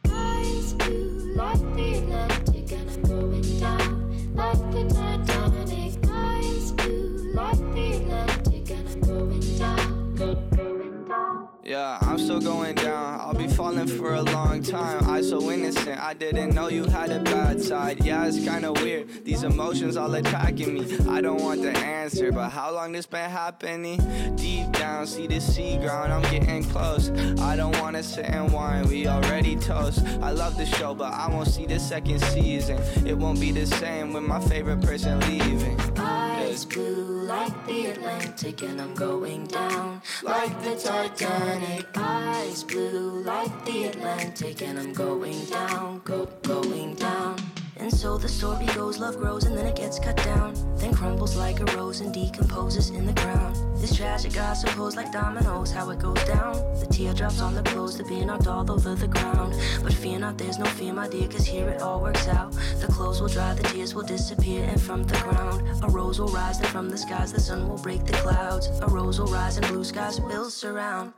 Skies blue like the Atlantic, and I'm going down like the Titanic. Yeah, I'm still going down. I'll be falling for a long time. I so innocent. I didn't know you had a bad side. Yeah, it's kinda weird. These emotions all attacking me. I don't want the answer, but how long this been happening? Deep down, see the sea ground. I'm getting close. I don't wanna sit and whine. We already toast. I love the show, but I won't see the second season. It won't be the same with my favorite person leaving. Eyes blue like the Atlantic, and I'm going down like the Titanic. Eyes blue like the Atlantic, and I'm going down, go, going down. And so the story goes, love grows and then it gets cut down. Then crumbles like a rose and decomposes in the ground. It's tragic, I suppose, like dominoes, how it goes down. The teardrops on the clothes, they're being knocked all over the ground. But fear not, there's no fear, my dear, cause here it all works out. The clothes will dry, the tears will disappear, and from the ground, a rose will rise, and from the skies, the sun will break the clouds. A rose will rise, and blue skies will surround.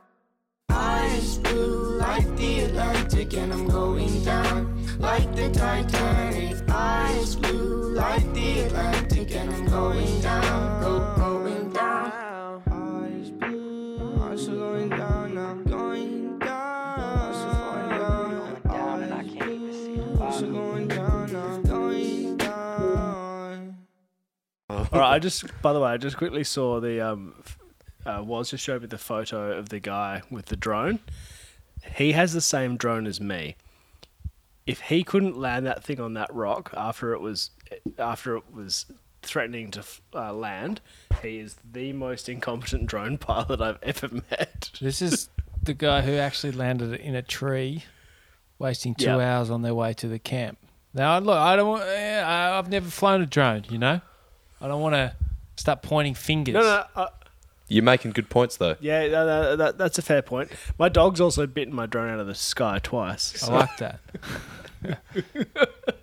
Eyes blue like the Atlantic, and I'm going down like the Titanic. Eyes blue like the Atlantic, and I'm going down, go, going down. Eyes blue. I'm still going down now. Going down. I'm still going down. and I can't even see the I'm still going down now. Going down. All right. I just, by the way, I just quickly saw the um, uh, was just showed me the photo of the guy with the drone. He has the same drone as me. If he couldn't land that thing on that rock after it was after it was threatening to uh, land, he is the most incompetent drone pilot I've ever met. This is the guy who actually landed it in a tree, wasting two Yep. hours on their way to the camp. Now, look, I don't. want- I- I've never flown a drone. You know, I don't want to start pointing fingers. No, no, uh, You're making good points though. yeah, no, no, that, that's a fair point. My dog's also bitten my drone out of the sky twice. I so- like that.